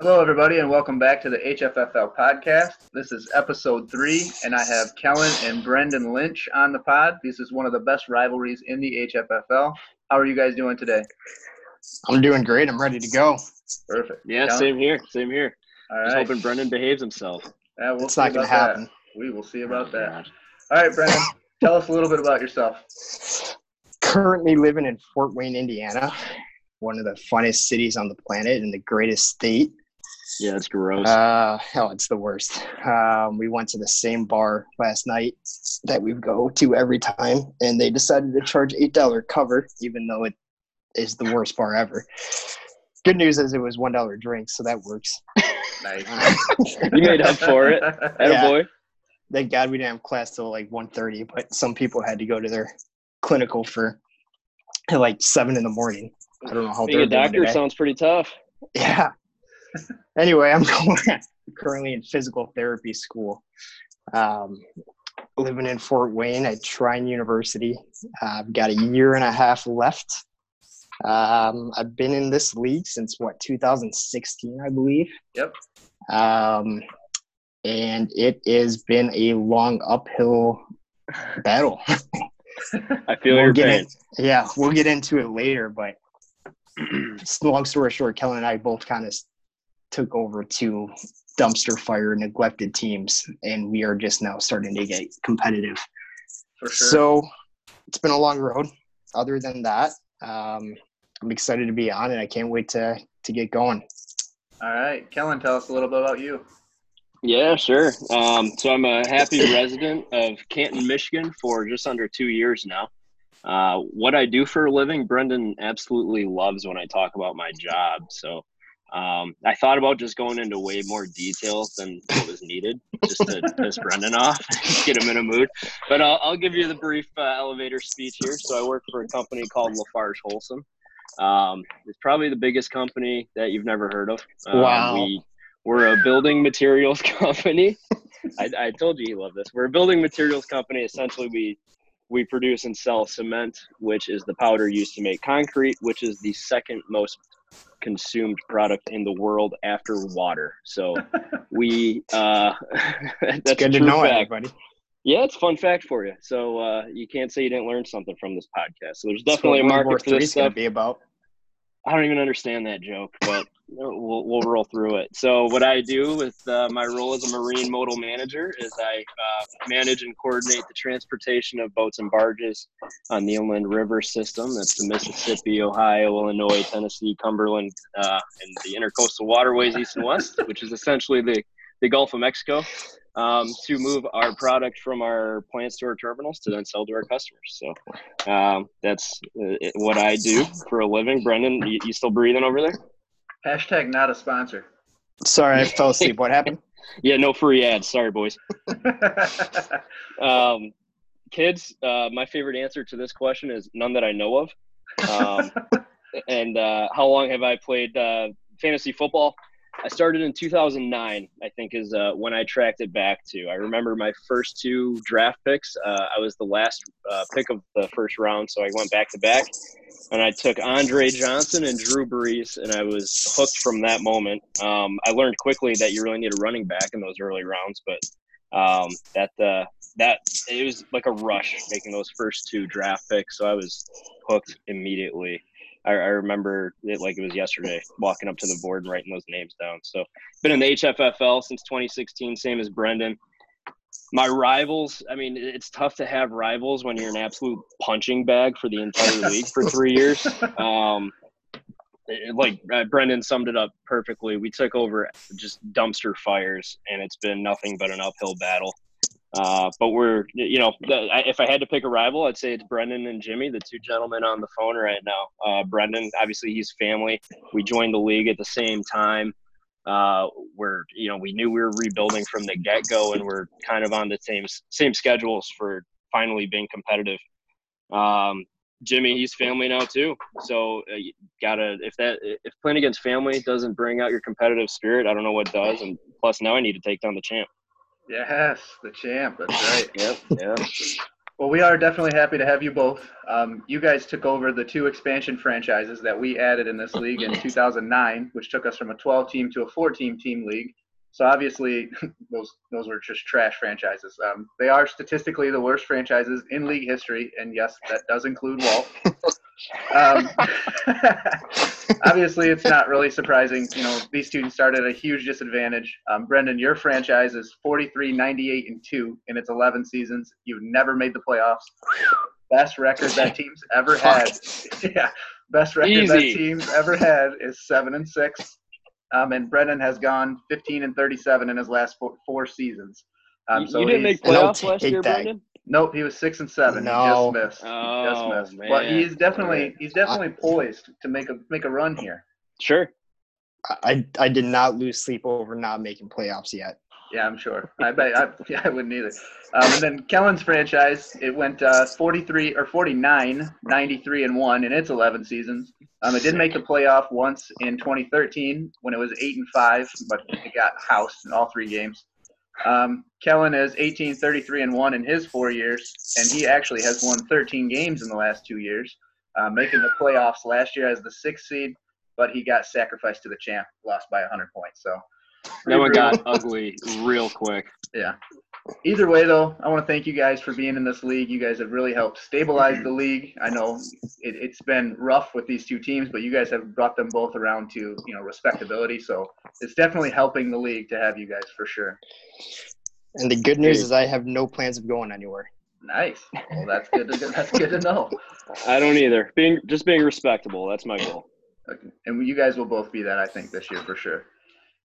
Hello, everybody, and welcome back to the HFFL podcast. This is episode three, and I have Kellen and Brendan Lynch on the pod. This is one of the best rivalries in the HFFL. How are you guys doing today? I'm doing great. I'm ready to go. Perfect. Yeah, Kellen? same here. Same here. All Just right. hoping Brendan behaves himself. Yeah, we'll It's not going to about that. happen. We will see oh, about that. God. All right, Brendan, tell us a little bit about yourself. Currently living in Fort Wayne, Indiana, one of the funnest cities on the planet and the greatest state. Yeah, it's gross. Uh, hell, it's the worst. Um, we went to the same bar last night that we go to every time, and they decided to charge eight dollar cover, even though it is the worst bar ever. Good news is it was one dollar drink, so that works. Nice. you made up for it. Yeah. boy. Thank God we didn't have class till like 1.30, but some people had to go to their clinical for like seven in the morning. I don't know how Being they're a doing doctor today. sounds pretty tough. Yeah. Anyway, I'm currently in physical therapy school. Um, living in Fort Wayne at Trine University. Uh, I've got a year and a half left. Um, I've been in this league since what 2016, I believe. Yep. Um, and it has been a long uphill battle. I feel We'll your get pain. in- yeah, we'll get into it later, but long story short, Kellen and I both kind of took over two dumpster fire neglected teams, and we are just now starting to get competitive. For sure. So it's been a long road. Other than that, um, I'm excited to be on, and I can't wait to to get going. All right, Kellen, tell us a little bit about you. Yeah, sure. Um, so I'm a happy resident of Canton, Michigan for just under two years now. Uh, what I do for a living, Brendan absolutely loves when I talk about my job. So um, I thought about just going into way more detail than what was needed, just to piss Brendan off, get him in a mood. But I'll, I'll give you the brief uh, elevator speech here. So I work for a company called LafargeHolcim. Um, it's probably the biggest company that you've never heard of. Um, Wow. We, we're a building materials company. I, I told you you love this. We're a building materials company. Essentially, we we produce and sell cement, which is the powder used to make concrete, which is the second most consumed product in the world after water. So we uh, that's It's good a to know fact. everybody. Yeah, it's a fun fact for you. So uh, you can't say you didn't learn something from this podcast. So there's That's definitely a what World War market for this going stuff. to be about. I don't even understand that joke, but we'll, we'll roll through it. So, what I do with uh, my role as a marine modal manager is I uh, manage and coordinate the transportation of boats and barges on the inland river system. That's the Mississippi, Ohio, Illinois, Tennessee, Cumberland, uh, and the intercoastal waterways east and west, which is essentially the, the Gulf of Mexico, um, to move our product from our plant store terminals to then sell to our customers. So, um, that's uh, what I do for a living. Brendan, you, you still breathing over there? Hashtag not a sponsor. Sorry, I fell asleep. What happened? Yeah, no free ads. Sorry, boys. Um, kids, uh, my favorite answer to this question is none that I know of. Um, and uh, how long have I played uh, fantasy football? I started in 2009, I think, is uh, when I tracked it back to. I remember my first two draft picks. Uh, I was the last uh, pick of the first round, so I went back to back. And I took Andre Johnson and Drew Brees, and I was hooked from that moment. Um, I learned quickly that you really need a running back in those early rounds, but um, that uh, that it was like a rush making those first two draft picks. So I was hooked immediately. I, I remember it like it was yesterday, walking up to the board and writing those names down. So been in the HFFL since 2016, same as Brendan. My rivals, I mean, it's tough to have rivals when you're an absolute punching bag for the entire league for three years. Um, it- like uh, Brendan summed it up perfectly. We took over just dumpster fires, and it's been nothing but an uphill battle. Uh, but we're, you know, if I had to pick a rival, I'd say it's Brendan and Jimmy, the two gentlemen on the phone right now. Uh, Brendan, obviously, he's family. We joined the league at the same time. Uh, we're, you know, we knew we were rebuilding from the get go, and we're kind of on the same same schedules for finally being competitive. Um, Jimmy, he's family now too. So uh, gotta if that if playing against family doesn't bring out your competitive spirit, I don't know what does. And plus, now I need to take down the champ. Yes, the champ. That's right. Yep. Yeah. Well, we are definitely happy to have you both. Um, you guys took over the two expansion franchises that we added in this league in 2009, which took us from a 12-team to a 14-team league. So obviously, those those were just trash franchises. Um, they are statistically the worst franchises in league history, and yes, that does include Walt. um, obviously, it's not really surprising. You know, these two started at a huge disadvantage. Um, Brendan, your franchise is 43, 98, and two in its 11 seasons. You've never made the playoffs. Best record that team's ever had. yeah, best record Easy. that team's ever had is seven and six. Um, and Brendan has gone 15 and 37 in his last four, four seasons. Um, you, so you didn't make playoffs last year, that. Brendan. Nope, he was six and seven. No. He just missed. He Oh, just missed. But he's definitely he's definitely poised to make a make a run here. Sure. I I did not lose sleep over not making playoffs yet. Yeah, I'm sure. I bet. I, yeah, I wouldn't either. Um, and then Kellen's franchise, it went uh, 43 or 49, 93 and one in its 11 seasons. Um, it did make the playoff once in 2013 when it was eight and five, but it got housed in all three games. Um, Kellen is 18, 33 and one in his four years, and he actually has won 13 games in the last two years, uh, making the playoffs last year as the sixth seed. But he got sacrificed to the champ, lost by 100 points. So That one got ugly real quick. Yeah. Either way, though, I want to thank you guys for being in this league. You guys have really helped stabilize the league. I know it, it's been rough with these two teams, but you guys have brought them both around to you know respectability. So it's definitely helping the league to have you guys for sure. And the good news is I have no plans of going anywhere. Nice. Well, that's good. To, that's good to know. I don't either. Being just being respectable. That's my goal. Okay. And you guys will both be that, I think, this year for sure.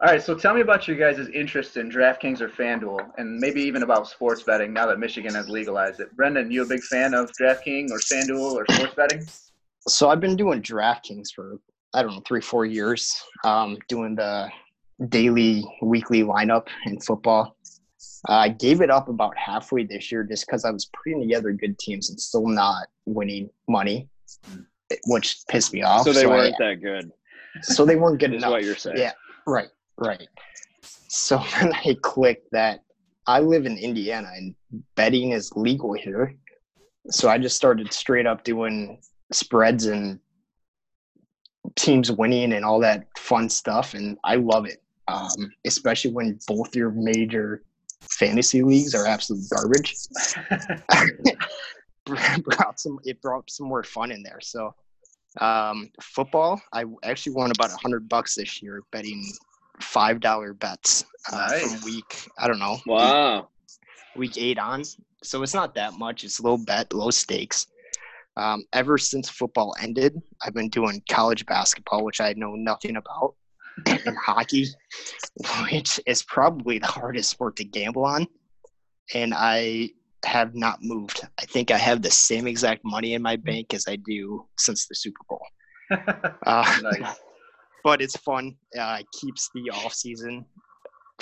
All right, so tell me about your guys' interest in DraftKings or FanDuel, and maybe even about sports betting now that Michigan has legalized it. Brendan, you a big fan of DraftKings or FanDuel or sports betting? So I've been doing DraftKings for I don't know three four years. Um, doing the daily weekly lineup in football. Uh, I gave it up about halfway this year just because I was putting together good teams and still not winning money, which pissed me off. So they I- weren't that good. so they weren't good Is enough. what you're saying. Yeah, right, right. So when I clicked that, I live in Indiana and betting is legal here. So I just started straight up doing spreads and teams winning and all that fun stuff, and I love it. Um, especially when both your major fantasy leagues are absolute garbage. brought some it brought some more fun in there. So um, football, I actually won about a hundred bucks this year betting five dollar bets uh, Nice. from week I don't know Wow. week eight on. So it's not that much. It's low bet, low stakes. Um, ever since football ended, I've been doing college basketball, which I know nothing about, and hockey, which is probably the hardest sport to gamble on. And I have not moved. I think I have the same exact money in my bank as I do since the Super Bowl. Uh, Nice. But it's fun. Uh, it keeps the off season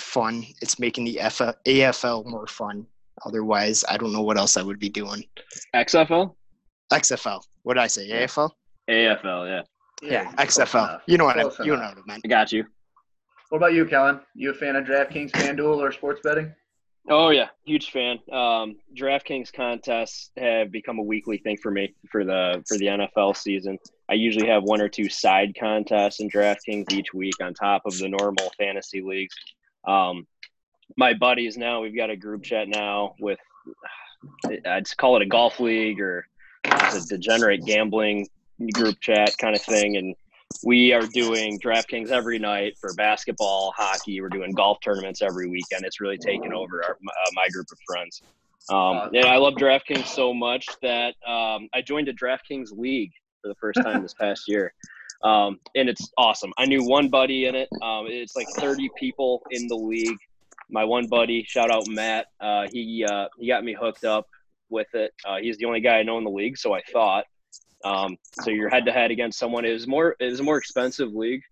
fun. It's making the F- AFL more fun. Otherwise, I don't know what else I would be doing. XFL? XFL. What did I say? AFL? AFL, yeah. Yeah, close XFL. enough. You know what I Close you know what I meant. I got you. What about you, Kellen? You a fan of DraftKings, FanDuel, or sports betting? Oh yeah, huge fan. Um, DraftKings contests have become a weekly thing for me for the for the NFL season. I usually have one or two side contests in DraftKings each week on top of the normal fantasy leagues. Um, my buddies now we've got a group chat now with I'd call it a golf league or a degenerate gambling group chat kind of thing, and we are doing DraftKings every night for basketball, hockey. We're doing golf tournaments every weekend. It's really taken over our, uh, my group of friends. Um, and I love DraftKings so much that um, I joined a DraftKings league for the first time this past year. Um, and it's awesome. I knew one buddy in it. Um, it's like 30 people in the league. My one buddy, shout out Matt, uh, he uh, he got me hooked up with it. Uh, he's the only guy I know in the league, so I thought. Um, so you're head to head against someone. It was more it was a more expensive league,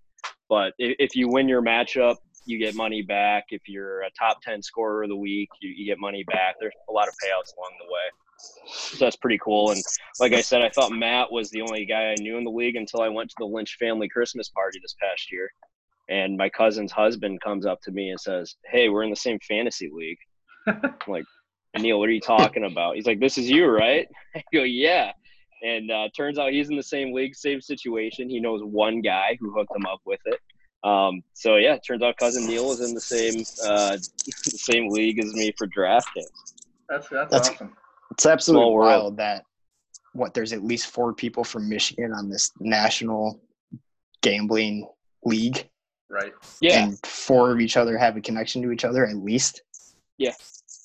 but if, if you win your matchup, you get money back. If you're a top ten scorer of the week, you, you get money back. There's a lot of payouts along the way, so that's pretty cool. And like I said, I thought Matt was the only guy I knew in the league until I went to the Lynch family Christmas party this past year, and my cousin's husband comes up to me and says, "Hey, we're in the same fantasy league." I'm like, Neil, what are you talking about? He's like, this is you, right? I go, yeah. And uh, turns out he's in the same league, same situation. He knows one guy who hooked him up with it. Um, so yeah, turns out cousin Neil is in the same uh, the same league as me for DraftKings. That's that's, That's- awesome. It's absolutely Small world. wild that what there's at least four people from Michigan on this national gambling league, Right. Yeah, and four of each other have a connection to each other at least. Yeah.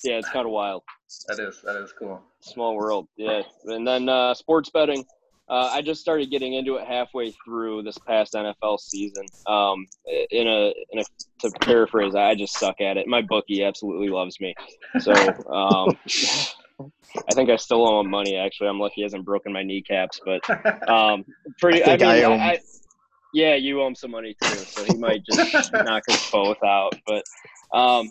Yeah, it's kind of wild. That is that is cool. Small world, yeah. And then uh, sports betting. Uh, I just started getting into it halfway through this past NFL season. Um, in a, in a to paraphrase, I just suck at it. My bookie absolutely loves me, so um, I think I still owe him money. Actually, I'm lucky he hasn't broken my kneecaps, but um, pretty. I think I, I mean, I. I- yeah, you owe him some money too, so he might just knock us both out. But um,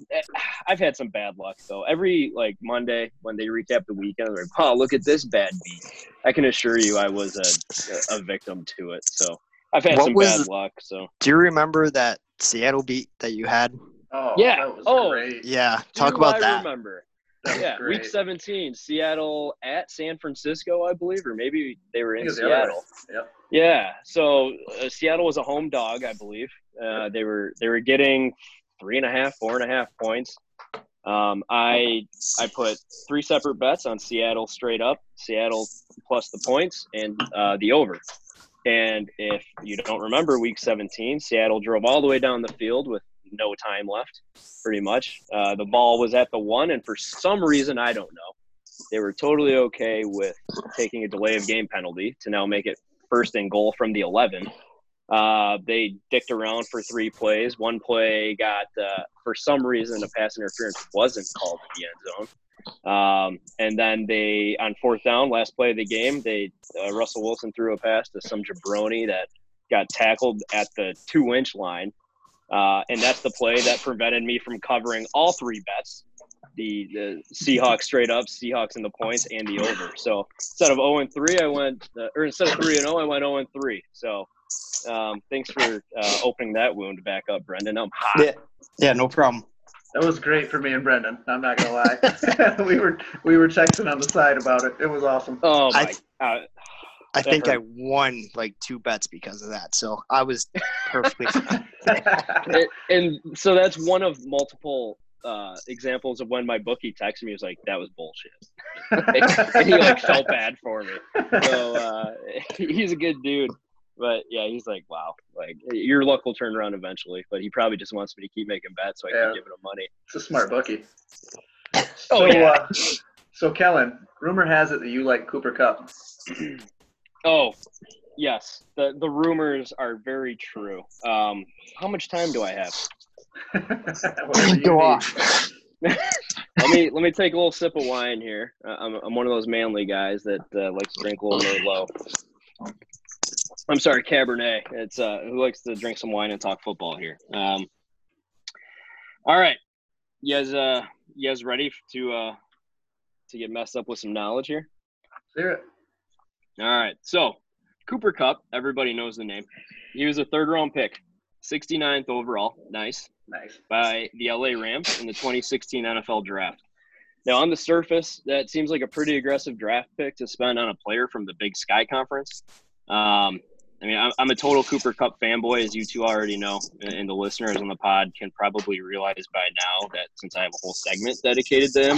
I've had some bad luck though. Every like Monday when they recap the weekend, they're like, "Oh, look at this bad beat." I can assure you, I was a a victim to it. So I've had What some was- bad luck. So Do you remember that Seattle beat that you had? oh, Yeah. That was Oh. great. Yeah, talk Do about I that. Remember? Yeah, great. week 17, Seattle at San Francisco, I believe, or maybe they were in think it was the other way. Seattle. Yep. Yeah, so uh, Seattle was a home dog, I believe. Uh, they were they were getting three and a half, four and a half points. Um, I I put three separate bets on Seattle straight up, Seattle plus the points and uh, the over. And if you don't remember, Week 17, Seattle drove all the way down the field with no time left, pretty much. Uh, the ball was at the one, and for some reason, I don't know, they were totally okay with taking a delay of game penalty to now make it first and goal from the 11. Uh, they dicked around for three plays. One play got, uh, for some reason, a pass interference wasn't called in the end zone. Um, and then they, on fourth down, last play of the game, they uh, Russell Wilson threw a pass to some jabroni that got tackled at the two inch line. Uh, and that's the play that prevented me from covering all three bets the, the Seahawks straight up, Seahawks in the points, and the over. So instead of 0 and 3, I went, uh, or instead of 3 and 0, I went 0 and 3. So um, thanks for uh, opening that wound back up, Brendan. I'm hot. Yeah, yeah, no problem. That was great for me and Brendan. I'm not gonna lie. we were we were texting on the side about it. It was awesome. Oh, my. I- uh, I That think I won like two bets because of that. So I was perfectly fine. and, and so that's one of multiple uh, examples of when my bookie texted me. He was like, "That was bullshit," and he like felt bad for me. So uh, he's a good dude, but yeah, he's like, "Wow, like your luck will turn around eventually." But he probably just wants me to keep making bets so I Yeah. keep giving him money. it's a smart bookie. Oh, so, yeah. uh, so Kellen, rumor has it that you like Cooper Kupp. Oh, yes, the the rumors are very true. Um, how much time do I have? Whatever Go off. let me let me take a little sip of wine here. Uh, I'm I'm one of those manly guys that uh, likes to drink a little Merlot. I'm sorry, Cabernet. It's uh, who likes to drink some wine and talk football here. Um, all right, you guys, uh, you guys ready to uh, to get messed up with some knowledge here? Hear it. All right, so Cooper Kupp, everybody knows the name. He was a third round pick, 69th overall. Nice Nice. by the LA Rams in the 2016 NFL Draft. Now, on the surface, that seems like a pretty aggressive draft pick to spend on a player from the Big Sky Conference. Um, I mean, I'm, I'm a total Cooper Kupp fanboy, as you two already know, and the listeners on the pod can probably realize by now that since I have a whole segment dedicated to him,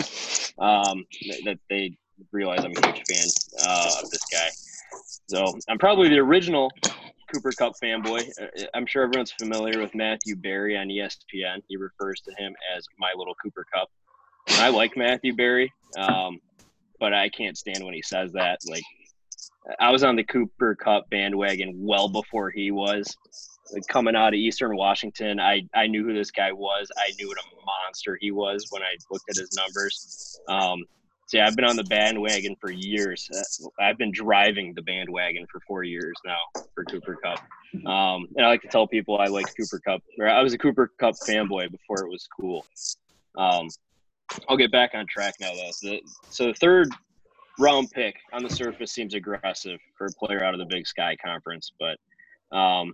um, that- that they realize I'm a huge fan uh, of this guy. So I'm probably the original Cooper Kupp fanboy. Uh, I'm sure everyone's familiar with Matthew Berry on ESPN. He refers to him as my little Cooper Kupp. And I like Matthew Berry, um, but I can't stand when he says that. Like, I was on the Cooper Kupp bandwagon well before he was. Like, coming out of Eastern Washington, I, I knew who this guy was. I knew what a monster he was when I looked at his numbers. Um, yeah, I've been on the bandwagon for years. Uh, I've been driving the bandwagon for four years now for Cooper Kupp. Um, and I like to tell people I like Cooper Kupp, or I was a Cooper Kupp fanboy before it was cool. Um, I'll get back on track now, though. The, so the third round pick on the surface seems aggressive for a player out of the Big Sky Conference, but um,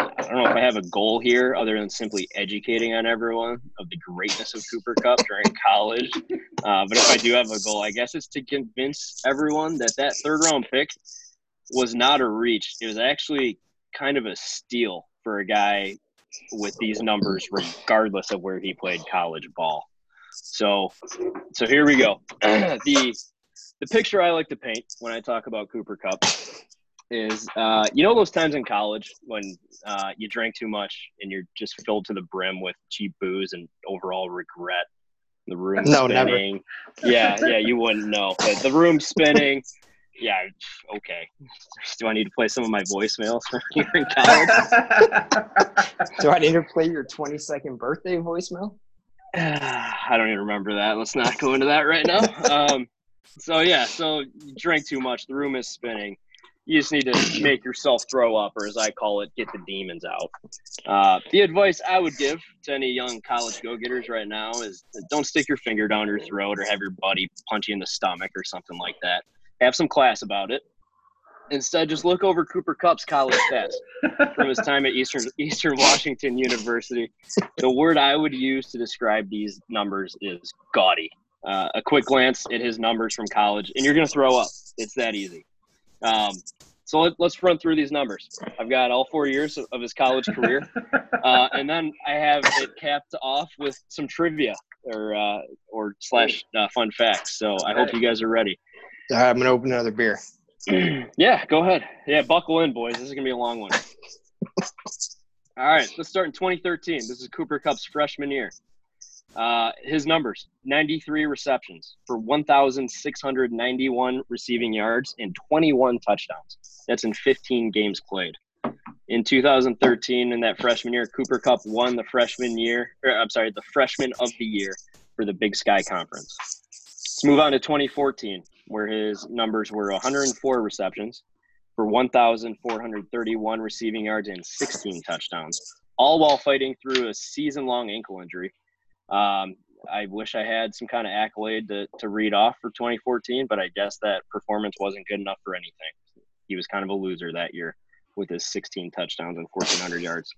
I don't know if I have a goal here other than simply educating on everyone of the greatness of Cooper Kupp during college. Uh, but if I do have a goal, I guess it's to convince everyone that that third round pick was not a reach. It was actually kind of a steal for a guy with these numbers, regardless of where he played college ball. So, so here we go. the the picture I like to paint when I talk about Cooper Kupp is uh, you know those times in college when uh, you drank too much and you're just filled to the brim with cheap booze and overall regret. The room No, spinning. Yeah, yeah, you wouldn't know. But the room spinning. Yeah, okay. Do I need to play some of my voicemails from here in college? Do I need to play your 22nd birthday voicemail? I don't even remember that. Let's not go into that right now. Um, so yeah, so you drank too much. The room is spinning. You just need to make yourself throw up, or as I call it, get the demons out. Uh, the advice I would give to any young college go-getters right now is don't stick your finger down your throat or have your buddy punch you in the stomach or something like that. Have some class about it. Instead, just look over Cooper Kupp's college stats from his time at Eastern Eastern Washington University. The word I would use to describe these numbers is gaudy. Uh, a quick glance at his numbers from college, and you're going to throw up. It's that easy. Um, so let, us run through these numbers. I've got all four years of, of his college career, uh, and then I have it capped off with some trivia or uh, or slash uh, fun facts. So I hope you guys are ready. All right, I'm gonna open another beer. yeah, go ahead. Yeah, buckle in, boys. This is gonna be a long one. All right, let's start in 2013. This is Cooper Kupp's freshman year. Uh, his numbers 93 receptions for 1,691 receiving yards and 21 touchdowns. That's in 15 games played. In 2013, in that freshman year, Cooper Kupp won the freshman year, or, I'm sorry, the freshman of the year for the Big Sky Conference. Let's move on to 2014, where his numbers were 104 receptions for 1,431 receiving yards and 16 touchdowns, all while fighting through a season long ankle injury. Um, I wish I had some kind of accolade to, to read off for 2014, but I guess that performance wasn't good enough for anything. He was kind of a loser that year with his 16 touchdowns and 1,400 yards.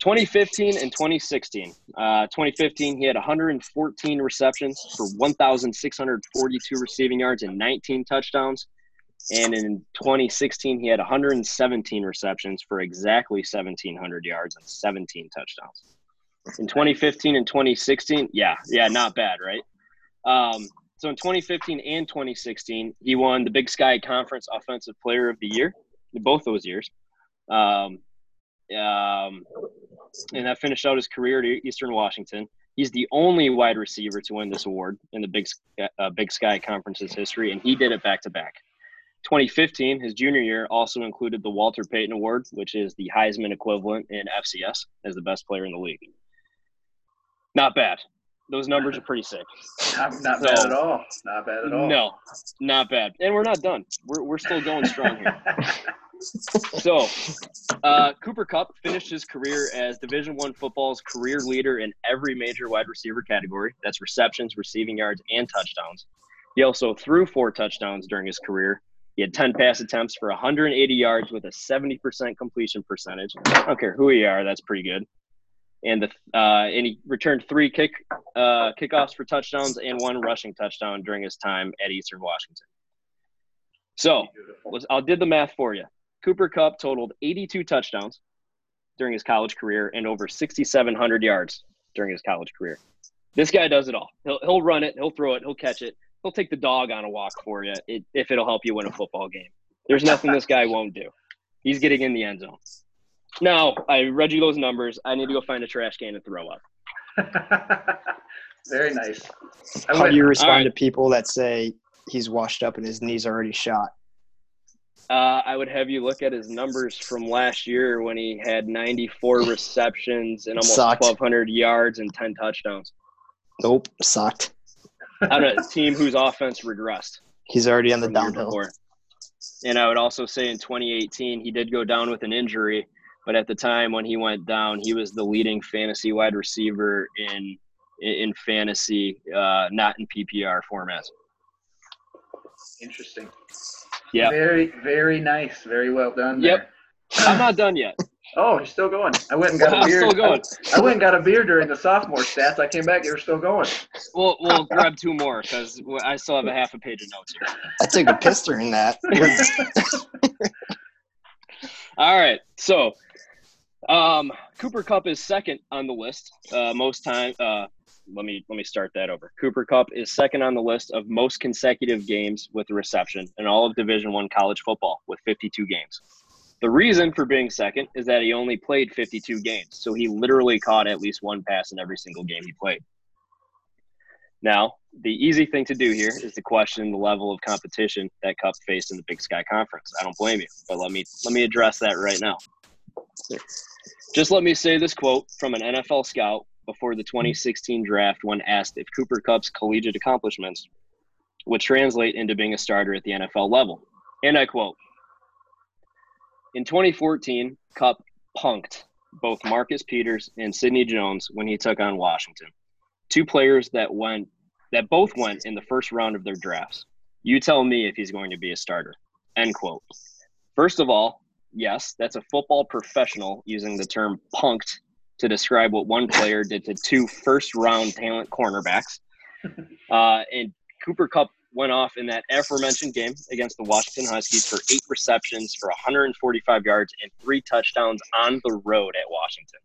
2015 and 2016. Uh, 2015, he had 114 receptions for 1,642 receiving yards and 19 touchdowns. And in 2016, he had 117 receptions for exactly 1,700 yards and 17 touchdowns in 2015 and 2016 yeah yeah not bad right? Um, so in 2015 and 2016 he won the big sky conference offensive player of the year both those years. Um, um, and that finished out his career at eastern washington. He's the only wide receiver to win this award in the big, uh, big sky conference's history and he did it back to back. 2015, his junior year, also included the Walter Payton Award, which is the Heisman equivalent in FCS as the best player in the league. Not bad. Those numbers are pretty sick. Not, not bad at all. Not bad at all. No, not bad. And we're not done. We're, we're still going strong here. so, uh, Cooper Kupp finished his career as Division One football's career leader in every major wide receiver category. That's receptions, receiving yards, and touchdowns. He also threw four touchdowns during his career. He had 10 pass attempts for 180 yards with a 70% completion percentage. I don't care who you are, that's pretty good and the uh, and he returned three kick uh, kickoffs for touchdowns and one rushing touchdown during his time at Eastern Washington. So I did the math for you. Cooper Kupp totaled 82 touchdowns during his college career and over 6,700 yards during his college career. This guy does it all. He'll, he'll run it, he'll throw it, he'll catch it, he'll take the dog on a walk for you if it'll help you win a football game. There's nothing this guy won't do. He's getting in the end zone. No, I read you those numbers. I need to go find a trash can and throw up. Very nice. How do you respond right. to people that say he's washed up and his knees already shot? Uh, I would have you look at his numbers from last year when he had 94 receptions and almost sucked. 1,200 yards and 10 touchdowns. Nope, sucked. On a team whose offense regressed. He's already on the downhill. And I would also say in 2018, he did go down with an injury but at the time when he went down, he was the leading fantasy wide receiver in in fantasy, uh, not in PPR formats. Interesting. Yeah. Very, very nice. Very well done. There. Yep. I'm not done yet. Oh, you're still going. I went and got a I'm beer. still going. I went and got a beer during the sophomore stats. I came back. You were still going. We'll we'll grab two more because I still have a half a page of notes here. I took a piss during that. All right, so um, Cooper Kupp is second on the list. Uh, most time. Uh, let me let me start that over. Cooper Kupp is second on the list of most consecutive games with a reception in all of Division One college football with 52 games. The reason for being second is that he only played 52 games, so he literally caught at least one pass in every single game he played. Now, the easy thing to do here is to question the level of competition that Kupp faced in the Big Sky Conference. I don't blame you, but let me let me address that right now. Just let me say this quote from an NFL scout before the 2016 draft when asked if Cooper Kupp's collegiate accomplishments would translate into being a starter at the NFL level. And I quote In 2014, Kupp punked both Marcus Peters and Sidney Jones when he took on Washington. Two players that went that both went in the first round of their drafts. You tell me if he's going to be a starter. End quote. First of all, yes, that's a football professional using the term punked to describe what one player did to two first round talent cornerbacks. Uh, and Cooper Kupp went off in that aforementioned game against the Washington Huskies for eight receptions for 145 yards and three touchdowns on the road at Washington.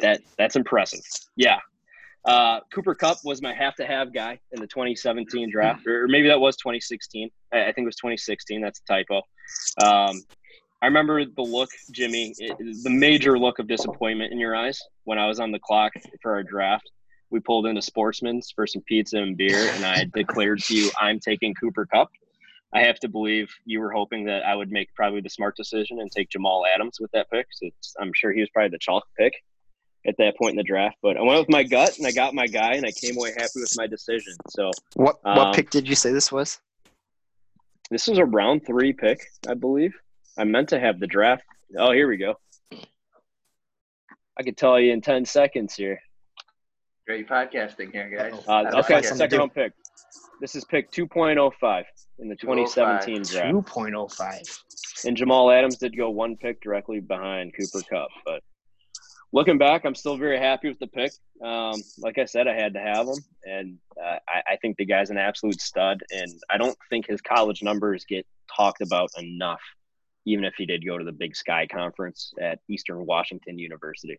That that's impressive. Yeah. Uh, Cooper Kupp was my have to have guy in the 2017 draft, or maybe that was 2016. I, I think it was 2016. That's a typo. Um, I remember the look, Jimmy, it, the major look of disappointment in your eyes when I was on the clock for our draft. We pulled into Sportsman's for some pizza and beer, and I declared to you, I'm taking Cooper Kupp. I have to believe you were hoping that I would make probably the smart decision and take Jamal Adams with that pick. So I'm sure he was probably the chalk pick at that point in the draft. But I went with my gut, and I got my guy, and I came away happy with my decision. So what what Um, pick did you say this was? this was a round three pick, I believe. I meant to have the draft. Oh, here we go. I could tell you in 10 seconds here. Great podcasting here, guys. Uh, okay, awesome. second round pick. This is pick 2.05 in the 2017 draft. Two point oh five. And Jamal Adams did go one pick directly behind Cooper Kupp. But looking back, I'm still very happy with the pick. Um, like I said, I had to have him. And uh, I, I think the guy's an absolute stud. And I don't think his college numbers get talked about enough, even if he did go to the Big Sky Conference at Eastern Washington University.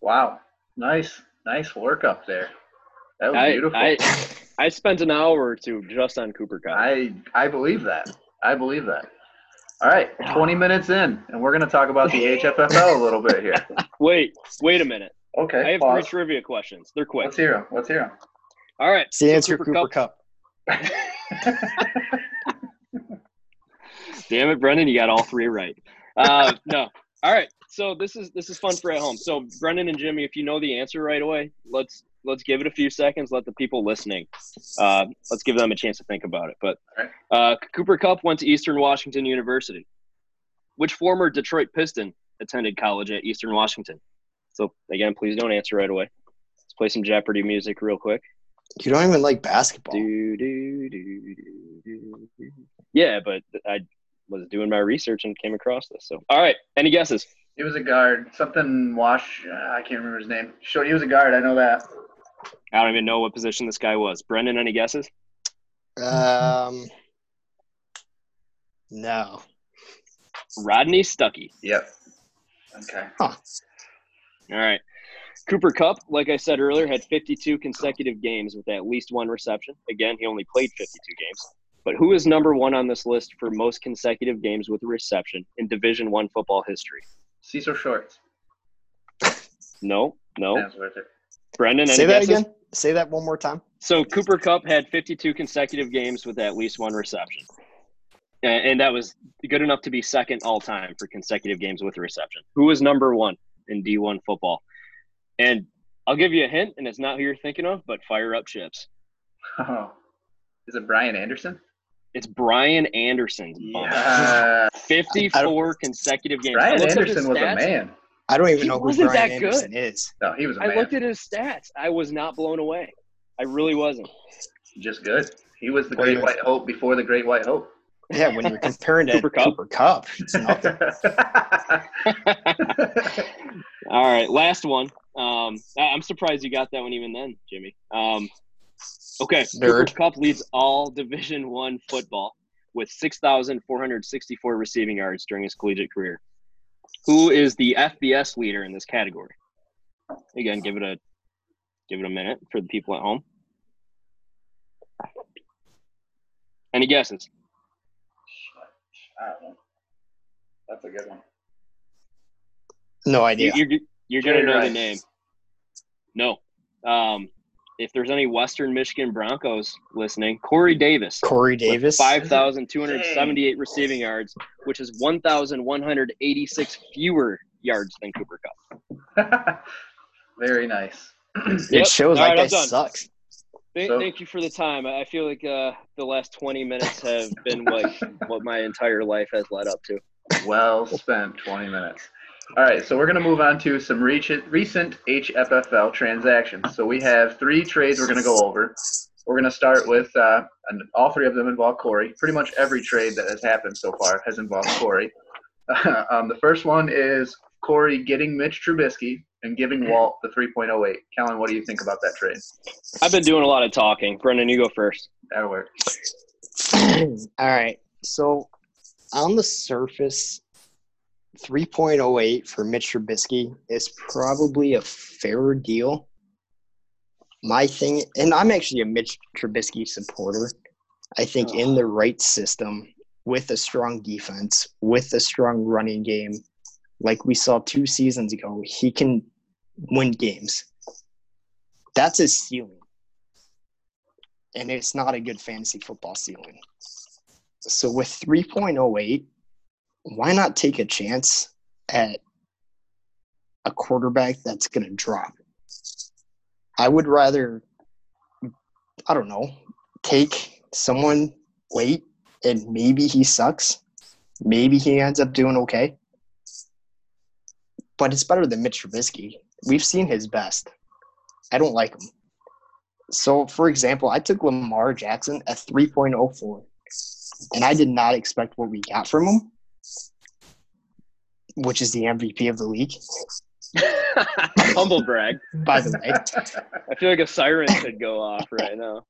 Wow. Nice. Nice work up there. That was I, beautiful. I, I spent an hour or two just on Cooper Kupp. I I believe that. I believe that. All right, 20 minutes in, and we're going to talk about the HFFL a little bit here. Wait, wait a minute. Okay. I have pause. three trivia questions. They're quick. Let's hear them. Let's hear them. All right. It's the so answer, Cooper, Kupp. them. Damn it, Brendan, you got all three right. Uh, no. All right. So this is this is fun for at home. So Brendan and Jimmy, if you know the answer right away, let's let's give it a few seconds. Let the people listening, uh, let's give them a chance to think about it. But uh, Cooper Kupp went to Eastern Washington University. Which former Detroit Piston attended college at Eastern Washington? So again, please don't answer right away. Let's play some Jeopardy music real quick. You don't even like basketball. Do, do, do, do, do, do. Yeah, but I was doing my research and came across this. So, all right, any guesses? he was a guard. Something Wash. Uh, I can't remember his name. Sure, he was a guard. I know that. I don't even know what position this guy was. Brendan, any guesses? Um, no. Rodney Stuckey. Yep. Okay. All right. Cooper Kupp, like I said earlier, had 52 consecutive games with at least one reception. Again, he only played 52 games. But who is number one on this list for most consecutive games with a reception in Division One football history? Cecil Shorts. No, no. That's worth it. Brendan, any Say that guesses? again. Say that one more time. So Cooper Kupp had 52 consecutive games with at least one reception. And, and that was good enough to be second all time for consecutive games with a reception. Who was number one in D1 football? And I'll give you a hint, and it's not who you're thinking of, but fire up chips. Oh. Is it Brian Anderson? It's Brian Anderson. Yeah. 54 consecutive games. Brian looked up his Anderson was a man. I don't even He know who wasn't Brian that good. Anderson is. No, he was a I man. looked at his stats. I was not blown away. I really wasn't. Just good. He was the What Great do White Hope before the Great White Hope. Yeah, when you're comparing to Cooper Kupp? Cooper Kupp, it's nothing. All right, last one. Um, I- I'm surprised you got that one even then, Jimmy. Um, okay, Cooper Nerd. Kupp leads all Division One football with 6,464 receiving yards during his collegiate career. Who is the FBS leader in this category? Again, give it a give it a minute for the people at home. Any guesses? I don't know. That's a good one. No idea. You, you're you're gonna know Rice. the name. No. Um, if there's any Western Michigan Broncos listening, Corey Davis. Corey Davis. Five thousand two hundred seventy-eight receiving yards, which is one thousand one hundred eighty-six fewer yards than Cooper Kupp. Very nice. It Yep. shows All that right, guy sucks. Thank, So- thank you for the time. I I feel like uh, the last twenty minutes have been like what my entire life has led up to. Well spent 20 minutes. All right, so we're going to move on to some recent recent HFFL transactions. So we have three trades we're going to go over. We're going to start with, uh, and all three of them involve Corey. Pretty much every trade that has happened so far has involved Corey. um, the first one is Corey getting Mitch Trubisky and giving Walt the 3.08. Kellen, what do you think about that trade? I've been doing a lot of talking. Brendan, you go first. That'll work. All right. So on the surface, 3.08 for Mitch Trubisky is probably a fair deal. My thing, and I'm actually a Mitch Trubisky supporter. I think in the right system, with a strong defense, with a strong running game, like we saw two seasons ago, he can win games. That's his ceiling. And it's not a good fantasy football ceiling. So with 3.08, why not take a chance at a quarterback that's going to drop? I would rather, I don't know, take someone late and maybe he sucks. Maybe he ends up doing okay. But it's better than Mitch Trubisky. We've seen his best. I don't like him. So, for example, I took Lamar Jackson at 3.04 and I did not expect what we got from him, which is the MVP of the league. Humble brag. By the way, I feel like a siren should go off right now.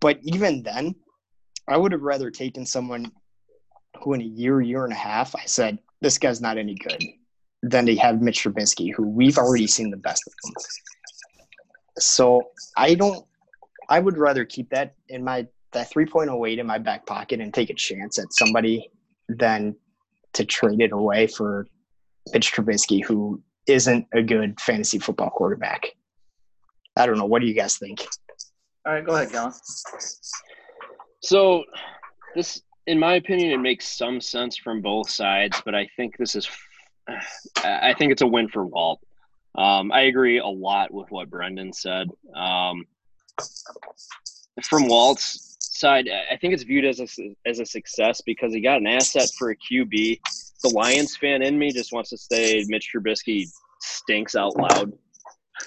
but even then, I would have rather taken someone who, in a year, year and a half, I said this guy's not any good, than to have Mitch Trubisky, who we've already seen the best of him. So I don't. I would rather keep that in my that 3.08 in my back pocket and take a chance at somebody than to trade it away for Mitch Trubisky, who isn't a good fantasy football quarterback. I don't know. What do you guys think? All right, go ahead, Kellen. So, this, in my opinion, it makes some sense from both sides, but I think this is, I think it's a win for Walt. Um, I agree a lot with what Brendan said. Um, from Walt's side, I think it's viewed as a, as a success because he got an asset for a QB. The Lions fan in me just wants to say Mitch Trubisky stinks out loud.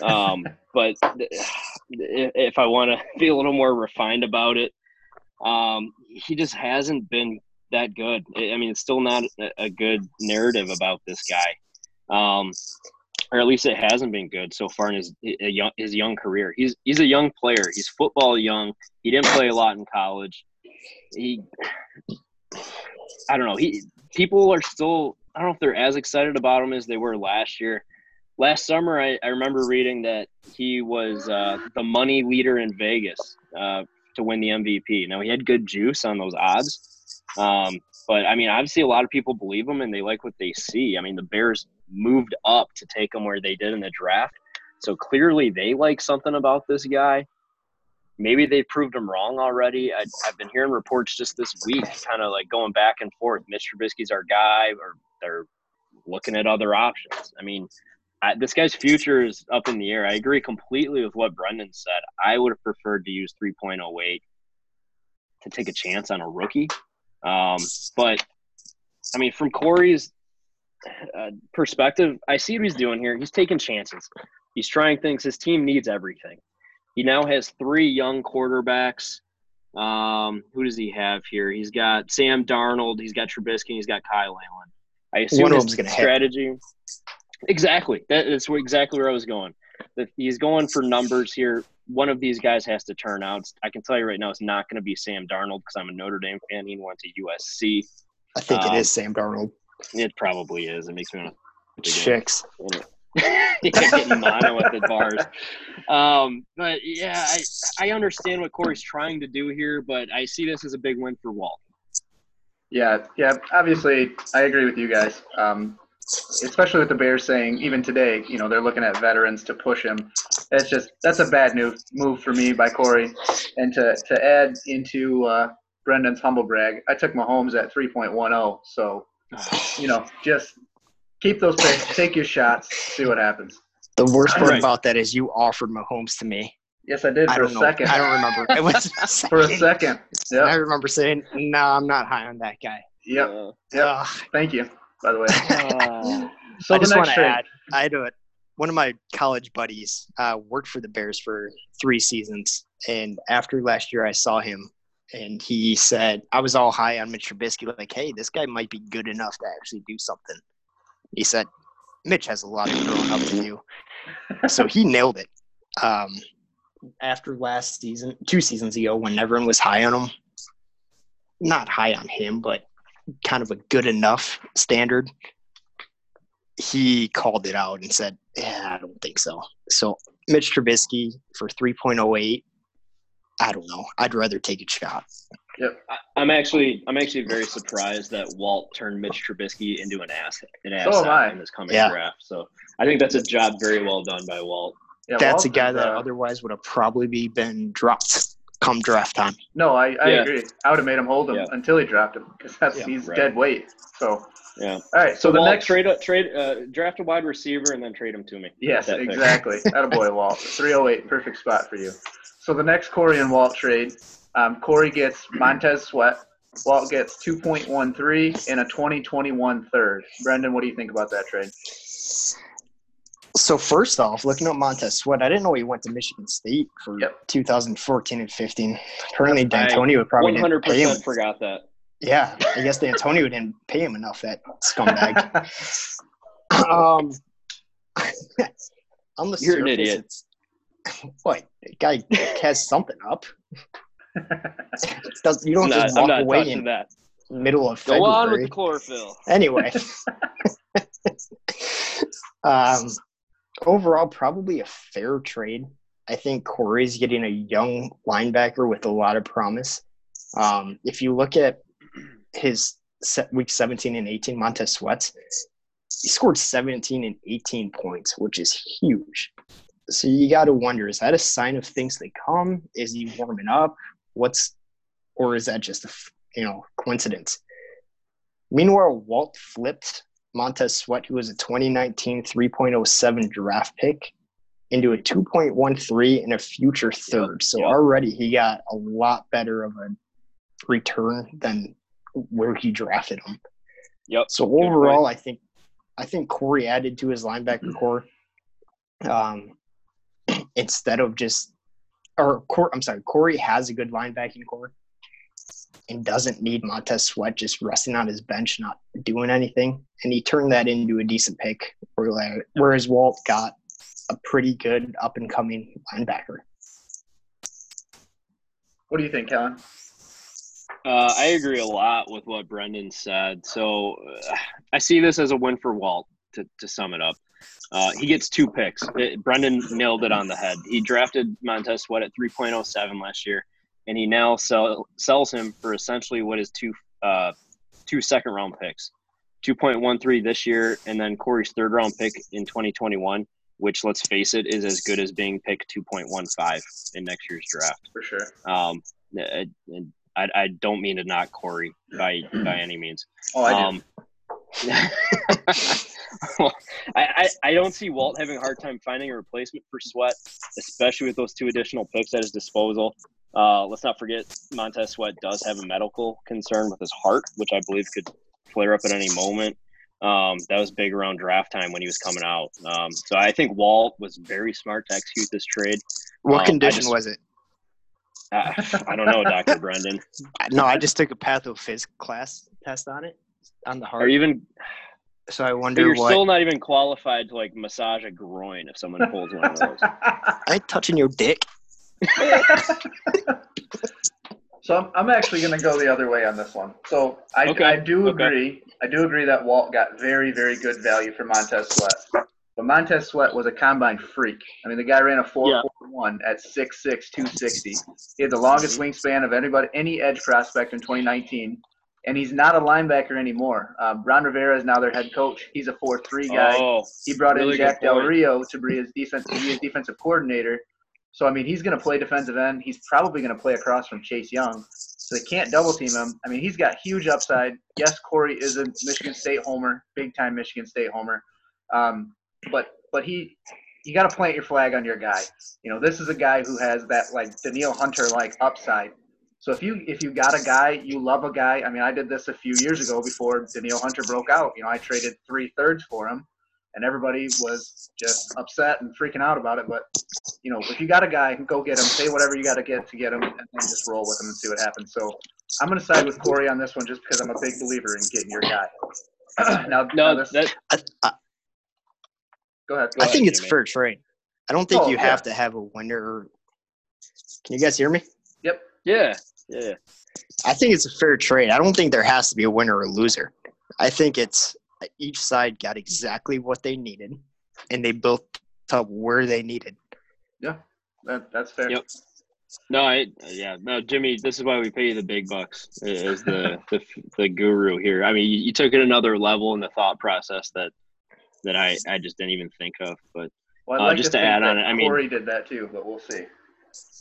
Um, but if I want to be a little more refined about it, um, he just hasn't been that good. I mean, it's still not a- a good narrative about this guy, um, or at least it hasn't been good so far in his young, his young career. He's he's a young player. He's football young. He didn't play a lot in college. He, I don't know. He people are still. I don't know if they're as excited about him as they were last year. Last summer, I, I remember reading that he was uh, the money leader in Vegas uh, to win the MVP. Now he had good juice on those odds, um, but I mean, obviously, a lot of people believe him and they like what they see. I mean, the Bears moved up to take him where they did in the draft, so clearly they like something about this guy. Maybe they proved him wrong already. I, I've been hearing reports just this week, kind of like going back and forth. Mitch Trubisky's our guy, or they're looking at other options. I mean, I, this guy's future is up in the air. I agree completely with what Brendan said. I would have preferred to use 3.08 to take a chance on a rookie. Um, but I mean, from Corey's uh, perspective, I see what he's doing here. He's taking chances. He's trying things. His team needs everything. He now has three young quarterbacks. Um, who does he have here? He's got Sam Darnold. He's got Trubisky. He's got Kyle Allen. I assume One his gonna hit. strategy. Exactly. That, that's exactly where I was going. That he's going for numbers here. One of these guys has to turn out. I can tell you right now, it's not going to be Sam Darnold because I'm a Notre Dame fan. He went to USC. I think Um, it is Sam Darnold. It probably is. It makes me want to. Chicks. yeah, getting mono at the bars. Um, but yeah, I I understand what Corey's trying to do here, but I see this as a big win for Walt. Yeah, yeah. Obviously, I agree with you guys. Um, especially with the Bears saying even today, you know, they're looking at veterans to push him. That's just that's a bad move move for me by Corey. And to to add into uh, Brendan's humble brag, I took Mahomes at 3.10. So you know, just keep those picks, take your shots, see what happens. The worst part Right. about that is you offered Mahomes to me. Yes, I did for a don't know. second. I don't remember. It was a For a second. second. And I remember saying, "No, I'm not high on that guy." Yep. Uh, Yep. Ugh. Thank you. By the way. uh, So I the just want to add, I had a, one of my college buddies uh, worked for the Bears for three seasons, and after last year, I saw him, and he said I was all high on Mitch Trubisky, like, "Hey, this guy might be good enough to actually do something." He said, "Mitch has a lot of growing up to do," so he nailed it. Um, after last season, two seasons ago, when everyone was high on him, not high on him, but kind of a good enough standard he called it out and said, "Yeah, I don't think so." So Mitch Trubisky for 3.08, I don't know. I'd rather take a shot. I- I'm actually I'm actually very surprised that Walt turned Mitch Trubisky into an asset an So am I. asset in this coming Yeah. draft. So I think that's a job very well done by Walt. Yeah, That's a Walt guy is, that uh, otherwise would have probably be been dropped come draft time. No, I, I Yeah. agree. I would have made him hold him Yeah. until he dropped him because that's Yeah, he's right. dead weight. So Yeah. all right. So, So, the Walt next trade trade uh, draft a wide receiver and then trade him to me. yes, That pick. exactly. Attaboy, Walt. 308, perfect spot for you. So the next Corey and Walt trade, um, Corey gets Montez Sweat. Walt gets 2.13 and a 2021 third. Brendan, what do you think about that trade? So first off, looking at Montez Sweat, I didn't know he went to Michigan State for Yep. 2014 and 15. Apparently, I D'Antonio probably One didn't hundred pay him. percent forgot that. Yeah, I guess D'Antonio didn't pay him enough. That scumbag. um, on the You're an idiot. it's what the guy has something up. Does you don't not, just walk away in that. middle of Go February. on with the chlorophyll. Anyway, um, overall, probably a fair trade. I think Corey's getting a young linebacker with a lot of promise. Um, if you look at his set week 17 and 18, Montez Sweats, he scored 17 and 18 points, which is huge. So you got to wonder: is that a sign of things to come? Is he warming up? What's, or is that just a, you know coincidence? Meanwhile, Walt flipped Montez Sweat, who was a 2019 3.07 draft pick, into a 2.13 and a future third. So already he got a lot better of a return than where he drafted him. Yep. So overall, I think I think Corey added to his linebacker core. Um, instead of just or Cor- I'm sorry, Corey has a good linebacking core and doesn't need Montez Sweat just resting on his bench, not doing anything. And he turned that into a decent pick, whereas Walt got a pretty good up and coming linebacker. What do you think, Kellen? Uh, I agree a lot with what Brendan said. So uh, I see this as a win for Walt. To, to sum it up, uh, he gets two picks. It, Brendan nailed it on the head. He drafted Montez Sweat at 3.07 last year, and he now sell, sells him for essentially what is two uh, two second round picks, 2.13 this year, and then Corey's third round pick in 2021, which let's face it is as good as being picked 2.15 in next year's draft. For sure. Um, I, I, I don't mean to knock Corey by by any means. Oh, I do. Um, well, I, I, I don't see Walt having a hard time finding a replacement for Sweat, especially with those two additional picks at his disposal. Uh, let's not forget Montez Sweat does have a medical concern with his heart, which I believe could flare up at any moment. Um, that was big around draft time when he was coming out. Um, so I think Walt was very smart to execute this trade. What Um, condition just- was it? Uh, I don't know, Doctor Brendan. No, I just took a pathophys class test on it on the heart. you even? so I But wonder you're what. still not even qualified to like massage a groin if someone pulls one of those. I ain't touching your dick. So I'm, I'm actually going to go the other way on this one. So I, Okay, I do okay. agree. I do agree that Walt got very, very good value for Montez Sweat. But Montez Sweat was a combine freak. I mean, the guy ran a 4.41 at 6'6", 260. He had the longest mm-hmm. wingspan of anybody, any edge prospect in 2019. And he's not a linebacker anymore. Um, Ron Rivera is now their head coach. He's a 4-3 guy. Oh, He brought Really in Jack Del. Rio to be his defense to be his defensive coordinator. So I mean, he's going to play defensive end. He's probably going to play across from Chase Young. So they can't double team him. I mean, he's got huge upside. Yes, Corey is a Michigan State homer, big time Michigan State homer. Um, but but he you got to plant your flag on your guy. You know, this is a guy who has that like Danielle Hunter like upside. So if you if you got a guy, you love a guy. I mean, I did this a few years ago before Danielle Hunter broke out. You know, I traded three thirds for him, and everybody was just upset and freaking out about it. But you know, if you got a guy, go get him. Say whatever you got to get to get him, and then just roll with him and see what happens. So I'm going to side with Corey on this one, just because I'm a big believer in getting your guy. now, now no, this, that I, I, go ahead. Go I think it's Jimmy. fair trade. I don't think Oh, you yeah. have to have a winner. Can you guys hear me? Yep. Yeah, yeah. I think it's a fair trade. I don't think there has to be a winner or loser. I think it's each side got exactly what they needed, and they built up where they needed. That, that's fair. Yep. No, I yeah no Jimmy. This is why we pay you the big bucks as the the, the guru here. I mean, you, you took it another level in the thought process that that I I just didn't even think of. But Well, I'd Uh, like just to to add on that it, I mean- Corey did that too, but we'll see.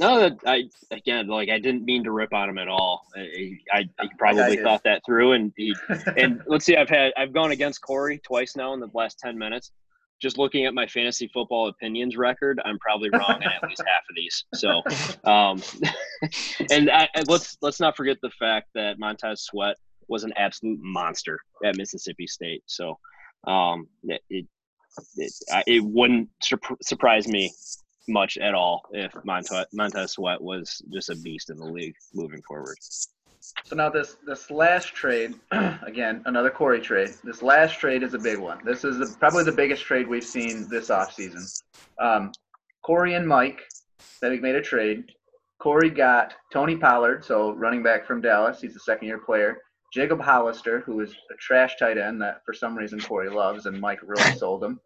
No, that I again like I didn't mean to rip on him at all. I I, I probably did. thought that through, and he and let's see, I've had I've gone against Corey twice now in the last ten minutes. Just looking at my fantasy football opinions record, I'm probably wrong in at least half of these. So, um, and I, let's let's not forget the fact that Montez Sweat was an absolute monster at Mississippi State. So, um, it it, it, I- it wouldn't surp- surprise me much at all if Montez, Montez Sweat was just a beast in the league moving forward. So now this this last trade, again, another Corey trade. This last trade is a big one. This is the, probably the biggest trade we've seen this offseason. Um, Corey and Mike, that made a trade. Corey got Tony Pollard, so running back from Dallas. He's a second year player. Jacob Hollister, who is a trash tight end that for some reason Corey loves, and Mike really sold him.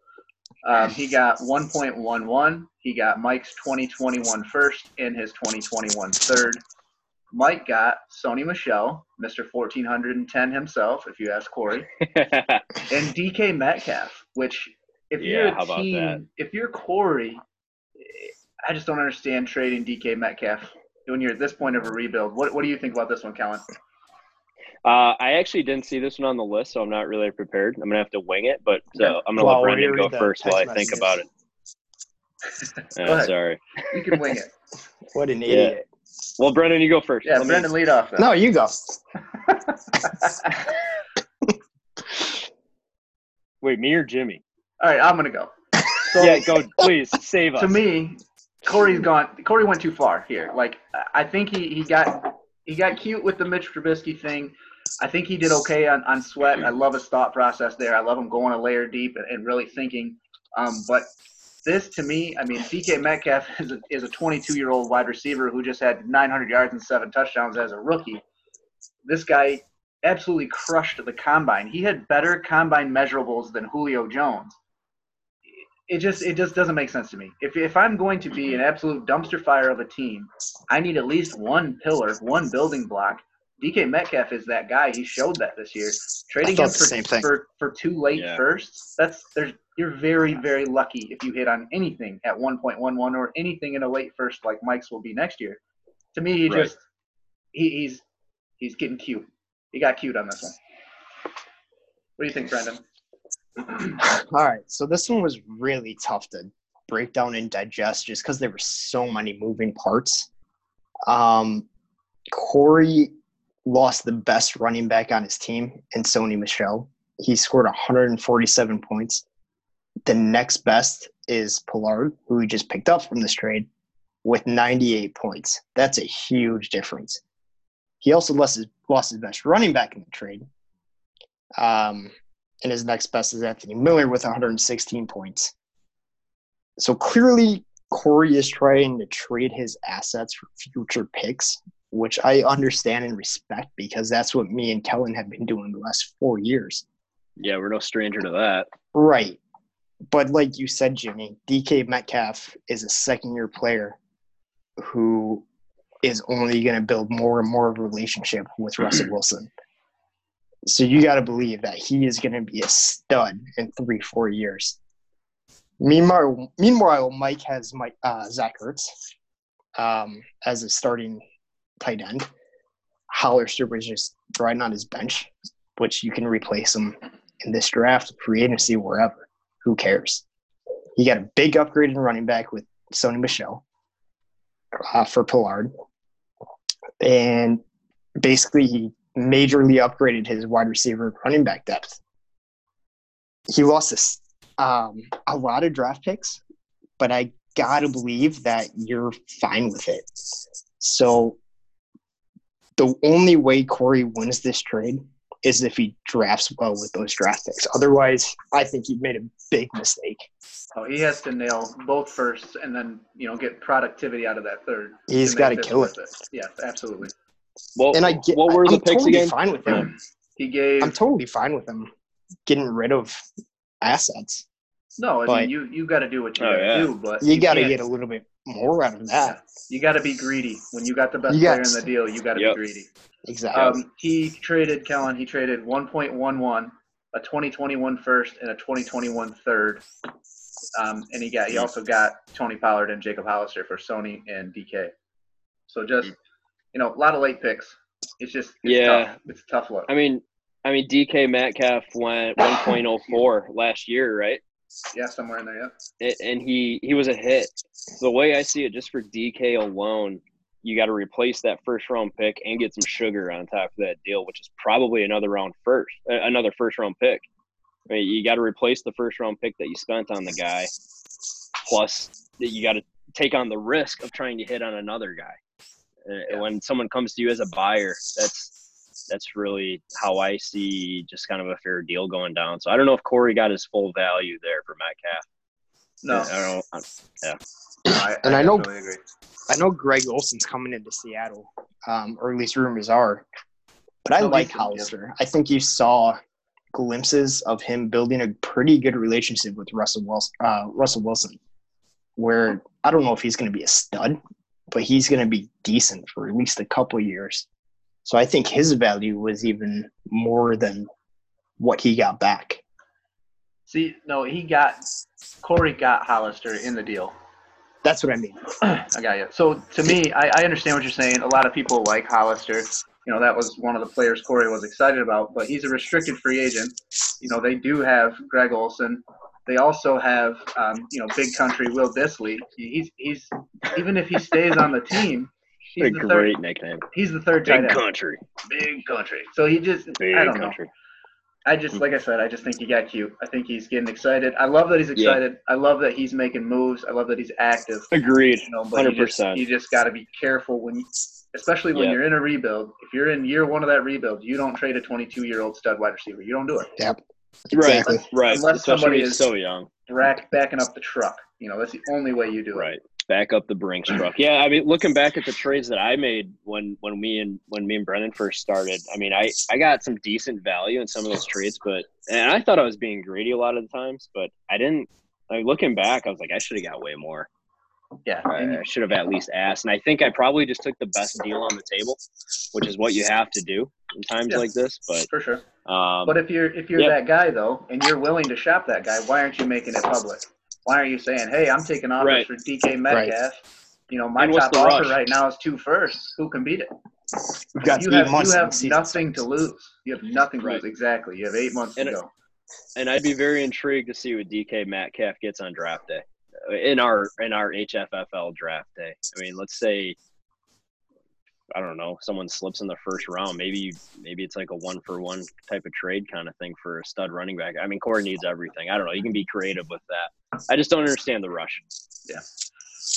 Um, he got 1.11. He got Mike's 2021 first and his 2021 third. Mike got Sony Michel, Mr. 1410 himself, if you ask Corey, and DK Metcalf, which if you're a how about team, that? if you're Corey, I just don't understand trading DK Metcalf when you're at this point of a rebuild. What, what do you think about this one, Kellen? Uh, I actually didn't see this one on the list, so I'm not really prepared. I'm gonna have to wing it, but uh, Okay. I'm gonna Well, let Brendan go first while I text think about it. Go Uh, ahead. sorry. You can wing it. What an Yeah. idiot! Well, Brendan, you go first. Yeah, Let me- Brendan, lead off. Then. No, you go. Wait, me or Jimmy? All right, I'm gonna go. So, yeah, go. Please save us. to me, Corey's gone. Corey went too far here. Like I think he, he got he got cute with the Mitch Trubisky thing. I think he did okay on, on Sweat. I love his thought process there. I love him going a layer deep and, and really thinking. Um, but this to me, I mean, DK Metcalf is a, is a 22 year old wide receiver who just had 900 yards and seven touchdowns as a rookie. This guy absolutely crushed the combine. He had better combine measurables than Julio Jones it just it just doesn't make sense to me. If if I'm going to be an absolute dumpster fire of a team, I need at least one pillar, one building block. DK Metcalf is that guy. He showed that this year. Trading thought him for, same thing. for for two late Yeah. firsts, that's there's you're very very lucky if you hit on anything at 1.11 or anything in a late first like Mike's will be next year. To me, he Right. just he, he's he's getting cute. He got cute on this one. What do you think, Brendan? All right, so this one was really tough to break down and digest just because there were so many moving parts. Um, Corey lost the best running back on his team in Sony Michel. He scored 147 points. The next best is Pollard, who he just picked up from this trade. with 98 points. That's a huge difference. He also lost his, lost his best running back in the trade. Um, and his next best is Anthony Miller with 116 points. So clearly, Corey is trying to trade his assets for future picks, which I understand and respect because that's what me and Kellen have been doing the last four years. Yeah, we're no stranger to that. Right. But like you said, Jimmy, DK Metcalf is a second year player who is only going to build more and more of a relationship with Russell Wilson. So you got to believe that he is going to be a stud in three, four years. Meanwhile, meanwhile, Mike has Mike uh, Zach Ertz um, as a starting tight end. Hollister was just riding on his bench, which you can replace him in this draft, free agency, wherever. Who cares? He got a big upgrade in running back with Sony Michel uh, for Pollard. And basically, he majorly upgraded his wide receiver running back depth. He lost a, um, a lot of draft picks, but I got to believe that you're fine with it. So the only way Corey wins this trade is if he drafts well with those draft picks. Otherwise, I think he made a big mistake. Oh, he has to nail both firsts and then you know get productivity out of that third. He's got to kill worth it. Yes, absolutely. Well, And I get, what were the I'm picks totally again? fine with him. He gave I'm totally fine with him getting rid of assets. No. I but- mean, you you got to do what you Oh, got to yeah. do, but You got to get a little bit more out of that. You got to be greedy when you got the best You player got in the deal. You got to Yep. be greedy. Exactly. Um, he traded Kellen. He traded 1.11, a 2021 first, and a 2021 third. Um, and he got he also got Tony Pollard and Jacob Hollister for Sony and DK. So just you know, a lot of late picks. It's just it's Yeah. tough. It's a tough look. I mean, I mean, DK Metcalf went 1.04 last year, right? Yeah, somewhere in there. Yeah. It, and he he was a hit. The way I see it, just for DK alone, you got to replace that first round pick and get some sugar on top of that deal, which is probably another round first, another first round pick. I mean, you got to replace the first round pick that you spent on the guy, plus you got to take on the risk of trying to hit on another guy. Uh, Yeah. When someone comes to you as a buyer, that's that's really how I see just kind of a fair deal going down. So I don't know if Corey got his full value there for Metcalf. No, I don't. I- I, And I know- definitely agree. I know Greg Olsen's coming into Seattle, um, or at least rumors are. But I like he's- yeah. Hollister. I think you saw glimpses of him building a pretty good relationship with Russell Wilson. Uh, Russell Wilson, where I don't know if he's going to be a stud, but he's going to be decent for at least a couple of years. So I think his value was even more than what he got back. See, no, he got Corey got Hollister in the deal. That's what I mean. I got you. So to me, I, I understand what you're saying. A lot of people like Hollister. You know, that was one of the players Corey was excited about, but he's a restricted free agent. You know, they do have Greg Olsen. They also have, um, you know, Big Country Will Dissly. He's he's even if he stays on the team, he's a the great third. nickname. He's the third tight end. country. Big Country. So he just, Big I don't know. country. I just, like I said, I just think he got cute. I think he's getting excited. I love that he's Yeah. excited. I love that he's making moves. I love that he's active. Agreed. You know, but you just, 100%. you just got to be careful when, you, especially when Yeah. you're in a rebuild. If you're in year one of that rebuild, you don't trade a 22 year old stud wide receiver. You don't do it. Yep. Exactly. Right. Right. Unless Especially somebody is- so young. Rack backing up the truck. You know, that's the only way you do it. Right. Back up the Brinks truck. Yeah, I mean, looking back at the trades that I made when when me and when me and Brendan first started, I mean, I I got some decent value in some of those trades, but and I thought I was being greedy a lot of the times, but I didn't. Like looking back, I was like, I should have got way more. Yeah. I, I should have at least asked, and I think I probably just took the best deal on the table, which is what you have to do in times Yeah. like this. But for sure. um, But if you're if you're yeah. that guy though, and you're willing to shop that guy, why aren't you making it public? Why aren't you saying, "Hey, I'm taking offers Right. for DK Metcalf"? You know, my top offer rush? right now is two firsts. Who can beat it? We've got you have you have nothing to lose. You have nothing to Right. lose. Exactly. You have eight months And to it- go. and I'd be very intrigued to see what DK Metcalf gets on draft day in our in our HFFL draft day. I mean, let's say I don't know, someone slips in the first round. Maybe maybe it's like a one for one type of trade kind of thing for a stud running back. I mean, Corey needs everything. I don't know. You can be creative with that. I just don't understand the rush. Yeah.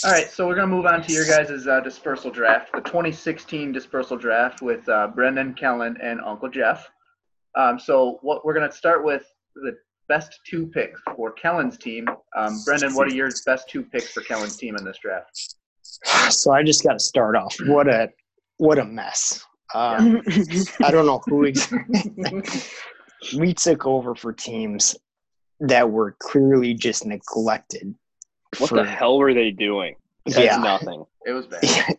All right, so we're gonna move on to your guys' uh, dispersal draft, the 2016 dispersal draft with uh, Brendan, Kellen, and Uncle Jeff. Um, so what we're gonna start with the best two picks for Kellen's team. Um, Brendan, what are your best two picks for Kellen's team in this draft? So I just got to start off. What a what a mess. Um, I don't know who exactly. we took over for teams that were clearly just neglected. What for, the hell were they doing? That's Yeah. nothing. It was bad.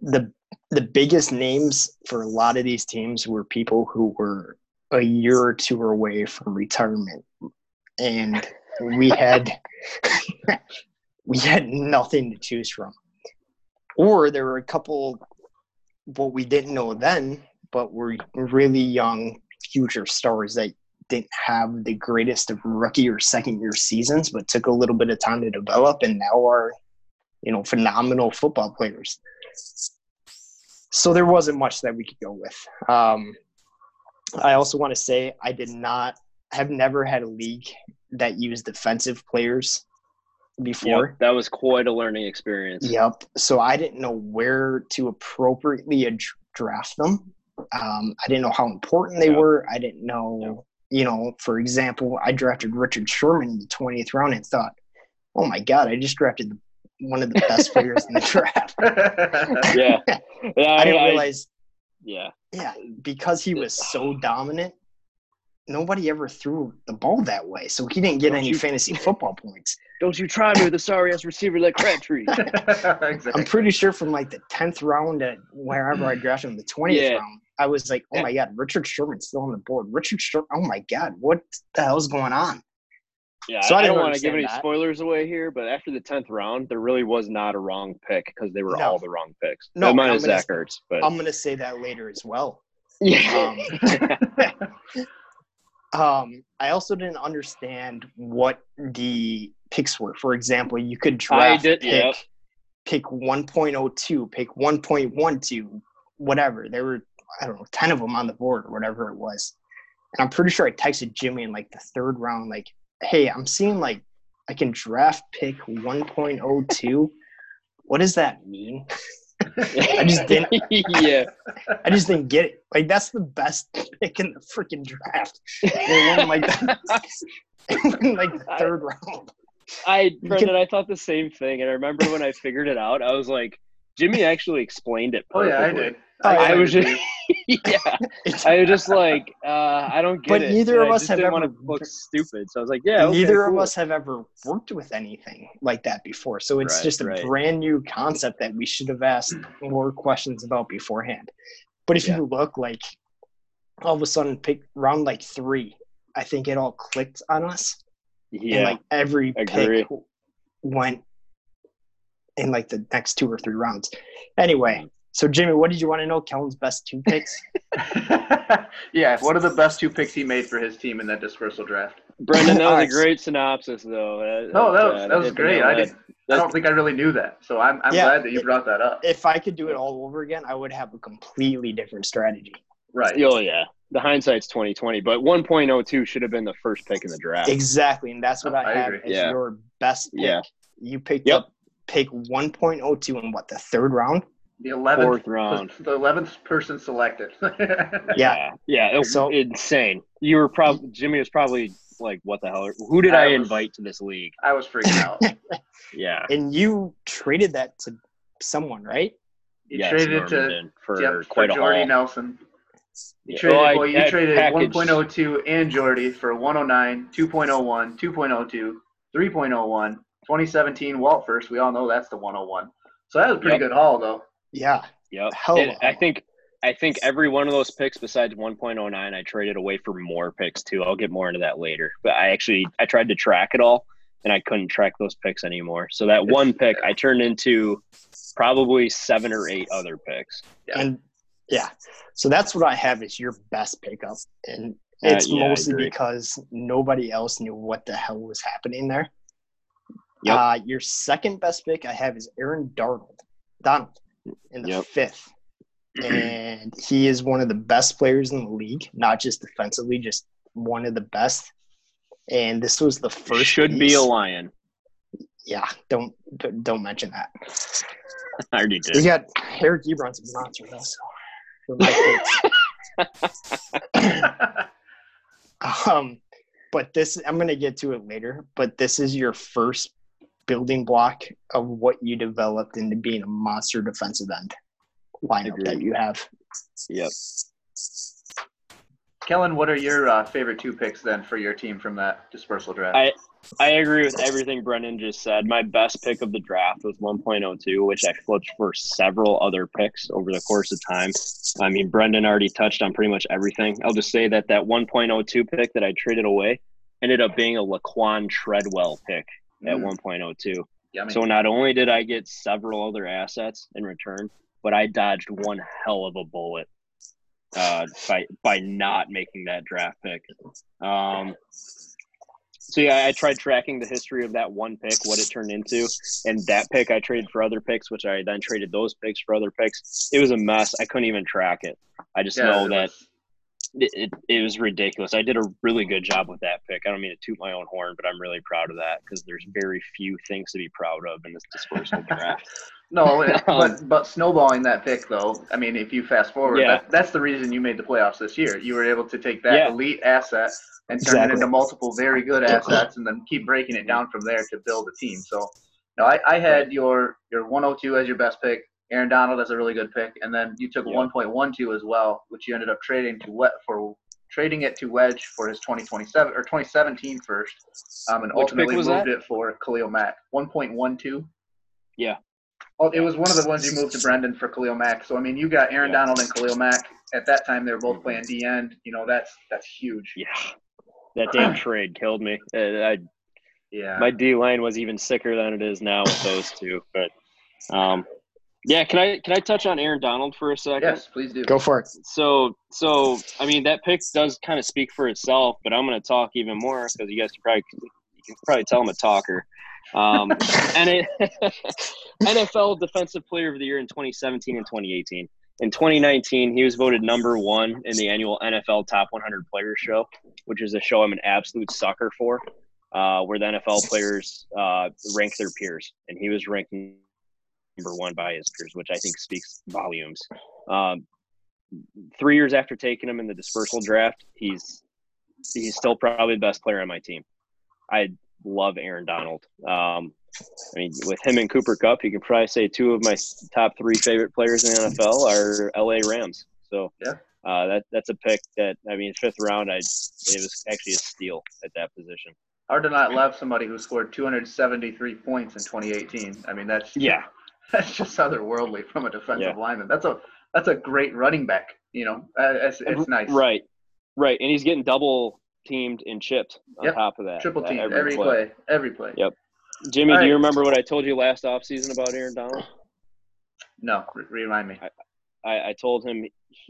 the the biggest names for a lot of these teams were people who were a year or two away from retirement and we had we had nothing to choose from or there were a couple what we didn't know then but were really young future stars that didn't have the greatest of rookie or second year seasons but took a little bit of time to develop and now are you know phenomenal football players so there wasn't much that we could go with. Um, I also want to say I did not have never had a league that used defensive players before. Yep, that was quite a learning experience. Yep. So I didn't know where to appropriately ad- draft them. Um, I didn't know how important they Yep. were. I didn't know, you know, for example, I drafted Richard Sherman in the 20th round and thought, oh my God, I just drafted the, one of the best players in the draft. Yeah. Yeah, I didn't I- realize yeah. Yeah, because he was so dominant, nobody ever threw the ball that way. So he didn't get Don't any you- fantasy football points. Don't you try me with a sorry ass receiver like Crabtree. exactly. I'm pretty sure from like the 10th round at wherever I drafted him, the 20th Yeah. round, I was like, oh my God, Richard Sherman's still on the board. Richard Sherman, oh my God, what the hell's going on? Yeah, So I I, didn't don't want to give any that. spoilers away here, but after the tenth round, there really was not a wrong pick because they were No. all the wrong picks. No, I'm gonna- Zach Ertz, but I'm going to say that later as well. yeah, Um, Um, I also didn't understand what the picks were. For example, you could draft did- pick, yep. pick 1.02, pick 1.12, whatever. There were, I don't know, 10 of them on the board or whatever it was. And I'm pretty sure I texted Jimmy in like the third round, like, hey, I'm seeing like I can draft pick 1.02. What does that mean? I just didn't yeah, I just didn't get it. Like that's the best pick in the freaking draft. They won like won, like the third round. I Brendan, I thought the same thing, and I remember when I figured it out, I was like, Jimmy actually explained it. oh yeah, I perfectly. did. Oh, I yeah. was just, yeah, I was just like, uh, I don't get But it. But neither and of I us just have didn't want ever- to look stupid, so I was like, yeah, okay, Neither of us have ever worked with anything like that before. So it's Right, just a right. brand new concept that we should have asked more questions about beforehand. But if Yeah. you look like all of a sudden pick round like three, I think it all clicked on us. And Yeah, like every agree. pick went in like the next two or three rounds. Anyway, so Jimmy, what did you want to know? Kellen's best two picks? yeah, what are the best two picks he made for his team in that dispersal draft? Brendan, that was a great synopsis, though. No, that was that was hit great. I didn't, I don't think I really knew that, so I'm I'm Yeah. glad that you brought that up. if I could do it all over again, I would have a completely different strategy. Right. Oh yeah, the hindsight's twenty twenty, but one point oh two should have been the first pick in the draft. Exactly, and that's what Oh, I, I have agree. as Yeah. your best pick. Yeah. You picked Yep. up pick 1.02 in what the third round? The eleventh Fourth round. The eleventh person selected. Yeah. yeah, it was So- insane. You were probably Jimmy was probably like, "What the hell? Who did I, I was- invite to this league?" I was freaking out. Yeah, And you traded that to someone, right? You yes, traded it to for yep, quite for a Jordy haul. Nelson. You Yeah. traded, Oh, I- well, you traded package- 1.02 and Jordy for 109, 2.01, 2.02, 3.01, 2017 Walt first. We all know that's the 101. So that was a pretty Yep. good haul, though. Yeah. Yep. Hell And of a I haul. think I think every one of those picks besides 1.09 I traded away for more picks too. I'll get more into that later. But I actually I tried to track it all and I couldn't track those picks anymore. So that It's- one pick I turned into probably seven or eight other picks. Yeah. And yeah. So that's what I have is your best pickup. And Uh, it's yeah, mostly because nobody else knew what the hell was happening there. Yep. Uh, your second best pick I have is Aaron Darnold. Donald in the Yep. fifth. And he is one of the best players in the league, not just defensively, just one of the best. And this was the first Should be a lion. yeah, don't don't mention that. I already did. We got Eric Ebron's a monster though, so um, but this I'm gonna get to it later. But this is your first building block of what you developed into being a monster defensive end lineup that you have. Yep. Kellen, what are your uh, favorite two picks then for your team from that dispersal draft? I- I agree with everything Brendan just said. My best pick of the draft was 1.02, which I flipped for several other picks over the course of time. I mean, Brendan already touched on pretty much everything. I'll just say that that 1.02 pick that I traded away ended up being a Laquan Treadwell pick at Mm, 1.02. yummy. So not only did I get several other assets in return, but I dodged one hell of a bullet uh, by by not making that draft pick. Um, so yeah, I tried tracking the history of that one pick, what it turned into, and that pick I traded for other picks, which I then traded those picks for other picks. It was a mess. I couldn't even track it. I just Yeah, know that it, it, it was ridiculous. I did a really good job with that pick. I don't mean to toot my own horn, but I'm really proud of that because there's very few things to be proud of in this dispersal draft. No, Um, but but snowballing that pick though. I mean, if you fast forward, Yeah. that, that's the reason you made the playoffs this year. You were able to take that Yeah. elite asset and turn it into multiple very good assets, and then keep breaking it down from there to build a team. So, no, I, I had your your 102 as your best pick. Aaron Donald is a really good pick, and then you took Yeah. 1.12 as well, which you ended up trading to wet for trading it to Wedge for his 2027 or 2017 first, um, and Which ultimately moved that? it for Khalil Mack 1.12. Yeah. Oh, it was one of the ones you moved to Brendan for Khalil Mack. So I mean, you got Aaron Yeah. Donald and Khalil Mack. At that time, they were both Mhm. playing D end. You know, that's that's huge. Yeah, that damn trade killed me. Uh, I, Yeah. my D line was even sicker than it is now with those two. But um, yeah, can I can I touch on Aaron Donald for a second? yes, please do. Go for it. So, so I mean that pick does kind of speak for itself, but I'm going to talk even more because you guys can probably you can probably tell I'm a talker. Um, and it, NFL Defensive Player of the Year in 2017 and 2018. In 2019, he was voted number one in the annual NFL Top 100 Players Show, which is a show I'm an absolute sucker for, uh, where the NFL players uh, rank their peers, and he was ranked number one by his peers, which I think speaks volumes. Um, three years after taking him in the dispersal draft, he's he's still probably the best player on my team. I love Aaron Donald. Um, I mean, with him and Cooper Kupp, you can probably say two of my top three favorite players in the NFL are LA Rams. So Yeah. uh, that that's a pick that I mean, fifth round, I it was actually a steal at that position. Hard to not love somebody who scored 273 points in 2018. I mean, that's Yeah, that's just otherworldly from a defensive Yeah. lineman. That's a that's a great running back. You know, uh, it's, it's nice. right, right, and he's getting double teamed and chipped on Yep. top of that. Triple uh, team every, play. every play. Yep. Jimmy, All do you remember what I told you last offseason about Aaron Donald? No, re- remind me. I, I told him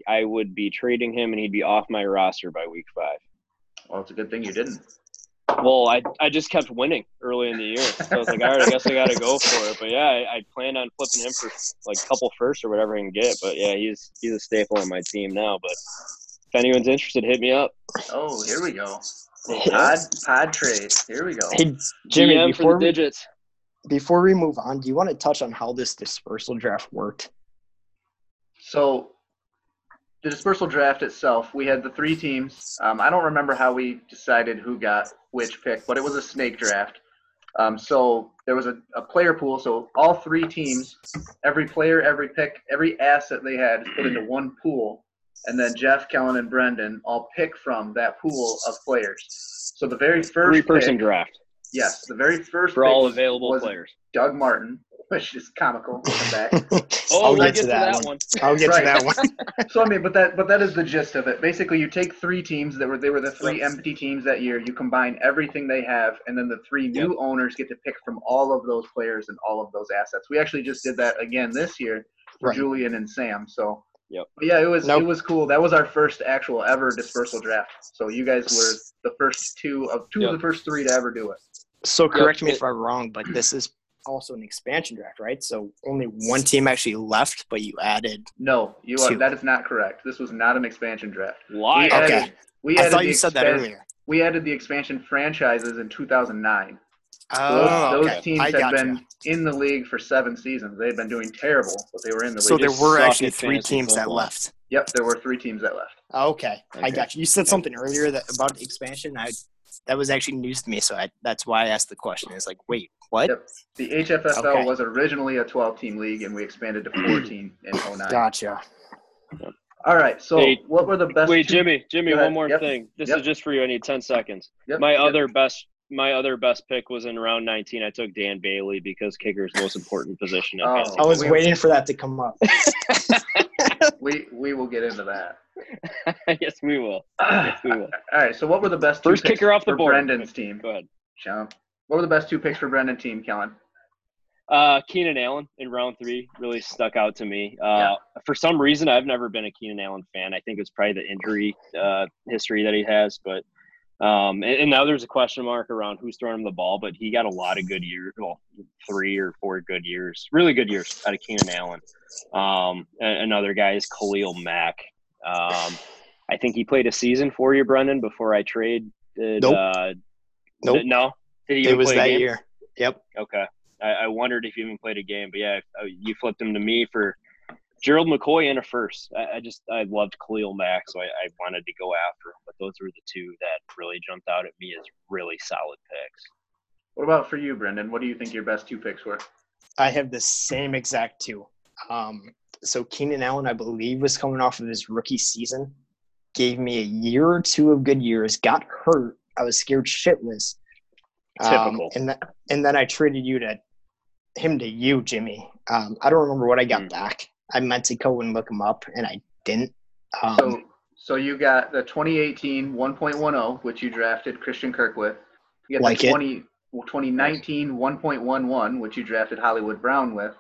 I would be trading him and he'd be off my roster by week five. Well, it's a good thing you didn't. Well, I, I just kept winning early in the year. So I was like, all right, I guess I got to go for it. But yeah, I, I planned on flipping him for like a couple firsts or whatever I can get. But yeah, he's he's a staple on my team now. But if anyone's interested, hit me up. Oh, here we go. Pod pod trade. Here we go. Hey, Jimmy, GM for before the we, digits. before we move on, do you want to touch on how this dispersal draft worked? So the dispersal draft itself, we had the three teams. Um, I don't remember how we decided who got which pick, but it was a snake draft. Um, so there was a, a player pool. So all three teams, every player, every pick, every asset they had is put into one pool. And then Jeff, Kellen, and Brendan all pick from that pool of players. So the very first Three person pick, draft yes, the very first for pick all available players. Doug Martin, which is comical. Looking back. Oh, I'll we'll get to that, one. one. I'll get Right. to that one. So I mean, but that but that is the gist of it. Basically, you take three teams that were they were the three empty teams that year. You combine everything they have, and then the three new owners get to pick from all of those players and all of those assets. We actually just did that again this year for Right. Julian and Sam. So Yep. but yeah, it was Nope. it was cool. That was our first actual ever dispersal draft. So you guys were the first two of two Yep. of the first three to ever do it. So correct me if I'm wrong, but this is also an expansion draft, right? So only one team actually left, but you added. No, you are, that is not correct. This was not an expansion draft. Live. Okay. Added, we I added thought the you said that earlier. We added the expansion franchises in 2009. Oh, those, those okay. teams I had gotcha. been in the league for seven seasons. They'd been doing terrible, but they were in the So league. So there were actually three fantasy teams that left. yep, there were three teams that left. Okay, I got you. You said something earlier that about expansion. I that was actually news to me, so I, that's why I asked the question. It's like, wait, what? Yep. The HFFL Okay. was originally a 12-team league, and we expanded to 14 in 09. Gotcha. All right. So, Hey, what were the best? Wait, two- Jimmy, Jimmy, one more Yep. thing. This Yep. is just for you. I need ten seconds. Yep, My yep. other best, my other best pick was in round nineteen. I took Dan Bailey because kicker's the most important position. Oh. I was waiting for that to come up. We we will get into that. yes, we will. All Yes, we will. right. So, what were the best two First picks kicker off the for board. Brendan's team? Go ahead. Sean. What were the best two picks for Brendan's team, Kellen? Uh, Keenan Allen in round three really stuck out to me. Uh, Yeah. For some reason, I've never been a Keenan Allen fan. I think it's probably the injury uh, history that he has. But um, and, and now there's a question mark around who's throwing him the ball. But he got a lot of good years, well, three or four good years, really good years out of Keenan Allen. Um, another guy is Khalil Mack. Um, I think he played a season for you, Brendan, before I traded. Nope. Uh, Nope. No. Did he It even was play a that game? year. Yep. Okay. I, I wondered if he even played a game, but yeah, uh, you flipped him to me for Gerald McCoy and a first. I, I just I loved Khalil Mack, so I, I wanted to go after him. But those were the two that really jumped out at me as really solid picks. What about for you, Brendan? What do you think your best two picks were? I have the same exact two. Um, so Keenan Allen, I believe, was coming off of his rookie season. Gave me a year or two of good years. Got hurt. I was scared shitless. Um, Typical. and then and then I traded you to him to you, Jimmy. Um, I don't remember what I got Hmm. back. I meant to go and look him up, and I didn't. Um, So, so you got the 2018 1.10, which you drafted Christian Kirk with. You got Like the it. 20, 2019 1.11, which you drafted Hollywood Brown with,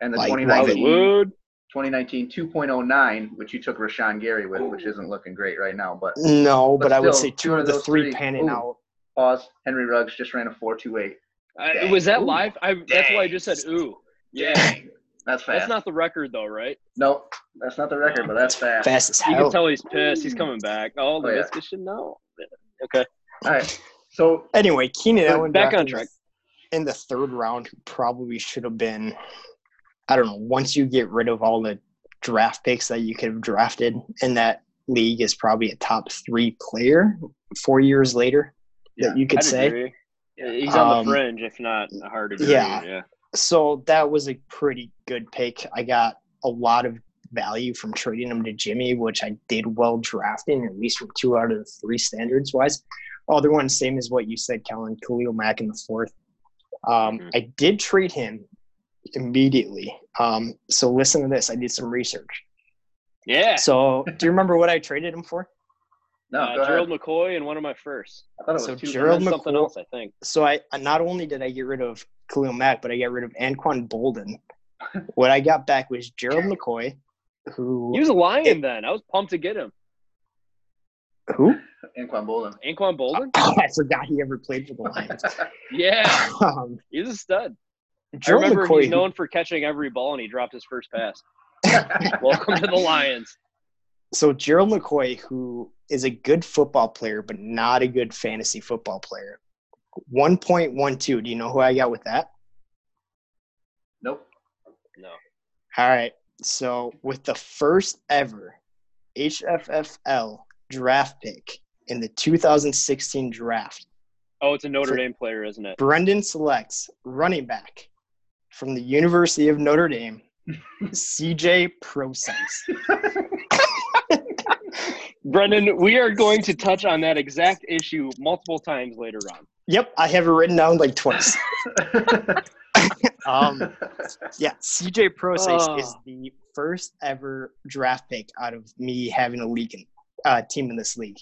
and the Like, love it. 2019 Hollywood. 2019 2.09, which you took Rashawn Gary with, which isn't looking great right now. But no, but, But I would say two two of of the three three- panning ooh. out. pause. Henry Ruggs just ran a 4.28. I, was that Ooh. live? I, that's why I just said ooh. Yeah, Dang. That's fast. that's not the record though, right? nope, that's not the record, but that's fast. Fast as hell. You can tell he's pissed. He's coming back. Oh, the Oh, yeah. Should know. Okay. All right. So Anyway, Keenan But Allen back on track. in the third round, who probably should have been. I don't know. Once you get rid of all the draft picks that you could have drafted in that league, is probably a top three player. Four years later, Yeah, that you could I'd say. agree. He's on Um, the fringe, if not a hard agree. yeah. yeah. So that was a pretty good pick. I got a lot of value from trading him to Jimmy, which I did well drafting, at least from two out of the three standards wise. Other one, same as what you said, Kellen, Khalil Mack in the fourth. Um, Mhm. I did trade him immediately. Um, so listen to this. I did some research. Yeah. So do you remember what I traded him for? no, uh, Gerald ahead. McCoy and one of my first. I thought it was so two. Gerald And then something else, I think. So I not only did I get rid of Khalil Mack, but I got rid of Anquan Boldin. what I got back was Gerald McCoy, who He was a lion then. I was pumped to get him. who? Anquan Boldin. Anquan Boldin? I forgot he ever played for the Lions. Yeah. Um, He's a stud. I Gerald remember McCoy, he's known for catching every ball and he dropped his first pass. Welcome to the Lions. so Gerald McCoy, who is a good football player but not a good fantasy football player. One point one two. Do you know who I got with that? nope. No. All right. So with the first ever HFFL draft pick in the 2016 draft, Oh, it's a Notre For- Dame player, isn't it? Brendan selects running back from the University of Notre Dame, CJ Procise. Brendan, we are going to touch on that exact issue multiple times later on. Yep, I have it written down like twice. Um, yeah, CJ Procise Oh. is the first ever draft pick out of me having a league in, uh, team in this league.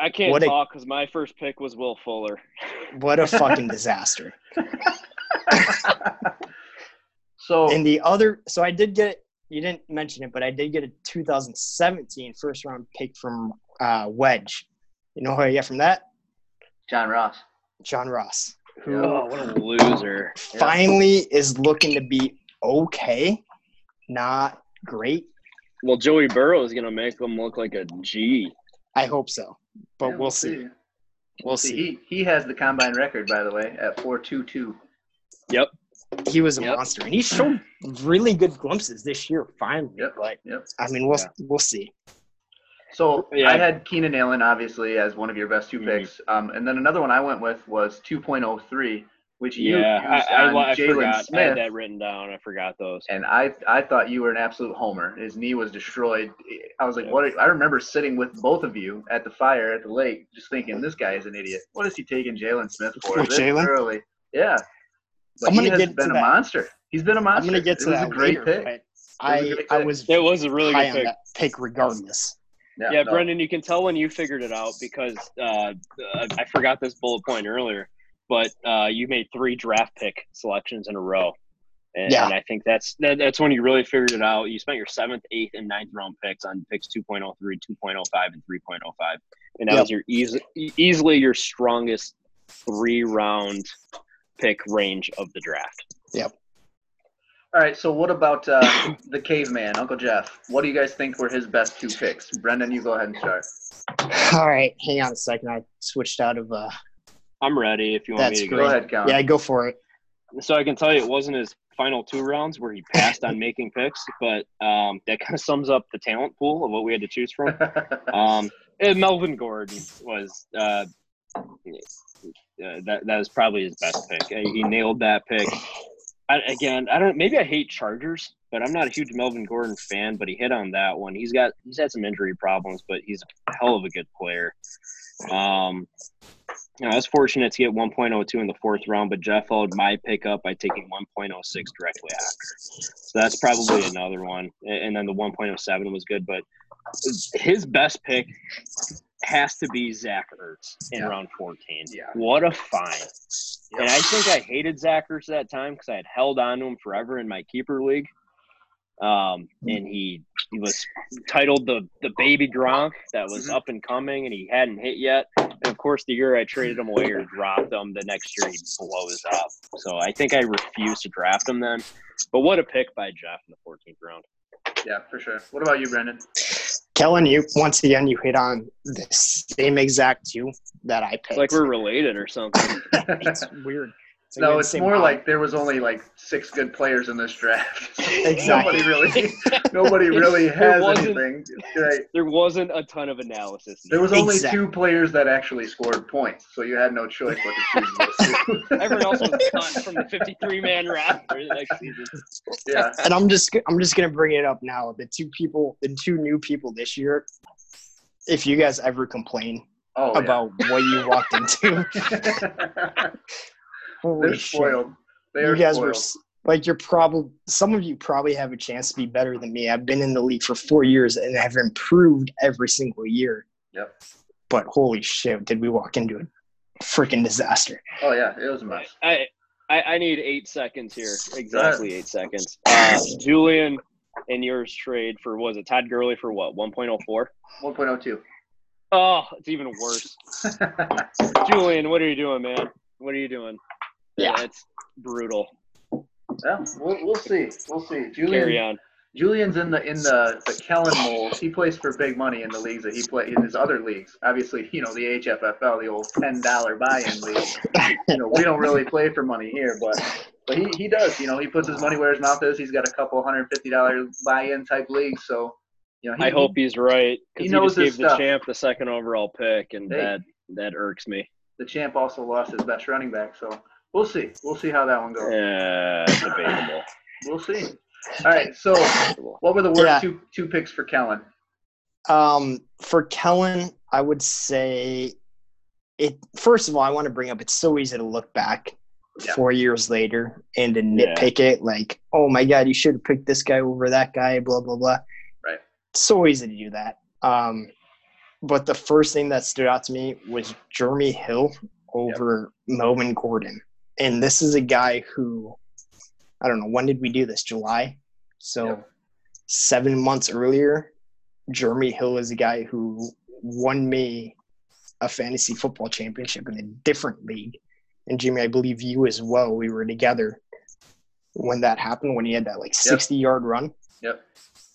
I can't What a- talk because my first pick was Will Fuller. What a fucking disaster. So And the other, so I did get, you didn't mention it, but I did get a 2017 first round pick from uh, Wedge. You know who I get from that? John Ross. John Ross, who Oh, what a loser. Yeah. finally is looking to be okay, not great. Well, Joey Burrow is going to make him look like a G. I hope so, but Yeah, we'll see. We'll See, see. he, he has the combine record, by the way, at 4.22. Yep. He was a Yep. monster, and he showed really good glimpses this year. Finally, Yep. but Yep. I mean, we'll Yeah. we'll see. So Yeah. I had Keenan Allen, obviously, as one of your best 2 Mhm. picks. Um, and then another one I went with was 2.03, which you Yeah, used I, I, on I Jaylon forgot. I Smith. had that written down. I forgot those. and I I thought you were an absolute homer. His knee was destroyed. I was like, Yeah. what? Are, I remember sitting with both of you at the fire at the lake, just thinking, this guy is an idiot. What is he taking Jaylon Smith for With Jaylon? early? Yeah, but I'm he gonna has get been to a that. monster. He's been a monster. I'm gonna get to it was that a great later, pick. but a I great I was It was a really high good pick. pick regardless. Yeah, no. Brendan, you can tell when you figured it out because uh, uh, I forgot this bullet point earlier, but uh, you made three draft pick selections in a row. And, Yeah. and I think that's that, that's when you really figured it out. You spent your seventh, eighth, and ninth round picks on picks 2.03, 2.05, and 3.05. And that Yep. was your easy, easily your strongest three round pick range of the draft. Yep. All right, so what about uh, the caveman, Uncle Jeff? What do you guys think were his best two picks? Brendan, you go ahead and start. All right, hang on a second. I switched out of uh. I'm ready if you want That's me to Go go. ahead, Kellen. Yeah, go for it. So I can tell you it wasn't his final two rounds where he passed on making picks, but um, that kind of sums up the talent pool of what we had to choose from. Um, and Melvin Gordon was uh, uh, that that was probably his best pick. He nailed that pick. I, again, I don't. Maybe I hate Chargers, but I'm not a huge Melvin Gordon fan. But he hit on that one. He's got he's had some injury problems, but he's a hell of a good player. Um, you know, I was fortunate to get 1.02 in the fourth round, but Jeff followed my pickup by taking 1.06 directly after. So that's probably another one. And then the 1.07 was good, but his best pick has to be Zach Ertz in Yeah. round 14. Yeah. What a find. And I think I hated Zach Ertz that time because I had held on to him forever in my keeper league. Um, and he he was titled the the baby Gronk that was Mhm. up and coming, and he hadn't hit yet. And of course, the year I traded him away or dropped him, the next year he blows up. So I think I refused to draft him then. But what a pick by Jeff in the 14th round. yeah, for sure. What about you, Brendan? Kellen, you once again you hit on the same exact two that I picked. It's like we're related or something. it's weird. It's like no, it's more mom. like there was only like six good players in this draft. Exactly. nobody really, nobody really has anything. Right. there wasn't a ton of analysis. There was only Exactly. two players that actually scored points, so you had no choice but to choose those two. Everyone else was cut from the 53 man roster next season. yeah. and I'm just I'm just gonna bring it up now. The two people, the two new people this year. If you guys ever complain Oh, yeah. about what you walked into, holy They're shit. spoiled. They are you guys spoiled. were like you're probably some of you probably have a chance to be better than me. I've been in the league for four years and have improved every single year. Yep. But holy shit, did we walk into a freaking disaster? Oh yeah, it was a mess. I, I I need eight seconds here. Exactly eight seconds. Uh, Julian and yours trade for was it Todd Gurley for what 1.04? 1.02. Oh, it's even worse. Julian, what are you doing, man? What are you doing? Yeah. it's brutal. yeah, we'll, we'll see. We'll see. Carry Julian, on. Julian's in the in the the Kellen mold. He plays for big money in the leagues that he play in his other leagues. Obviously, you know the HFFL, the old ten dollar buy-in league. You know we don't really play for money here, but but he, he does. You know he puts his money where his mouth is. He's got a couple hundred fifty dollar buy-in type leagues. So you know he, I hope he's right he because he, knows just his gave the stuff. champ the second overall pick, and Hey. that that irks me. the champ also lost his best running back. So we'll see. We'll see how that one goes. Uh, debatable. We'll see. All right. So what were the worst Yeah. two two picks for Kellen? Um, for Kellen, I would say it. First of all, I want to bring up. It's so easy to look back Yeah. four years later and to Yeah. nitpick it. Like, oh my god, you should have picked this guy over that guy. Blah blah blah. Right. It's so easy to do that. Um, but the first thing that stood out to me was Jeremy Hill over Melvin Gordon, and this is a guy who, I don't know, when did we do this? July. So Yep. seven months earlier, Jeremy Hill is a guy who won me a fantasy football championship in a different league. And Jimmy, I believe you as well. We were together when that happened, when he had that like 60 yard run. Yep.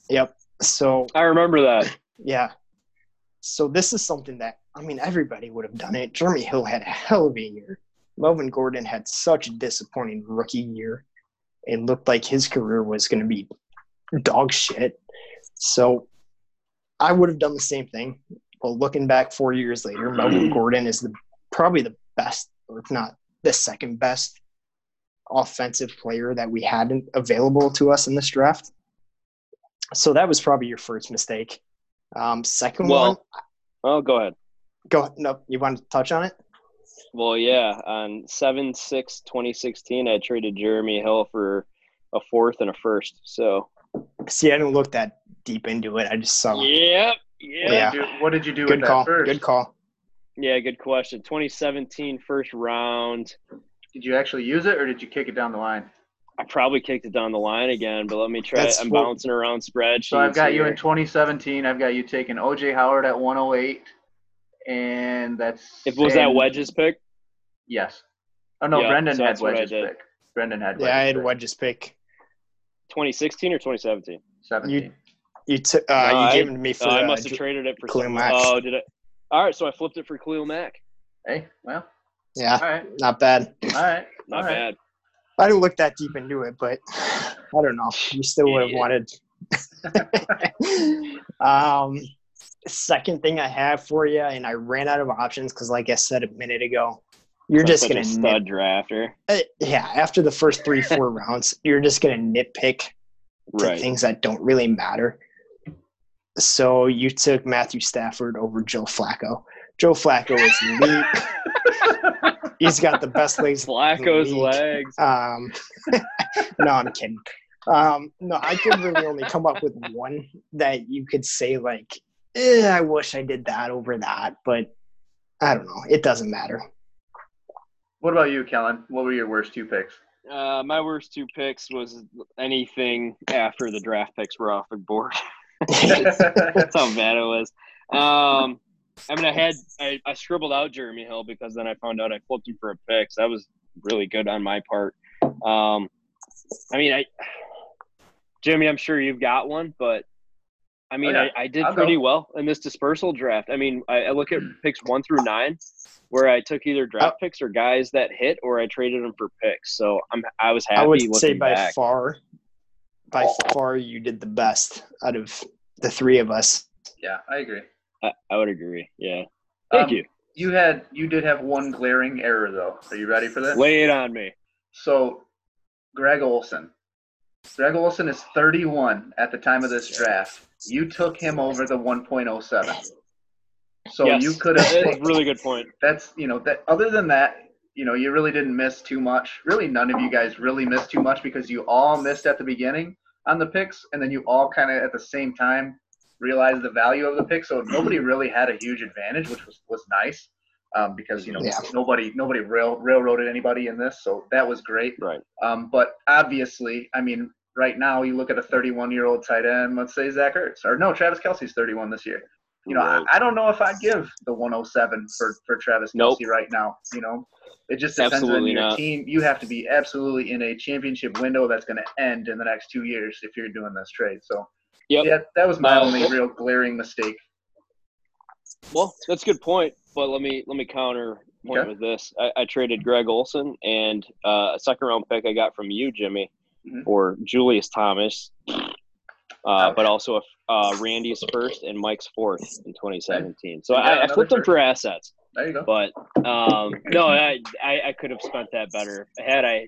Yep. So, I remember that. yeah. So, this is something that I mean, everybody would have done it. Jeremy Hill had a hell of a year. Melvin Gordon had such a disappointing rookie year. It looked like his career was going to be dog shit. So I would have done the same thing. Well, looking back four years later, Melvin Gordon is the probably the best, or if not the second best, offensive player that we had available to us in this draft. So that was probably your first mistake. Um, second Well, one, Oh, go ahead. go. No, you want to touch on it? Well, yeah, on 7 6 2016, I traded Jeremy Hill for a fourth and a first. So, See, I didn't look that deep into it. I just saw. yep. What Yeah. did you, what did you do Good with call. that first? Good call. Yeah, good question. 2017 first round. Did you actually use it or did you kick it down the line? I probably kicked it down the line again, but let me try. That's I'm what- bouncing around spreadsheets. So I've got you in 2017. I've got you taking OJ Howard at 108, and that's If was that Wedges pick? Yes. Oh no, Yeah, Brendan so had that's what I Wedges did. pick. Brendan had Yeah, I had Wedges Wedges pick. 2016 or 2017? 17. You took. Uh, No, you I- gave it to me for. Oh, I uh, must have Ju- traded it for Khalil some- Mack. Oh, did it? All right, so I flipped it for Khalil Mack. Hey, well, yeah, all right, not bad. all right, Not all right. bad. I didn't look that deep into it, but I don't know. You still would have wanted. um, second thing I have for you, and I ran out of options because, like I said a minute ago, you're I'm just gonna stud nit, drafter. uh, yeah. After the first three, four rounds, you're just gonna nitpick to Right. things that don't really matter. So you took Matthew Stafford over Joe Flacco. Joe Flacco is elite. He's got the best legs. Flacco's legs. Um, no, I'm kidding. Um, no, I could really only come up with one that you could say like, eh, I wish I did that over that, but I don't know. It doesn't matter. What about you, Kellen? What were your worst two picks? Uh, my worst two picks was anything after the draft picks were off the board. That's how bad it was. Um, I mean, I had I, I scribbled out Jeremy Hill because then I found out I flipped him for a pick. So that was really good on my part. Um, I mean, I Jimmy, I'm sure you've got one, but I mean, Oh, yeah. I, I did I'll pretty go. well in this dispersal draft. I mean, I, I look at picks one through nine, where I took either draft picks or guys that hit, or I traded them for picks. So I'm I was happy I would looking say by back. far, by far, you did the best out of the three of us. yeah, I agree. I, I would agree. Yeah. Thank Um, you. You had you did have one glaring error though. Are you ready for this? Lay it on me. So, Greg Olsen. Greg Olsen is 31 at the time of this draft. You took him over the 1.07. So yes. you could have. That's a really good point. That's you know that. Other than that, you know, you really didn't miss too much. Really, none of you guys really missed too much because you all missed at the beginning on the picks, and then you all kind of at the same time realized the value of the pick. So nobody really had a huge advantage, which was was nice. Um, because you know Yeah. nobody nobody rail, railroaded anybody in this, so that was great. Right. Um, but obviously, I mean, right now you look at a 31 year old tight end, let's say Zach Ertz, or no, Travis Kelce's 31 this year. You know, Right. I, I don't know if I'd give the 107 for, for Travis Nope. Kelce right now. You know, it just depends Absolutely on your not. team. You have to be absolutely in a championship window that's going to end in the next two years if you're doing this trade. So, Yep. yeah, that was my Uh, only real glaring mistake. Well, that's a good point. But let me let me counter point Okay. with this. I, I traded Greg Olsen and uh, a second round pick I got from you, Jimmy, Mhm. for Julius Thomas, uh, Ouch. but also uh, Randy's first and Mike's fourth in 2017. So I, I another flipped them for assets. There you go. But um, no, I, I I could have spent that better had I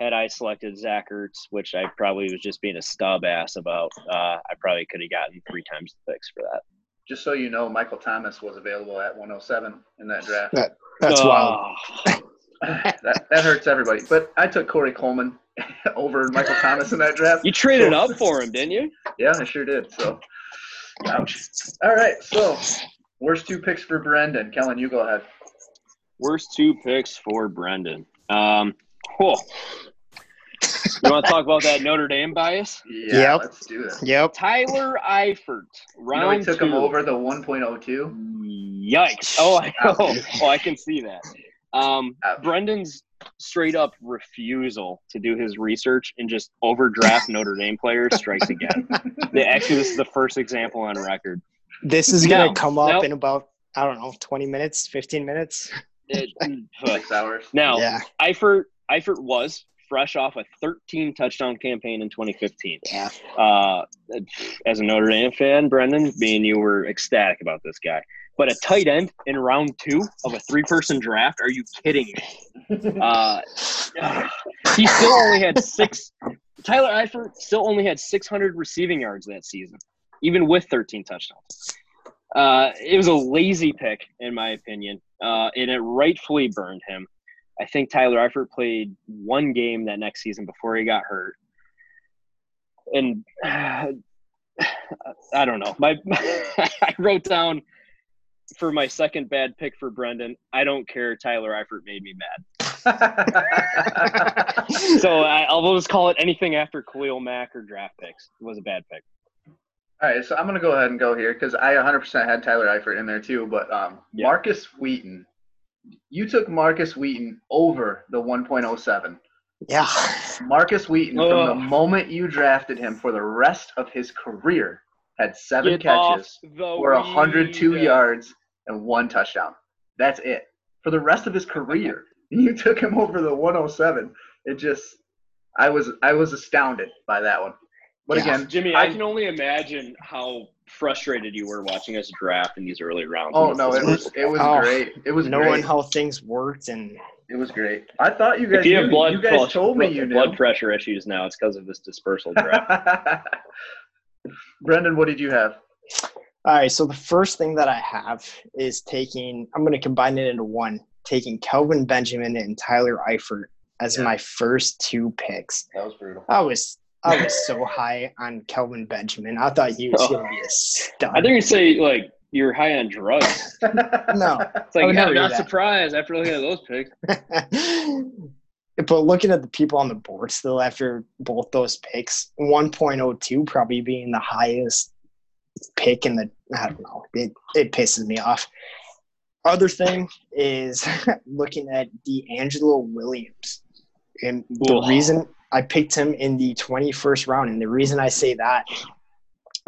had I selected Zach Ertz, which I probably was just being a stub ass about. Uh, I probably could have gotten three times the picks for that. Just so you know, Michael Thomas was available at 107 in that draft. That's Oh, wild. that, that hurts everybody. But I took Corey Coleman over Michael Thomas in that draft. You traded So- up for him, didn't you? Yeah, I sure did. So, ouch. All right. So, worst two picks for Brendan. Kellen, you go ahead. Worst two picks for Brendan. Um, cool. You want to talk about that Notre Dame bias? Yeah, Yep. let's do this. Yep. Tyler Eifert, You round know, he took two. him over the 1.02. Yikes! Oh, I know. Oh, I can see that. Um, Ouch. Brendan's straight up refusal to do his research and just overdraft Notre Dame players strikes again. Yeah, Actually, this is the first example on record. This is gonna No, come up no. in about I don't know, 20 minutes, 15 minutes. It, Six hours. now, Yeah. Eifert Eifert was fresh off a 13 touchdown campaign in 2015. Yeah. Uh, as a Notre Dame fan, Brendan, me and you were ecstatic about this guy. But a tight end in round two of a three-person draft? Are you kidding me? Uh, he still only had six. Tyler Eifert still only had 600 receiving yards that season, even with 13 touchdowns. Uh, it was a lazy pick, in my opinion, uh, and it rightfully burned him. I think Tyler Eifert played one game that next season before he got hurt, and uh, I don't know. My I wrote down for my second bad pick for Brendan. I don't care. Tyler Eifert made me mad. So I, I'll just call it anything after Khalil Mack or draft picks. It was a bad pick. All right, so I'm gonna go ahead and go here because I 100% had Tyler Eifert in there too. But um, Yeah. Markus Wheaton, you took Markus Wheaton over the 1.07. Yeah. Markus Wheaton, from the moment you drafted him for the rest of his career, had seven Get catches for 102 weed. yards and one touchdown. That's it for the rest of his career. You took him over the 107. It just, I was, I was astounded by that one. But Yeah. again, Jimmy, I, I- can only imagine how frustrated you were watching us draft in these early rounds. Oh no, it was it was Oh, great. It was Knowing great. how things worked and It was great. I thought you guys if you have knew. blood, you guys pressure- told me you blood knew. pressure issues now, it's because of this dispersal draft. Brendan, what did you have? All right, so the first thing that I have is taking. I'm going to combine it into one. Taking Kelvin Benjamin and Tyler Eifert as Yeah. my first two picks. That was brutal. I was I was so high on Kelvin Benjamin. I thought he was Oh. going to be a stud. I think you say like you're high on drugs. no, It's like I would never I'm do not that. surprised after looking at those picks. but looking at the people on the board still after both those picks, 1.02 probably being the highest pick in the I don't know. It it pisses me off. Other thing is looking at DeAngelo Williams. And the reason I picked him in the 21st round, and the reason I say that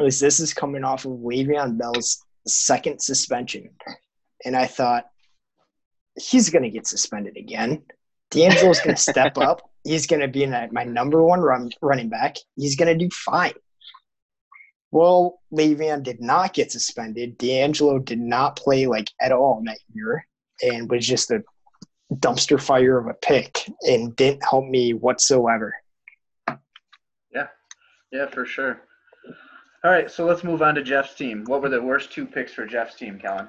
is this is coming off of Le'Veon Bell's second suspension. And I thought, he's going to get suspended again. DeAngelo's going to step up. He's going to be my, my number one run, running back. He's going to do fine. Well, Le'Veon did not get suspended. DeAngelo did not play like at all that year and was just a dumpster fire of a pick and didn't help me whatsoever. Yeah, yeah, for sure. All right, so let's move on to Jeff's team. What were the worst two picks for Jeff's team, Kellen?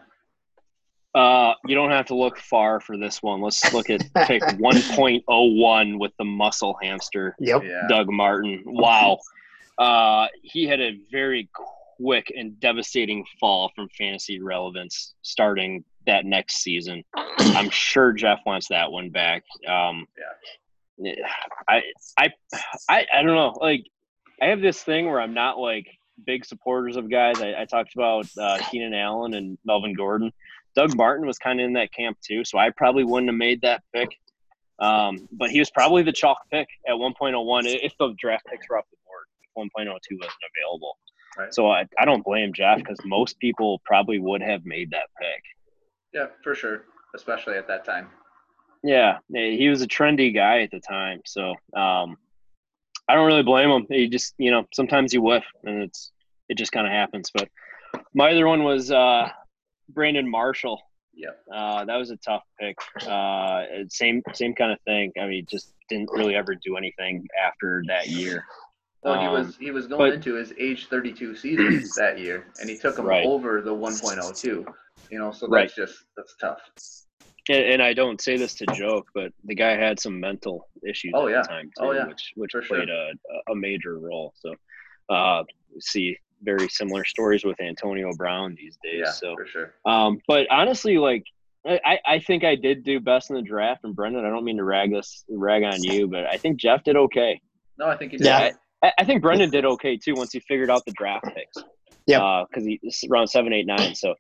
Uh, you don't have to look far for this one. Let's look at pick 1.01 with the muscle hamster, Yep. Yeah. Doug Martin. Wow. Uh, he had a very quick and devastating fall from fantasy relevance starting that next season. I'm sure Jeff wants that one back. Um, I, I, I, I don't know. Like, I have this thing where I'm not like big supporters of guys. I, I talked about uh, Keenan Allen and Melvin Gordon. Doug Martin was kind of in that camp too, so I probably wouldn't have made that pick. Um, but he was probably the chalk pick at 1.01 if the draft picks were off the board. 1.02 wasn't available. Right. So I, I don't blame Jeff because most people probably would have made that pick. Yeah, for sure, especially at that time. Yeah, he was a trendy guy at the time, so um, I don't really blame him. He just, you know, sometimes you whiff, and it's it just kind of happens. But my other one was uh, Brandon Marshall. Yeah, Uh, that was a tough pick. Uh, same same kind of thing. I mean, just didn't really ever do anything after that year. Well, he Um, was he was going but- into his age 32 season that year, and he took him Right. over the 1.02. You know, so that's Right. just that's tough. And, and I don't say this to joke, but the guy had some mental issues Oh, at yeah. the time too, Oh, yeah. which which For played a, a major role. So, uh, see very similar stories with Antonio Brown these days. Yeah, so, for sure. um, but honestly, like I, I think I did do best in the draft. And Brendan, I don't mean to rag us rag on you, but I think Jeff did okay. No, I think he did. Yeah. I, I think Brendan did okay too once he figured out the draft picks. Yep. Because he it's around seven, eight, nine. So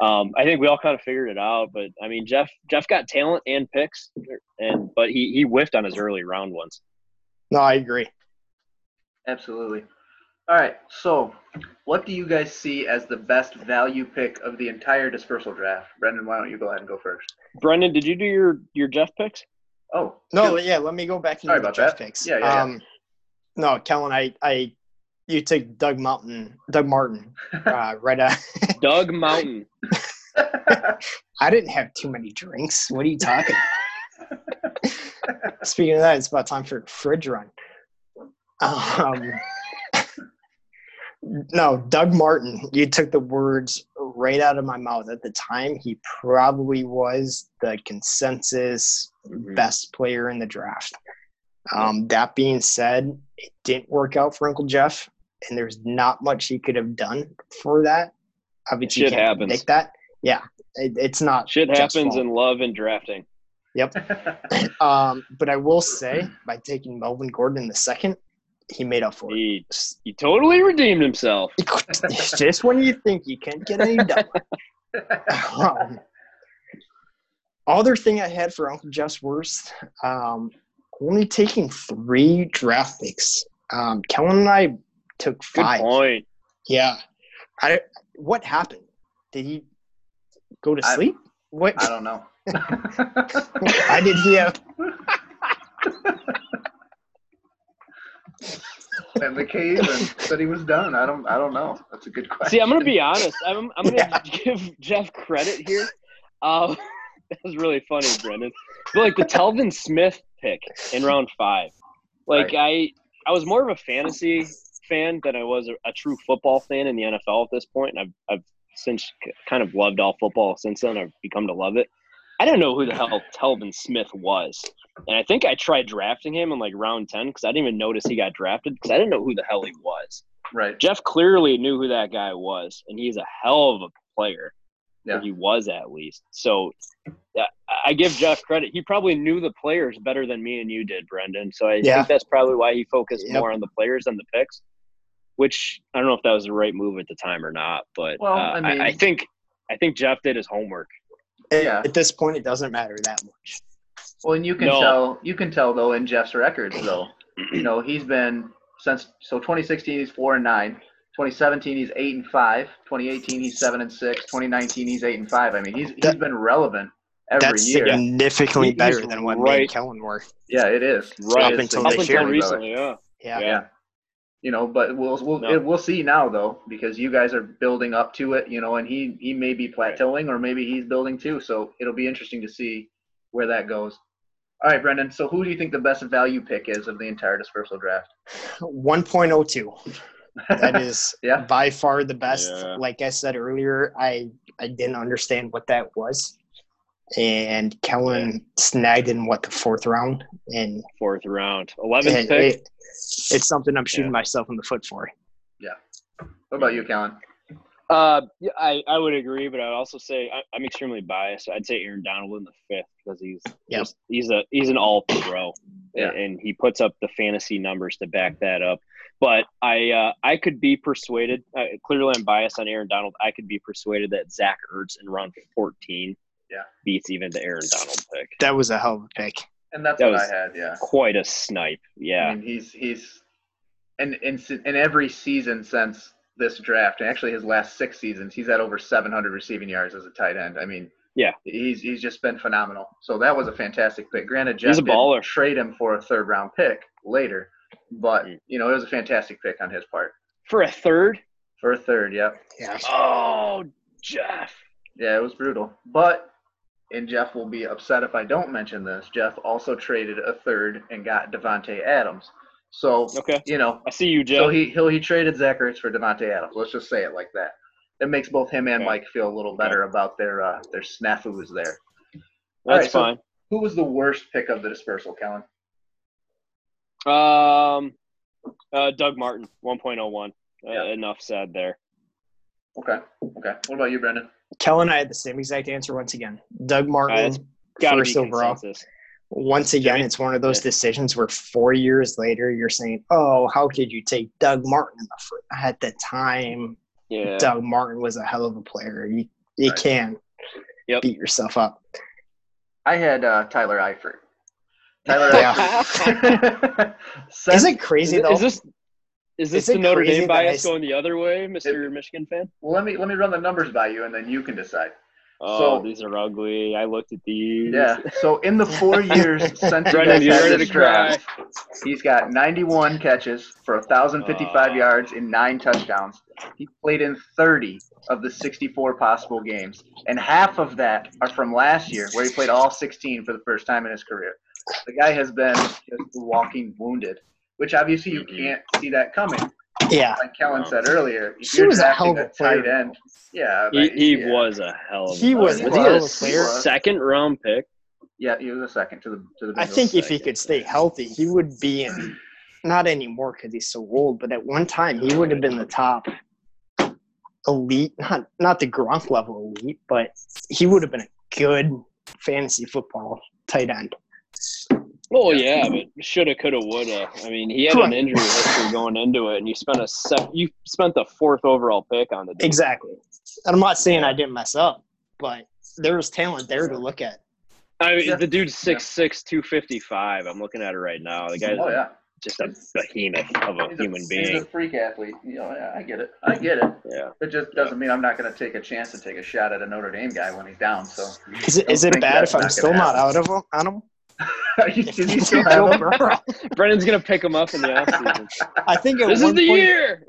um, I think we all kind of figured it out. But I mean, Jeff Jeff got talent and picks, and but he he whiffed on his early round ones. No, I agree. Absolutely. All right. So, what do you guys see as the best value pick of the entire dispersal draft? Brendan, why don't you go ahead and go first? Brendan, did you do your your Jeff picks? Oh No, shoot. yeah, let me go back Sorry into the about draft that. picks. Yeah, yeah, yeah. um, No, Kellen, I, I, you took Doug Mountain, Doug Martin, uh, right out. Doug Mountain. I didn't have too many drinks. What are you talking? Speaking of that, it's about time for a fridge run. Um, no, Doug Martin. You took the words right out of my mouth. At the time, he probably was the consensus Mhm. best player in the draft. Um, that being said, it didn't work out for Uncle Jeff, and there's not much he could have done for that. Obviously, you Shit can't happens. predict that. Yeah, it, it's not Shit Jeff's happens fault. in love and drafting. Yep. um, but I will say, by taking Melvin Gordon in the second, he made up for it. He he totally redeemed himself. It's just when you think you can't get any done. Um, other thing I had for Uncle Jeff's worst, um, only taking three draft picks. Um, Kellen and I took five. Good five. point. Yeah. I what happened? Did he go to I- sleep? What I don't know. I did he have in the cave and said he was done. I don't. I don't know. That's a good question. See, I'm gonna be honest. I'm I'm gonna Yeah. give Jeff credit here. Uh, that was really funny, Brendan. But like the Telvin Smith pick in round five, like I I was more of a fantasy fan than I was a, a true football fan in the NFL at this point, and I've I've since kind of loved all football since then. I've become to love it. I don't know who the hell Telvin Smith was, and I think I tried drafting him in like round ten because I didn't even notice he got drafted because I didn't know who the hell he was. Right. Jeff clearly knew who that guy was, and he's a hell of a player. Yeah. Or he was at least. So yeah, I give Jeff credit. He probably knew the players better than me and you did, Brendan. So I Yeah. think that's probably why he focused Yep. more on the players than the picks. Which I don't know if that was the right move at the time or not, but Well, uh, I I, I think I think Jeff did his homework. At, Yeah. at this point it doesn't matter that much. Well, and you can No. tell. You can tell though in Jeff's records though. you know he's been since so 2016 he's four and nine. 2017 he's eight and five. 2018 he's seven and six. 2019 he's eight and five. I mean he's he's That- been relevant every That's year. significantly He- he's better than what me right. and Kellen were. Yeah, it is. Right. Up is until Up this until year, recently, yeah. Yeah. Yeah. Yeah. You know, but we'll we'll No. it, we'll see now though because you guys are building up to it. You know, and he he may be plateauing or maybe he's building too. So it'll be interesting to see where that goes. All right, Brendan. So who do you think the best value pick is of the entire dispersal draft? 1.02. That is Yeah. by far the best. Yeah. Like I said earlier, I I didn't understand what that was. And Kellen snagged in what the fourth round and Fourth round. Eleventh it- pick. it- it's something I'm shooting Yeah. myself in the foot for. Yeah. What about you, Kellen? Uh, yeah, I, I would agree, but I would also say I, I'm extremely biased. I'd say Aaron Donald in the fifth because he's Yep. just he's a he's an all pro, Yeah. and, and he puts up the fantasy numbers to back that up. But I uh, I could be persuaded. Uh, clearly, I'm biased on Aaron Donald. I could be persuaded that Zach Ertz in round 14 Yeah. beats even the Aaron Donald pick. That was a hell of a pick. And that's That what I had. Yeah. Quite a snipe. Yeah. I Yeah, mean, he's he's in in in every season since this draft, and actually his last six seasons, he's had over 700 receiving yards as a tight end. I mean, Yeah. he's he's just been phenomenal. So that was a fantastic pick. Granted, Jeff He's a did baller. trade him for a third round pick later, but Mm. you know it was a fantastic pick on his part for a third. for a third. Yep. Yeah. Oh, Jeff. Yeah, it was brutal. But and Jeff will be upset if I don't mention this. Jeff also traded a third and got Davante Adams. So Okay, you know I see you, Jeff. So he he he traded Zach Ertz for Davante Adams. Let's just say it like that. It makes both him and Okay. Mike feel a little better about their uh, their snafus there. That's Alright, so- fine. Who was the worst pick of the dispersal, Kellen? Um, uh, Doug Martin, 1.01. Uh, Yeah. Enough said there. Okay, okay. What about you, Brendan? Kellen and I had the same exact answer once again. Doug Uh, Martin, it's Got to be first overall. consensus. Once again, it's one of those Yeah. decisions where four years later, you're saying, "Oh, how could you take Doug Martin in the first? At the time, Yeah. Doug Martin was a hell of a player. You you Right. can Yep. beat yourself up. I had uh, Tyler Eifert. Tyler Yeah. Eifert. Is Sent- it crazy Is, though? is this Is this Is the Notre Dame bias going the other way, Mr. Michigan fan? Well, let me let me run the numbers by you, and then you can decide. Oh, So- these are ugly. I looked at these. Yeah. So in the four years since you Brendan, guys you this draft, he's got 91 catches for 1,055 Aw. yards and nine touchdowns. He played in 30 of the 64 possible games, and half of that are from last year, where he played all 16 for the first time in his career. The guy has been just walking wounded, which obviously you Mhm. can't see that coming. Yeah. Like Kellen No. said earlier, He was a hell of a a player. tight end. Yeah, He, he yeah. was a hell of a He was a was he a of a player. second round pick? Yeah, he was a second to the to the. I think if he could stay healthy, he would be in. Not anymore because he's so old, but at one time he would have been the top elite, not not the Gronk level elite, but he would have been a good fantasy football tight end. Oh yeah, but shoulda, coulda, woulda. I mean, he had an injury history going into it, and you spent a sec- you spent the fourth overall pick on the dude. Exactly. And I'm not saying I didn't mess up, but there was talent there to look at. I mean, the dude's 6'6", 255. I'm looking at it right now. The guy's Oh yeah. just a behemoth of a He's a- human He's being. a freak athlete. You know, yeah, I get it. I get it. Yeah. It just doesn't mean I'm not going to take a chance to take a shot at a Notre Dame guy when he's down. So, Is it, is it bad if I'm not still gonna not out of him, on him? Are you, does he still have Joe him? Brendan's gonna pick him up in the offseason. I think at this is the point, year.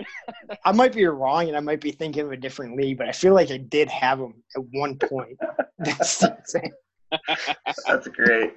I might be wrong and I might be thinking of a different league, but I feel like I did have him at one point. That's insane. That's great.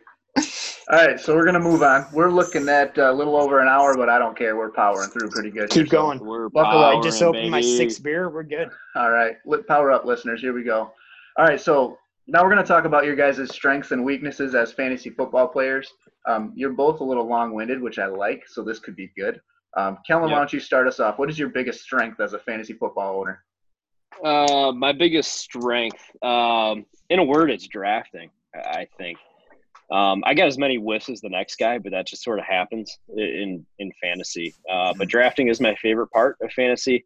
All right, so we're gonna move on. We're looking at a little over an hour, but I don't care. We're powering through pretty good. Keep here, so- going. We're Buckle up. I just powering, opened my sixth beer. We're good. All right, Let- power up, listeners. Here we go. All right, so now we're going to talk about your guys' strengths and weaknesses as fantasy football players. Um, you're both a little long-winded, which I like, so this could be good. Um, Kellen, why don't you start us off? What is your biggest strength as a fantasy football owner? Uh, my biggest strength, um, in a word, it's drafting. I I think. Um, I got as many whiffs as the next guy, but that just sort of happens in in fantasy. Uh, but drafting is my favorite part of fantasy.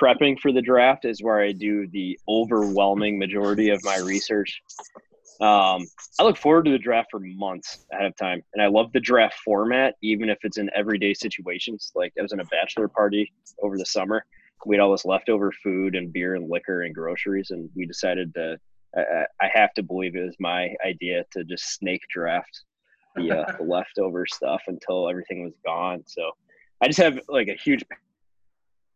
Prepping for the draft is where I do the overwhelming majority of my research. Um, I look forward to the draft for months ahead of time, and I love the draft format, even if it's in everyday situations. Like I was in a bachelor party over the summer, we had all this leftover food and beer and liquor and groceries, and we decided to. I, have to believe it was my idea to just snake draft the, uh, the leftover stuff until everything was gone. So I just have like a huge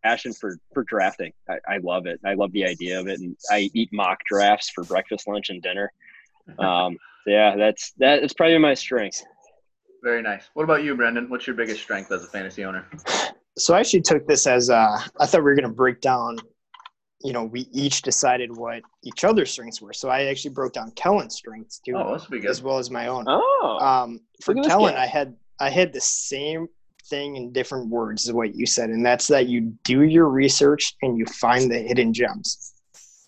passion for for drafting. I, I love it. I love the idea of it, and I eat mock drafts for breakfast, lunch, and dinner. Um, so yeah, that's that. It's probably my strength. Very nice. What about you, Brendan? What's your biggest strength as a fantasy owner? So I actually took this as uh, I thought we were going to break down. You know, we each decided what each other's strengths were. So I actually broke down Kellen's strengths too, Oh, this will be good. as well as my own. Oh, Um, for Look Kellen. I had I had the same thing in different words is what you said, and that's that you do your research and you find the hidden gems.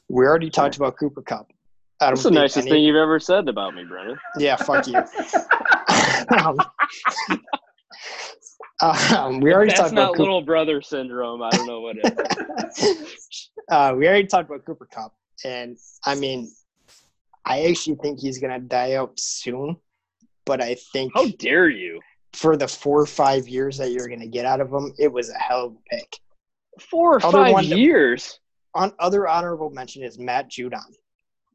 We already talked about Cooper Kupp. That's the nicest any- thing you've ever said about me, Brendan. Yeah, fuck you. um, um, we already That's talked not about Cooper, little brother syndrome. I don't know what it is. uh, we already talked about Cooper Kupp, and I mean, I actually think he's gonna die out soon. But I think How dare you? For the four or five years that you're gonna get out of him, it was a hell of a pick. Four or Other five one to- years. On other honorable mention is Matt Judon.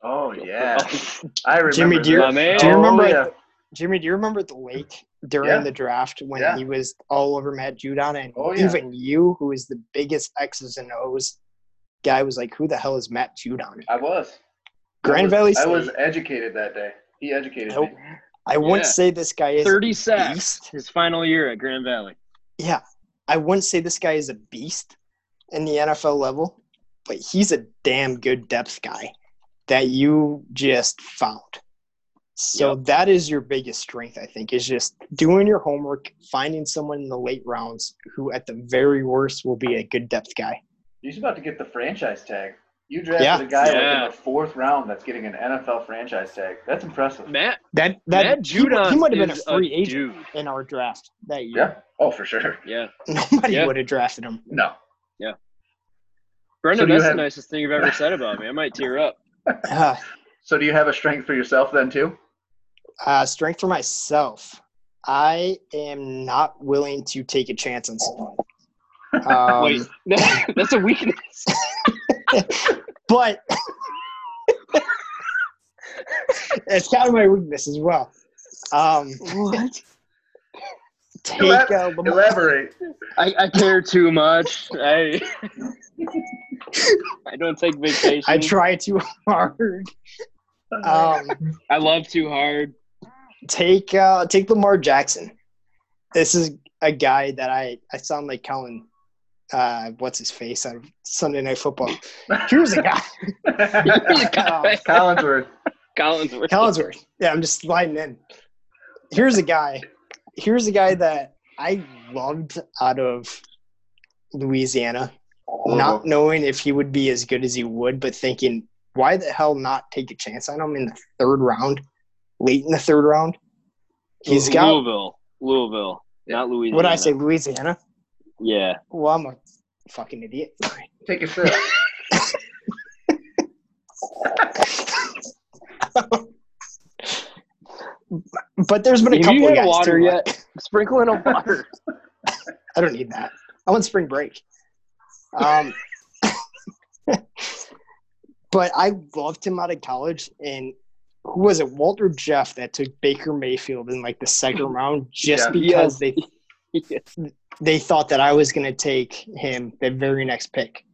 Oh yeah, I remember. Jimmy, do you. My man. do you Oh, remember? at yeah. the- Jimmy, do you remember the lake during Yeah. the draft when Yeah. he was all over Matt Judon, and Oh, yeah. even you, who is the biggest X's and O's guy, was like, "Who the hell is Matt Judon?" I was. Grand I was, Valley I was educated that day. He educated Nope. me. I wouldn't Yeah. say this guy is Thirty a sacks. beast. His final year at Grand Valley. Yeah, I wouldn't say this guy is a beast in the NFL level, but he's a damn good depth guy that you just found. So Yep. that is your biggest strength, I think, is just doing your homework, finding someone in the late rounds who, at the very worst, will be a good depth guy. He's about to get the franchise tag. You drafted Yeah. a guy like in the fourth round that's getting an NFL franchise tag. That's impressive. Matt That that Matt he, Judon he might have been a is free agent dude. in our draft that year. Yeah. Oh, for sure. Yeah, Nobody Yeah. would have drafted him. No. Brendan, do you that's have- the nicest thing you've ever said about me. I might tear up. Uh, So do you have a strength for yourself then too? Uh, strength for myself. I am not willing to take a chance on someone. Um, Wait, that's a weakness. But it's kind of my weakness as well. Um, What? take Elab- uh, Lamar, Elaborate. I, I care too much. I I don't take vacations. I try too hard. Um, I love too hard. take uh, take Lamar Jackson. This is a guy that I I sound like Colin. Uh, what's his face out of Sunday Night Football? Here's a guy, Guy. Collinsworth. Collinsworth. Collinsworth. Yeah, I'm just sliding in. Here's a guy. Here's a guy that I loved out of Louisiana, not knowing if he would be as good as he would, but thinking, why the hell not take a chance on him in the third round, late in the third round? He's got Louisville. Louisville. Not Louisiana. what I say, Louisiana. Yeah. Well, I'm a fucking idiot. Take a sip. But there's been a Have couple you of had guys water too, yet? Sprinkle in a water. I don't need that. I want spring break. Um, but I loved him out of college, and who was it? Walter Jeff that took Baker Mayfield in like the second round just Yeah. because Yes. they they thought that I was going to take him the very next pick.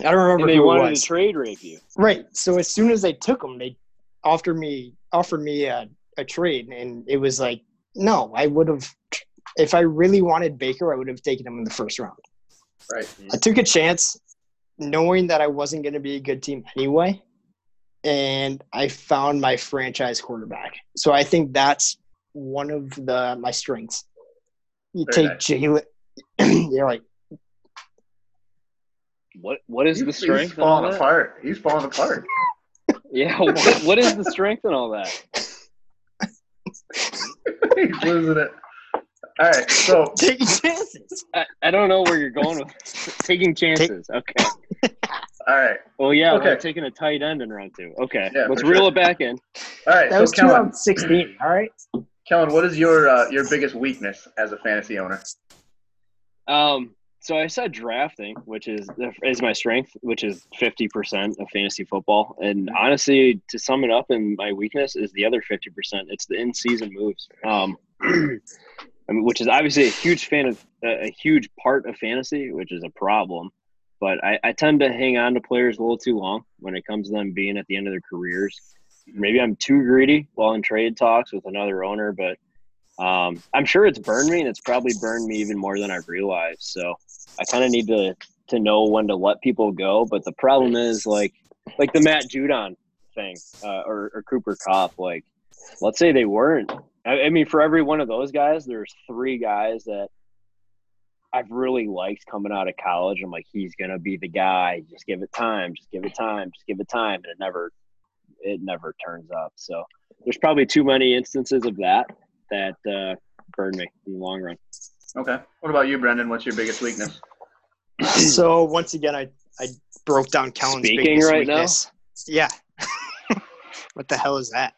I don't remember and they who it wanted was. to trade rape you. Right. So as soon as they took him, they offered me offered me a, a trade, and it was like, no, I would have. If I really wanted Baker, I would have taken him in the first round. Right. I took a chance, knowing that I wasn't going to be a good team anyway, and I found my franchise quarterback. So I think that's one of the my strengths. You Very take nice. Jaylon. you're like, What what is He's, the strength in all falling apart. He's falling apart. Yeah, what, what is the strength in all that? he's losing it. All right. So taking chances. I, I don't know where you're going with taking chances. Okay. all right. Well, yeah, Okay. we're taking a tight end in round two. Okay, Yeah, let's reel sure. it back in. All right. That so was Kellen, 2016. All right. Kellen, what is your uh, your biggest weakness as a fantasy owner? Um, so I said drafting, which is is my strength, which is fifty percent of fantasy football. And honestly, to sum it up, and my weakness is the other fifty percent. It's the in season moves. Um, I mean, which is obviously a huge fan of a a huge part of fantasy, which is a problem. But I, I tend to hang on to players a little too long when it comes to them being at the end of their careers. Maybe I'm too greedy while in trade talks with another owner, but um, I'm sure it's burned me, and it's probably burned me even more than I've realized. So I kind of need to to know when to let people go. But the problem is like like the Matt Judon thing uh, or, or Cooper Kupp. Like, let's say they weren't. I, I mean, for every one of those guys, there's three guys that I've really liked coming out of college. I'm like, he's gonna be the guy. Just give it time. Just give it time. Just give it time. And it never it never turns up. So there's probably too many instances of that that uh, burn me in the long run. Okay. What about you, Brendan? What's your biggest weakness? so once again, I I broke down Kellen's Speaking biggest right now? weakness. Yeah. what the hell is that?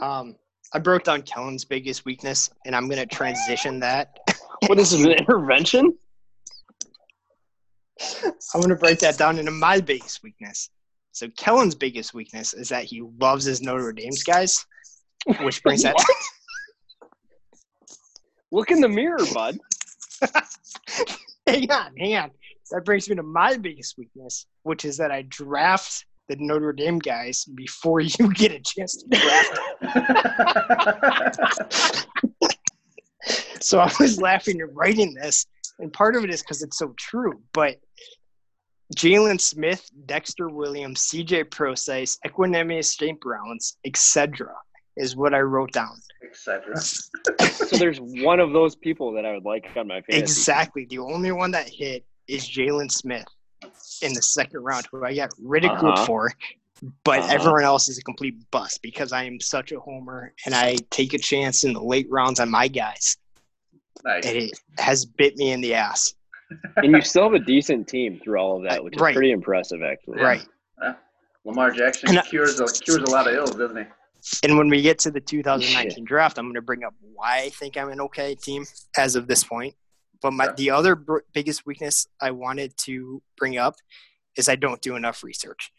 Um, I broke down Kellen's biggest weakness, and I'm gonna transition that. What is this, an intervention? I'm gonna break that down into my biggest weakness. So Kellen's biggest weakness is that he loves his Notre Dame's guys, which brings that. Look in the mirror, bud. hang on, hang on. That brings me to my biggest weakness, which is that I draft the Notre Dame guys before you get a chance to draft. Them. So I was laughing and writing this, and part of it is because it's so true. But Jaylon Smith, Dexter Williams, CJ Procise, Equanimeous St. Browns, etc., is what I wrote down. Etc. So there's one of those people that I would like on my fantasy. Exactly. The only one that hit is Jaylon Smith in the second round, who I got ridiculed Uh-huh. for. But Uh-huh. everyone else is a complete bust because I am such a homer and I take a chance in the late rounds on my guys. Nice. And it has bit me in the ass. And you still have a decent team through all of that, uh, which is Right. pretty impressive, actually. Yeah. Right. Lamar Jackson And I- cures a, cures a lot of ills, doesn't he? And when we get to the 2019 draft, I'm going to bring up why I think I'm an okay team as of this point. But my Yeah. the other br- biggest weakness I wanted to bring up is I don't do enough research.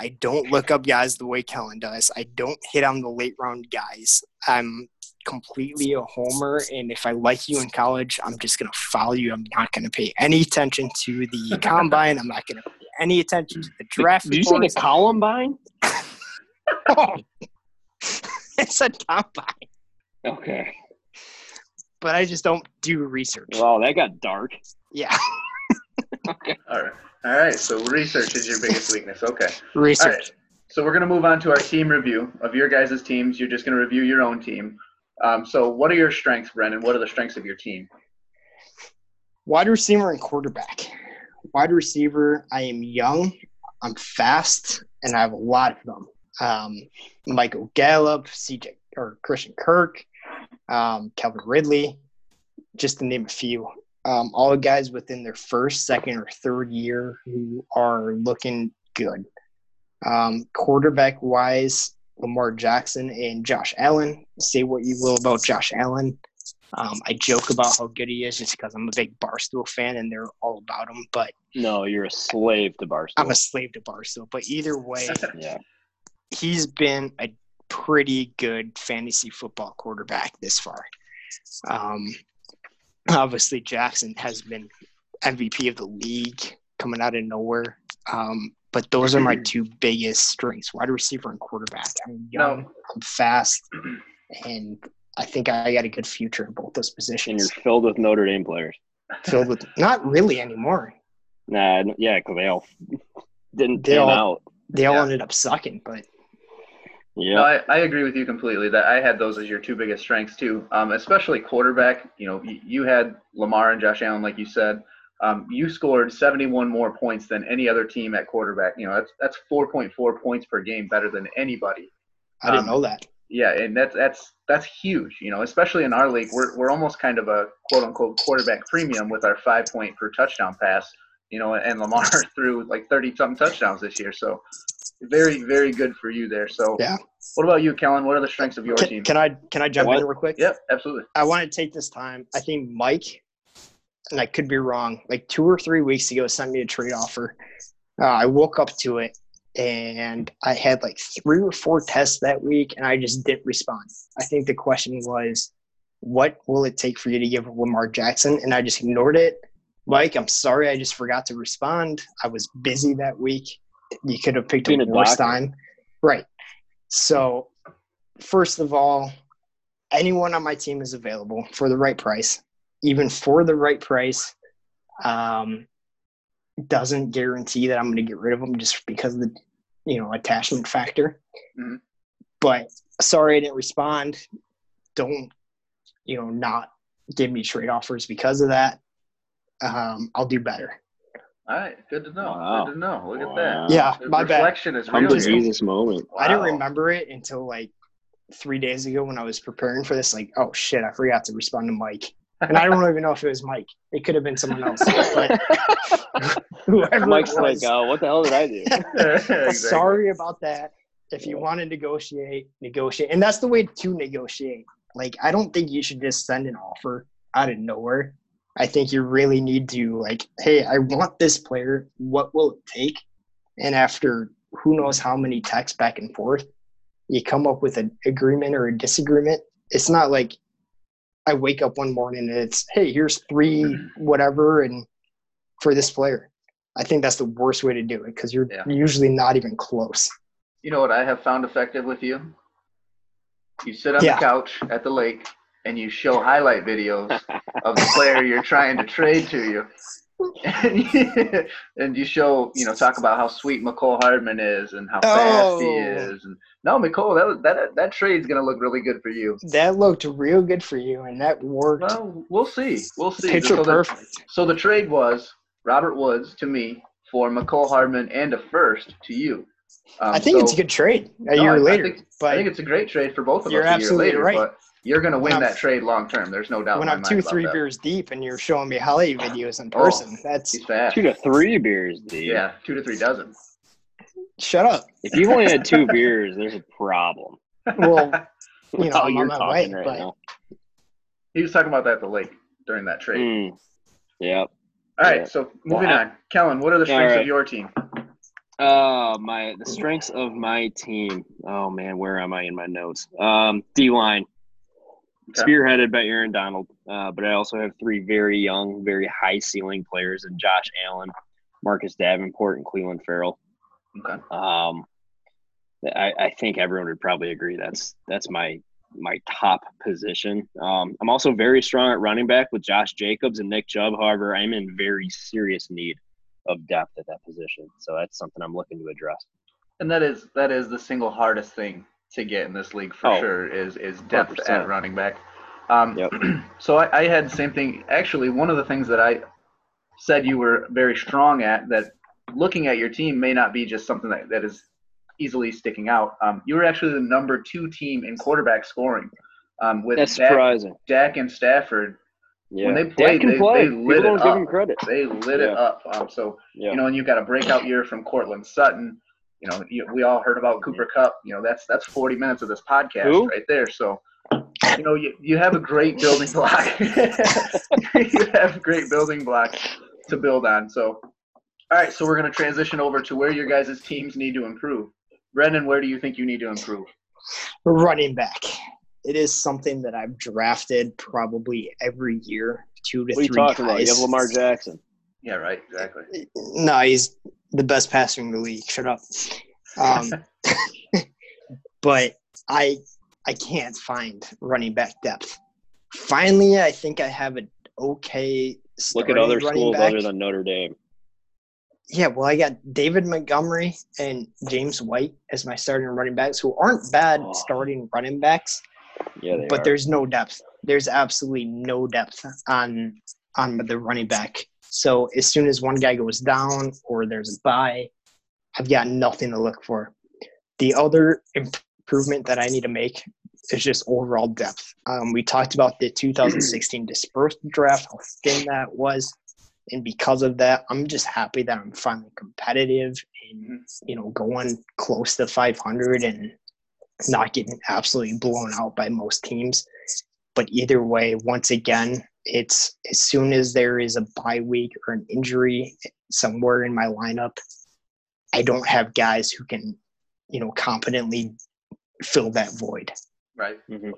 I don't look up guys the way Kellen does. I don't hit on the late round guys. I'm completely a homer, and if I like you in college, I'm just gonna follow you. I'm not gonna pay any attention to the combine. I'm not gonna pay any attention to the draft. Did you say the reports. Columbine? Oh. it's a combine, Okay. but I just don't do research. Wow, that got dark. Yeah, All right. All right. So research is your biggest weakness. Okay. research. So we're going to move on to our team review of your guys' teams. You're just going to review your own team. Um, so what are your strengths, Brendan? What are the strengths of your team? Wide receiver and quarterback. Wide receiver, I am young, I'm fast, and I have a lot of them. Um, Michael Gallup, CJ or Christian Kirk, um, Calvin Ridley, just to name a few. Um, all guys within their first, second, or third year who are looking good. Um, quarterback wise, Lamar Jackson and Josh Allen. Say what you will about Josh Allen. Um, I joke about how good he is just because I'm a big Barstool fan and they're all about him. But No, you're a slave to Barstool. I'm a slave to Barstool. But either way, yeah. he's been a pretty good fantasy football quarterback this far. Um, obviously, Jackson has been MVP of the league coming out of nowhere. Um, but those are my two biggest strengths: wide receiver and quarterback. I'm young, No. I'm fast, and I think I got a good future in both those And positions. you're filled with Notre Dame players. Filled with not really anymore. Nah, yeah, because they all didn't They pan all- out. They all Yeah. ended up sucking, but Yeah. No, I, I agree with you completely. That I had those as your two biggest strengths too, um, especially quarterback. You know, you, you had Lamar and Josh Allen, like you said. Um, you scored 71 more points than any other team at quarterback. You know, that's that's 4.4 points per game better than anybody. I didn't Um, know that. Yeah, and that's that's that's huge. You know, especially in our league, we're we're almost kind of a quote unquote quarterback premium with our five point per touchdown pass. You know, and Lamar threw like 30 something touchdowns this year. So very very good for you there. So Yeah. What about you, Kellen? What are the strengths of your Can, team? can I can I jump What? in real quick? Yep, absolutely. I want to take this time. I think Mike, and I could be wrong, like two or three weeks ago, sent me a trade offer. Uh, I woke up to it and I had like three or four tests that week and I just didn't respond. I think the question was, what will it take for you to give Lamar Jackson? And I just ignored it. Mike, I'm sorry. I just forgot to respond. I was busy that week. You could have picked Being a a worse time. Right. So, first of all, anyone on my team is available for the right price, even for the right price. Um, doesn't guarantee that I'm going to get rid of them just because of the, you know, attachment factor. Mhm. But sorry I didn't respond. Don't, you know, not give me trade offers because of that. Um, I'll do better. All right, good to know. Wow. Good to know. Look at that. Yeah, The my bad. reflection is Come real. to here. Jesus moment. I didn't remember it until like three days ago when I was preparing for this. Like, oh shit, I forgot to respond to Mike. And I don't even know if it was Mike. It could have been someone else. But whoever Mike's was, like, uh, what the hell did I do? Exactly. sorry about that. If you want to negotiate, negotiate. And that's the way to negotiate. Like, I don't think you should just send an offer out of nowhere. I think you really need to, like, hey, I want this player. What will it take? And after who knows how many texts back and forth, you come up with an agreement or a disagreement. It's not like I wake up one morning and it's, hey, here's three whatever and for this player. I think that's the worst way to do it because you're Yeah. usually not even close. You know what I have found effective with you? You sit on Yeah. the couch at the lake and you show highlight videos of the player you're trying to trade to you. And you, show, you know, talk about how sweet Mecole Hardman is and how fast he Oh. is. And no, Mecole, that that that trade's gonna look really good for you. That looked real good for you, and that worked. Well, we'll see. We'll see. Picture so the, perfect. so the trade was Robert Woods to me for Mecole Hardman and a first to you. Um, I think it's a good trade a No, year I- I later. think- but I think it's a great trade for both of You're us a year absolutely later, right. but you're going to win I'm- that trade long term. There's no doubt when I'm two, about three that. beers deep and you're showing me highlight videos in Oh. person, that's He's fast. Two to three beers, dude. Yeah, two to three dozen. shut up. If you've only had two beers, there's a problem. Well, you know, I'm you're on my way, right but now. He was talking about that at the lake during that trade. Mm. Yep. All right, Yeah. so moving Well, I- on. Kellen, what are the strengths right. of your team? Uh, my the strengths of my team. Oh man, where am I in my notes? Um, D line, Okay. spearheaded by Aaron Donald. Uh, but I also have three very young, very high ceiling players in Josh Allen, Marcus Davenport, and Clelin Ferrell. Okay. Um, I, I think everyone would probably agree that's that's my my top position. Um, I'm also very strong at running back with Josh Jacobs and Nick Chubb. However, I'm in very serious need of depth at that position, so that's something I'm looking to address. And that is that is the single hardest thing to get in this league for Oh, sure is is depth 100%. at running back. Um, Yep. so I, I had the same thing. Actually, one of the things that I said you were very strong at that looking at your team may not be just something that, that is easily sticking out. Um, you were actually the number two team in quarterback scoring um, with That's Dak, surprising. Dak and Stafford. Yeah, When they played, they- play. they lit People it don't give up. They lit it up. Um, so Yeah. you know, and you've got a breakout year from Courtland Sutton. You know, you, we all heard about Cooper Kupp. You know, that's that's 40 minutes of this podcast Who? right there. So, you know, you, you have a great building block. you have great building blocks to build on. So, all right, so we're going to transition over to where your guys' teams need to improve. Brendan, where do you think you need to improve? running back. It is something that I've drafted probably every year, two to What are you three talking about? You have Lamar Jackson. Yeah, right, exactly. No, he's the best passer in the league. Shut up. Um, but I I can't find running back depth. Finally, I think I have an okay. Look at other schools back. other than Notre Dame. Yeah, well, I got David Montgomery and James White as my starting running backs, who aren't bad Oh. starting running backs, Yeah, they but are. there's no depth. There's absolutely no depth on on the running back. So as soon as one guy goes down or there's a bye, I've got nothing to look for. The other improvement that I need to make is just overall depth. Um, we talked about the 2016 dispersed draft, how thin that was, and because of that, I'm just happy that I'm finally competitive and you know going close to 500 and not getting absolutely blown out by most teams. But either way, once again, it's as soon as there is a bye week or an injury somewhere in my lineup, I don't have guys who can, you know, competently fill that void. Right. Mhm.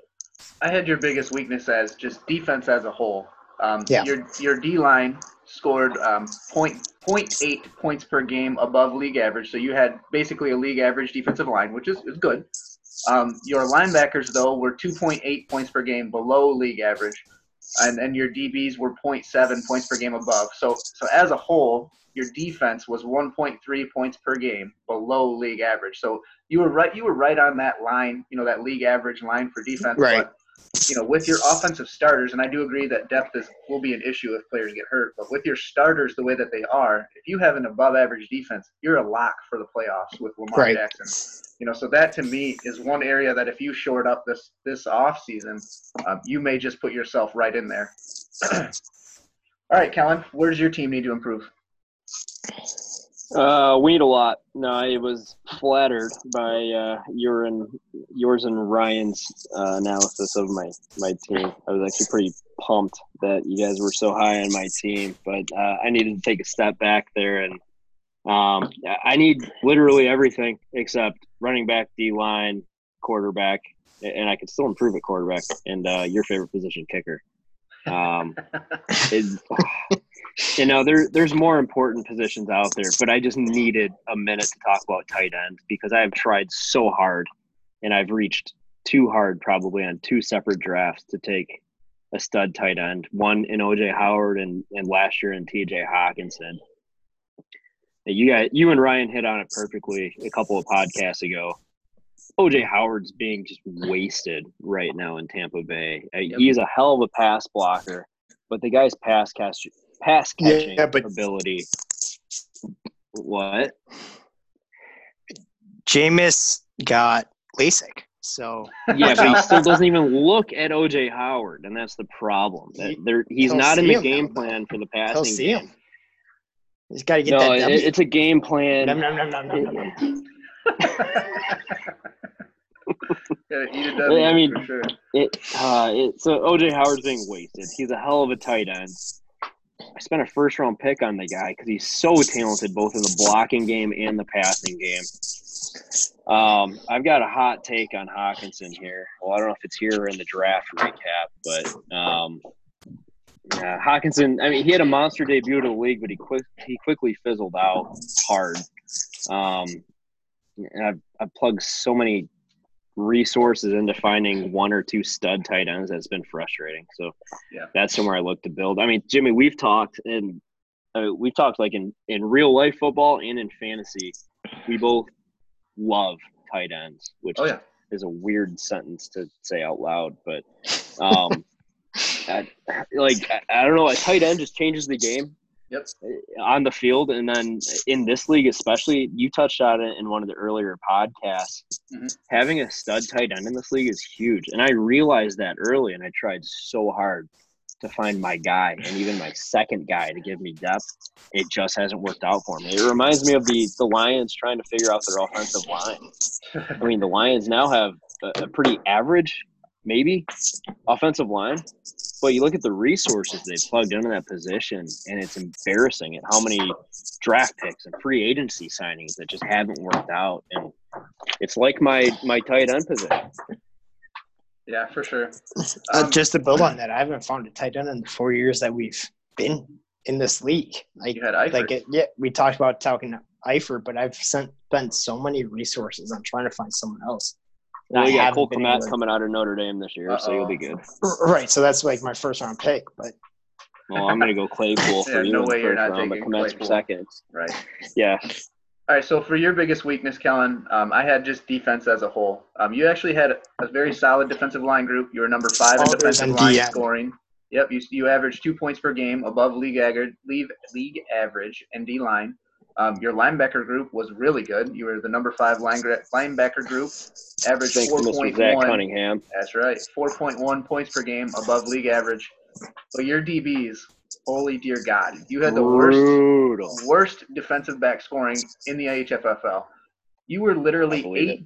I had your biggest weakness as just defense as a whole. Um, Yeah. Your your D line scored um, point, 0.8 points per game above league average, so you had basically a league average defensive line, which is, is good. Um, your linebackers though were 2.8 points per game below league average, and and your DBs were 0.7 points per game above. So so as a whole, your defense was 1.3 points per game below league average. So you were right. You were right on that line. You know that league average line for defense. Right. But, you know, with your offensive starters, and I do agree that depth is will be an issue if players get hurt. But with your starters the way that they are, if you have an above average defense, you're a lock for the playoffs with Lamar Right. Jackson. You know, so that to me is one area that if you shored up this this off season, um, you may just put yourself right in there. All right, Kellen, where does your team need to improve? Uh, we need a lot. No, I was flattered by uh, your and yours and Ryan's uh, analysis of my my team. I was actually pretty pumped that you guys were so high on my team, but uh, I needed to take a step back there, and um, I need literally everything except running back, D line, quarterback, and I can still improve at quarterback and uh, your favorite position, kicker. Um, it, you know, there there's more important positions out there, but I just needed a minute to talk about tight end because I have tried so hard, and I've reached too hard probably on two separate drafts to take a stud tight end. One in OJ Howard and and last year in TJ Hockenson. You got you and Ryan hit on it perfectly a couple of podcasts ago. OJ Howard's being just wasted right now in Tampa Bay. Uh, Yep. He's a hell of a pass blocker, but the guy's pass catch pass catching Yeah, but- ability. What? Jameis got LASIK, so Yeah, but he still doesn't even look at OJ Howard, and that's the problem. That he's not in the game plan for the he'll passing see game. him. He's got to get No, that it, it's a game plan. Nom, nom, nom, nom, nom, nom, nom. Gotta eat it I mean- for sure. It, uh, it, so OJ Howard's being wasted. He's a hell of a tight end. I spent a first round pick on the guy because he's so talented both in the blocking game and the passing game. Um, I've got a hot take on Hockenson here. Well, I don't know if it's here or in the draft recap, but um, yeah, Hockenson. I mean, he had a monster debut to the league, but he quick he quickly fizzled out hard. Um, and I've I've plugged so many resources into finding one or two stud tight ends that's been frustrating. So Yeah. that's somewhere I look to build. I mean, Jimmy, we've talked and uh, we've talked like in in real life football and in fantasy. We both love tight ends, which Oh yeah. is a weird sentence to say out loud, but um, I, like I, don't know, a tight end just changes the game Yep. on the field, and then in this league, especially, you touched on it in one of the earlier podcasts. Mhm. Having a stud tight end in this league is huge, and I realized that early, and I tried so hard to find my guy and even my second guy to give me depth. It just hasn't worked out for me. It reminds me of the the Lions trying to figure out their offensive line. I mean, the Lions now have a, a pretty average, maybe, offensive line. But you look at the resources they plugged into that position, and it's embarrassing at how many draft picks and free agency signings that just haven't worked out. And it's like my my tight end position. Yeah, for sure. Uh, Um, just to build on that, I haven't found a tight end in the four years that we've been in this league. Like, You had Eifert. like it, yeah, we talked about talking Eifert, but I've sent, spent so many resources on trying to find someone else. And Well, I you got haven't Cole been Komet able to- coming out of Notre Dame this year, so you'll be good. Right, so that's like my first round pick, but Well, I'm going to go Claypool for Yeah, you no way you're first not round, but taking Kmet's for Claypool. second. right. Yeah, All right, so for your biggest weakness, Kellen, um, I had just defense as a whole. Um, you actually had a very solid defensive line group. You were number five in Other defensive line DN. scoring. Yep, you, you averaged two points per game above league average, league, league average and D line. Um, your linebacker group was really good. You were the number five line, linebacker group, thanks to Mr. 4.1. Cunningham. That's right. 4.1 points per game above league average. But your DBs, holy dear God, you had the worst Brutal. worst defensive back scoring in the IHFFL. You were literally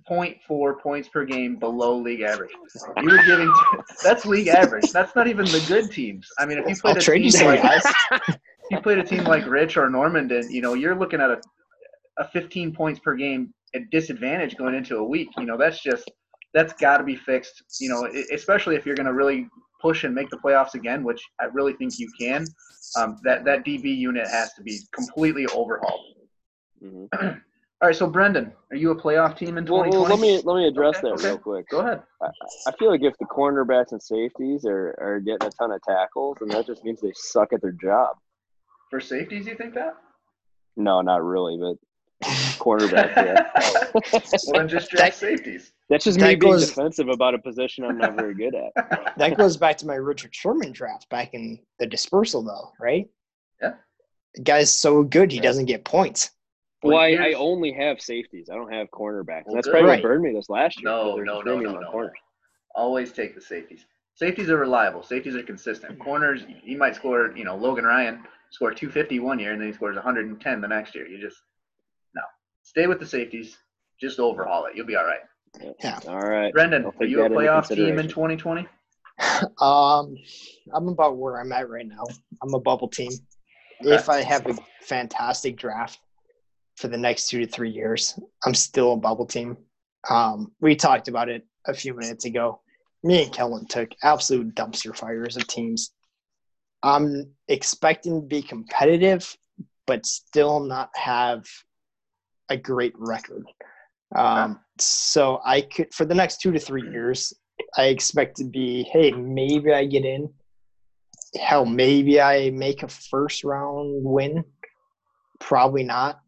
8.4 points per game below league average. You were giving that's league average. That's not even the good teams. I mean, if you I'll a trade team like guys. you played a team like Rich or Normandin, you know, you're looking at a a 15 points per game at disadvantage going into a week. You know, that's just that's got to be fixed. You know, especially if you're going to really push and make the playoffs again, which I really think you can. Um, that that DB unit has to be completely overhauled. Mhm. All right, so Brendan, are you a playoff team in Well, 2020? well, let me let me address Okay, that okay. real quick. go ahead. I feel like if the cornerbacks and safeties are, are getting a ton of tackles, then that just means they suck at their job. For safeties, you think that? No, not really, but cornerbacks, yeah. well, then just draft safeties. That's just That me being defensive about a position I'm not very good at. that goes back to my Richard Sherman draft back in the dispersal, though, right? Yeah. The guy's so good, he Yeah. doesn't get points. Well, I, I only have safeties. I don't have cornerbacks. Well, That's good. probably Right. what burned me this last year. No, because no, no, no, no. corners. Always take the safeties. Safeties are reliable. Safeties are consistent. Corners, you might score. You know, Logan Ryan scored 250 one year and then he scores 110 the next year. You just no. Stay with the safeties. Just overhaul it. You'll be all right. Yeah. All right. Brendan, are you a playoff team in 2020? Um, I'm about where I'm at right now. I'm a bubble team. Okay. If I have a fantastic draft for the next two to three years, I'm still a bubble team. Um, we talked about it a few minutes ago. Me and Kellen took absolute dumpster fires of teams. I'm expecting to be competitive, but still not have a great record. Um, so I could for the next two to three years, I expect to be, hey, maybe I get in. Hell, maybe I make a first round win. Probably not.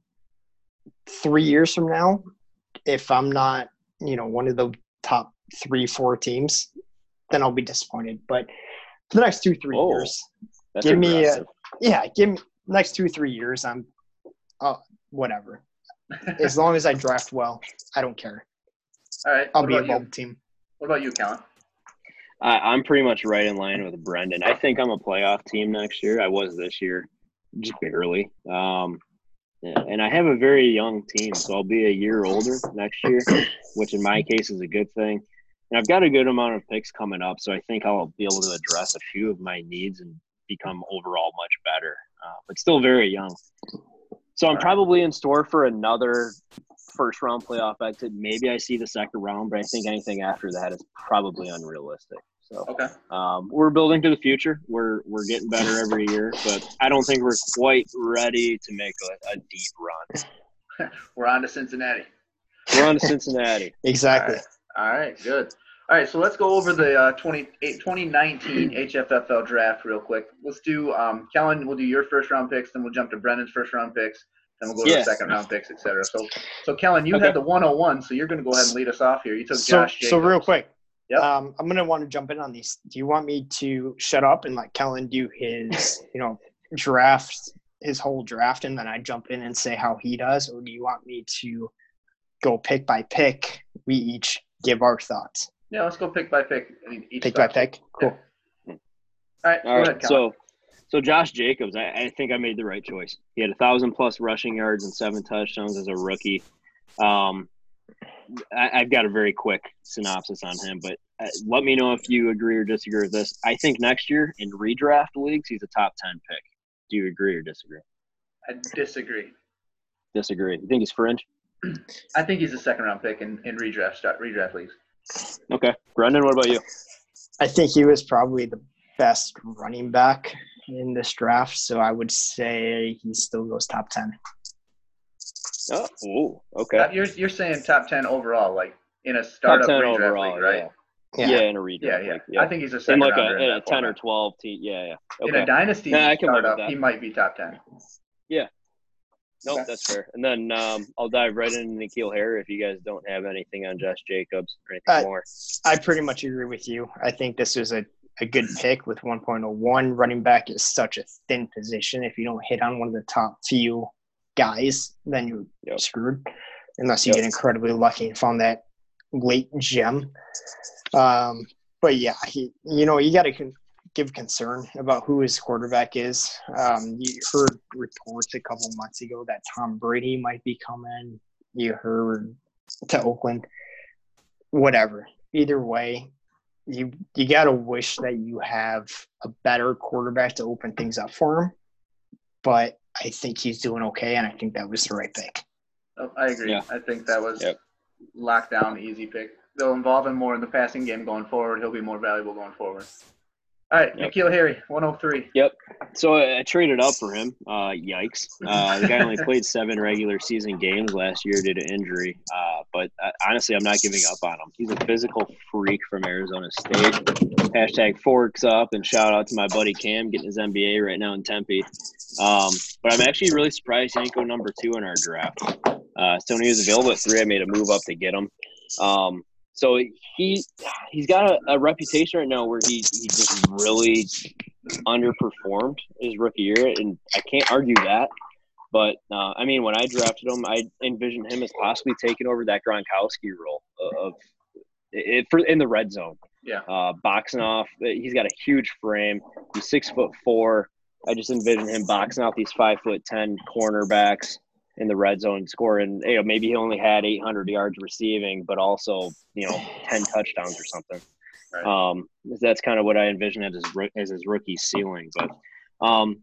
Three years from now, if I'm not, you know, one of the top three, four teams, then I'll be disappointed. But for the next two, three Oh. years, That's Give me a- yeah, give me next two, three years, I'm, uh, whatever. As long as I draft well, I don't care. all right. I'll be a about bubble team. What about you, Kellen? I, I'm pretty much right in line with Brendan. I think I'm a playoff team next year. I was this year, just barely. Um, yeah, and I have a very young team, so I'll be a year older next year, which in my case is a good thing. And I've got a good amount of picks coming up, so I think I'll be able to address a few of my needs and become overall much better, uh, but still very young. So I'm probably in store for another first round playoff exit. Maybe I see the second round, but I think anything after that is probably unrealistic. So Okay. um, we're building to the future. We're we're getting better every year, but I don't think we're quite ready to make a, a deep run. We're on to Cincinnati. We're on to Cincinnati. Exactly. All right, good. All right, so let's go over the uh, 20, 2019 HFFL draft real quick. Let's do, um, Kellen, we'll do your first round picks, then we'll jump to Brendan's first round picks, then we'll go to Yeah. second round picks, et cetera. So, so Kellen, you Okay. had the 101, so you're going to go ahead and lead us off here. You took So, Josh Jacobs. so real quick, Yep. um, I'm gonna want to jump in on these. Do you want me to shut up and let Kellen do his, you know, draft, his whole draft, and then I jump in and say how he does, or do you want me to go pick by pick? We each give our thoughts. Yeah, let's go pick by pick. Each Pick by pick. Cool. All right, All go right, ahead, so so Josh Jacobs, I, I think I made the right choice. He had a thousand plus rushing yards and seven touchdowns as a rookie. Um, I, I've got a very quick synopsis on him, but uh, let me know if you agree or disagree with this. I think next year in redraft leagues, he's a top ten pick. Do you agree or disagree? I disagree. Disagree. You think he's fringe? I think he's a second round pick in, in redraft start, redraft leagues. Okay, Brendan, what about you? I think he was probably the best running back in this draft, so I would say he still goes top ten. Oh, ooh, okay. Uh, You're you're saying top ten overall, like in a Top startup ten redraft overall, league, right? yeah. yeah. in a redraft Yeah, yeah. league, I think he's a in second like rounder a, in in a that ten or twelve team. Yeah, yeah. In a dynasty Yeah, I can live with startup, he might be top ten. Nope, Okay. that's fair. And then um, I'll dive right into N'Keal Harry if you guys don't have anything on Josh Jacobs or anything Uh, more. I pretty much agree with you. I think this is a, a good pick with 1.01. Running back is such a thin position. If you don't hit on one of the top few guys, then you're Yep. screwed. Unless you Yep. get incredibly lucky and found that late gem. Um, but yeah, he, you know, you got to give concern about who his quarterback is. Um, you heard reports a couple months ago that Tom Brady might be coming. You heard to Oakland. Whatever. Either way, you you got to wish that you have a better quarterback to open things up for him. But I think he's doing okay, and I think that was the right pick. Oh, I agree. Yeah. I think that was Yep. lockdown, easy pick. They'll involve him more in the passing game going forward. He'll be more valuable going forward. All right, Yep. N'Keal Harry, 103. Yep. So I, I traded up for him. Uh, yikes! Uh, the guy only played seven regular season games last year due to injury. Uh, but uh, honestly, I'm not giving up on him. He's a physical freak from Arizona State. Hashtag forks up and shout out to my buddy Cam getting his MBA right now in Tempe. Um, but I'm actually really surprised he didn't go number two in our draft. Uh, so when he was available at three, I made a move up to get him. Um, so he he's got a, a reputation right now where he he just really underperformed his rookie year, and I can't argue that. But uh, I mean, when I drafted him, I envisioned him as possibly taking over that Gronkowski role of it, for in the red zone. Yeah. Uh, boxing off. He's got a huge frame. He's six foot four. I just envision him boxing out these five foot ten cornerbacks in the red zone, scoring. You know, maybe he only had 800 yards receiving, but also you know 10 touchdowns or something. Right. Um, that's kind of what I envision as his as his rookie ceiling. But um,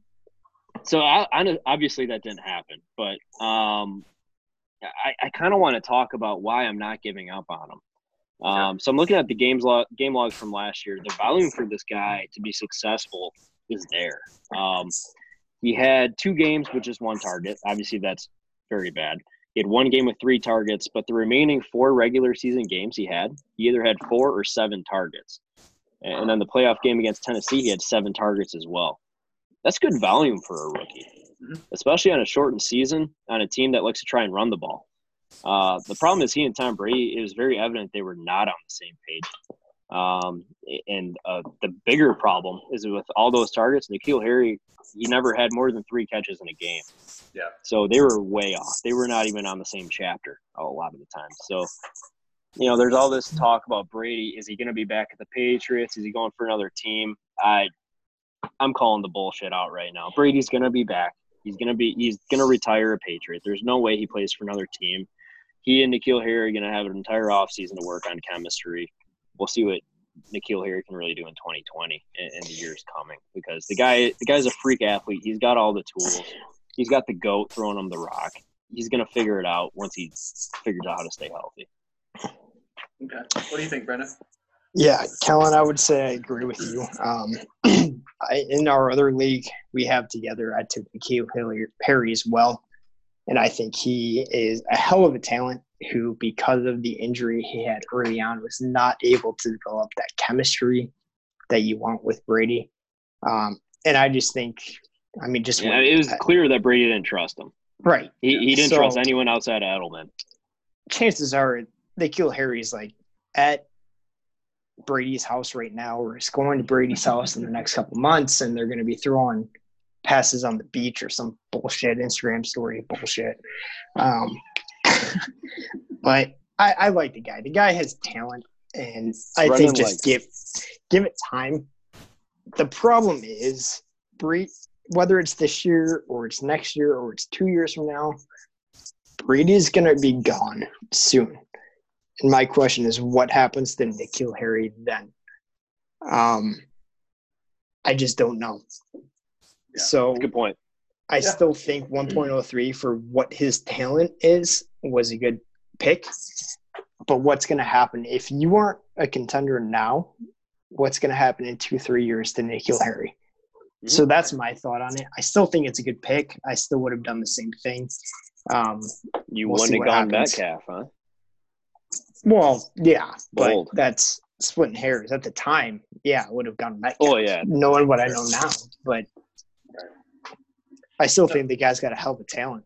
so I, I obviously that didn't happen. But um, I, I kind of want to talk about why I'm not giving up on him. Um, so I'm looking at the games log, game logs from last year. The volume for this guy to be successful is there. Um, he had two games with just one target. Obviously, that's very bad. He had one game with three targets, but the remaining four regular season games he had, he either had four or seven targets. And then the playoff game against Tennessee, he had seven targets as well. That's good volume for a rookie, Mhm. especially on a shortened season on a team that likes to try and run the ball. Uh, the problem is he and Tom Brady, it was very evident they were not on the same page. Um, and uh, the bigger problem is with all those targets, N'Keal Harry, he never had more than three catches in a game. Yeah. So they were way off. They were not even on the same chapter a lot of the time. So, you know, there's all this talk about Brady. Is he going to be back at the Patriots? Is he going for another team? I, I'm calling the bullshit out right now. Brady's going to be back. He's going to be. He's going to retire a Patriot. There's no way he plays for another team. He and N'Keal Harry are going to have an entire offseason to work on chemistry. We'll see what N'Keal Harry can really do in 2020 and, and the years coming because the guy the guy's a freak athlete. He's got all the tools. He's got the goat throwing him the rock. He's gonna figure it out once he figures out how to stay healthy. Okay. What do you think, Brendan? Yeah, Kellen, I would say I agree with you. Um, I, in our other league we have together, I took N'Keal Perry as well, and I think he is a hell of a talent who, because of the injury he had early on, was not able to develop that chemistry that you want with Brady. Um, and I just think, I mean, just yeah, it was clear that Brady didn't trust him. Right. He, he didn't so, trust anyone outside of Edelman. Chances are N'Keal Harry's like at Brady's house right now, or is going to Brady's house in the next couple months, and they're going to be throwing passes on the beach or some bullshit Instagram story bullshit. Um, but I, I, like the guy. The guy has talent, and I think just like. give give it time. The problem is, Brady, whether it's this year or it's next year or it's two years from now, Brady's gonna be gone soon. And my question is, what happens to N'Keal Harry then? Um, I just don't know. Yeah, so good point. I yeah. still think 1.03 for what his talent is was a good pick. But what's going to happen if you aren't a contender now? What's going to happen in two, three years to N'Keal Harry? Mm-hmm. So that's my thought on it. I still think it's a good pick. I still would have done the same thing. Um, you we'll wouldn't have gone Metcalf, huh? Well, yeah, Bold. but that's splitting hairs. At the time, yeah, I would have gone Metcalf. Oh yeah, knowing what I know now, but I still think the guy's got a hell of a talent.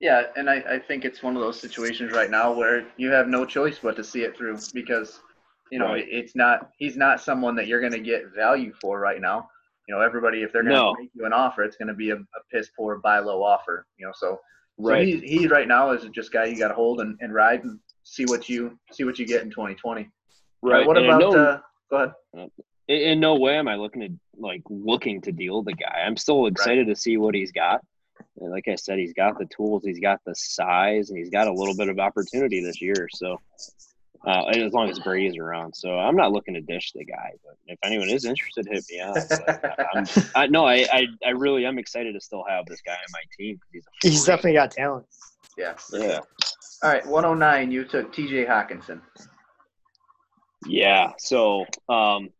Yeah, and I, I think it's one of those situations right now where you have no choice but to see it through because, you know, right. it's not he's not someone that you're going to get value for right now. You know, everybody if they're going to no. make you an offer, it's going to be a, a, piss poor buy low offer. You know, so right. So he, he right now is just guy you got to hold and, and ride and see what you see what you get in 2020. Right. Uh, what and about? No, uh, go ahead. Uh, in no way am I looking to like looking to deal the guy. I'm still excited right. to see what he's got. And like I said, he's got the tools, he's got the size, and he's got a little bit of opportunity this year. So uh, as long as Brady's around, so I'm not looking to dish the guy. But if anyone is interested, hit me up. But, I, no, I, I, I really am excited to still have this guy on my team. He's, he's definitely got talent. Yeah. Yeah. All right, 109. You took T.J. Hockenson. Yeah. So um,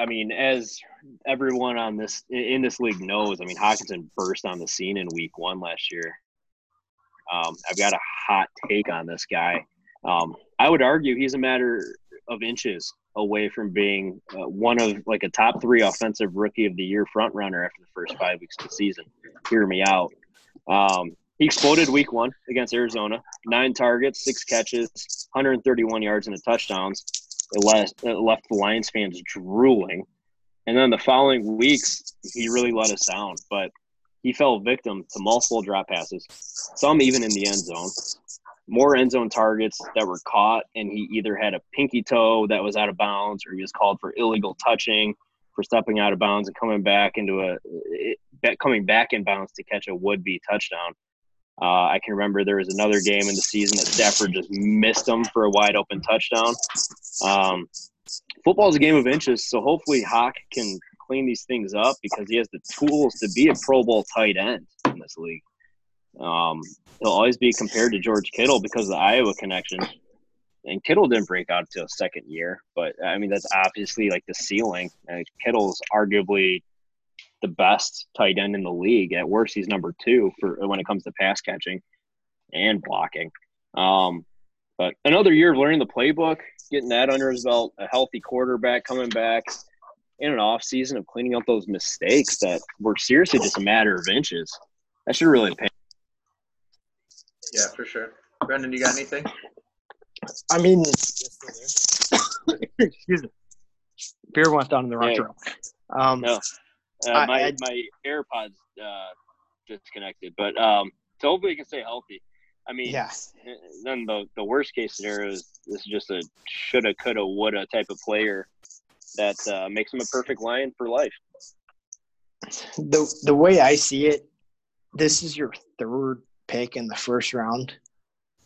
I mean, as everyone on this in this league knows, I mean, Hockenson burst on the scene in Week One last year. Um, I've got a hot take on this guy. Um, I would argue he's a matter of inches away from being uh, one of like a top three offensive rookie of the year front runner after the first five weeks of the season. Hear me out. Um, he exploded week one against Arizona, nine targets, six catches, 131 yards, and a touchdowns. It left, it left the Lions fans drooling. And then the following weeks, he really let us down. But he fell victim to multiple drop passes, some even in the end zone. More end zone targets that were caught, and he either had a pinky toe that was out of bounds, or he was called for illegal touching, for stepping out of bounds and coming back into a coming back in bounds to catch a would-be touchdown. Uh, I can remember there was another game in the season that Stafford just missed him for a wide open touchdown. Um, football is a game of inches, so hopefully Hawk can clean these things up because he has the tools to be a Pro Bowl tight end in this league. Um, he'll always be compared to George Kittle because of the Iowa connection. And Kittle didn't break out until second year, but I mean that's obviously like the ceiling. Uh, Kittle's arguably the best tight end in the league. At worst, he's number two for when it comes to pass catching and blocking. Um, but another year of learning the playbook, getting that under his belt, a healthy quarterback coming back, in an off season of cleaning up those mistakes that were seriously just a matter of inches. That should really pay. Yeah, for sure. Brendan, you got anything? I mean, excuse me. Beer went down in the wrong yeah. Um, no. Uh, my I, my AirPods uh, disconnected, but um, so hopefully he can stay healthy. I mean, yeah. Then the the worst case scenario is this is just a shoulda, coulda, woulda type of player that uh, makes him a perfect lion for life. The the way I see it, this is your third pick in the first round.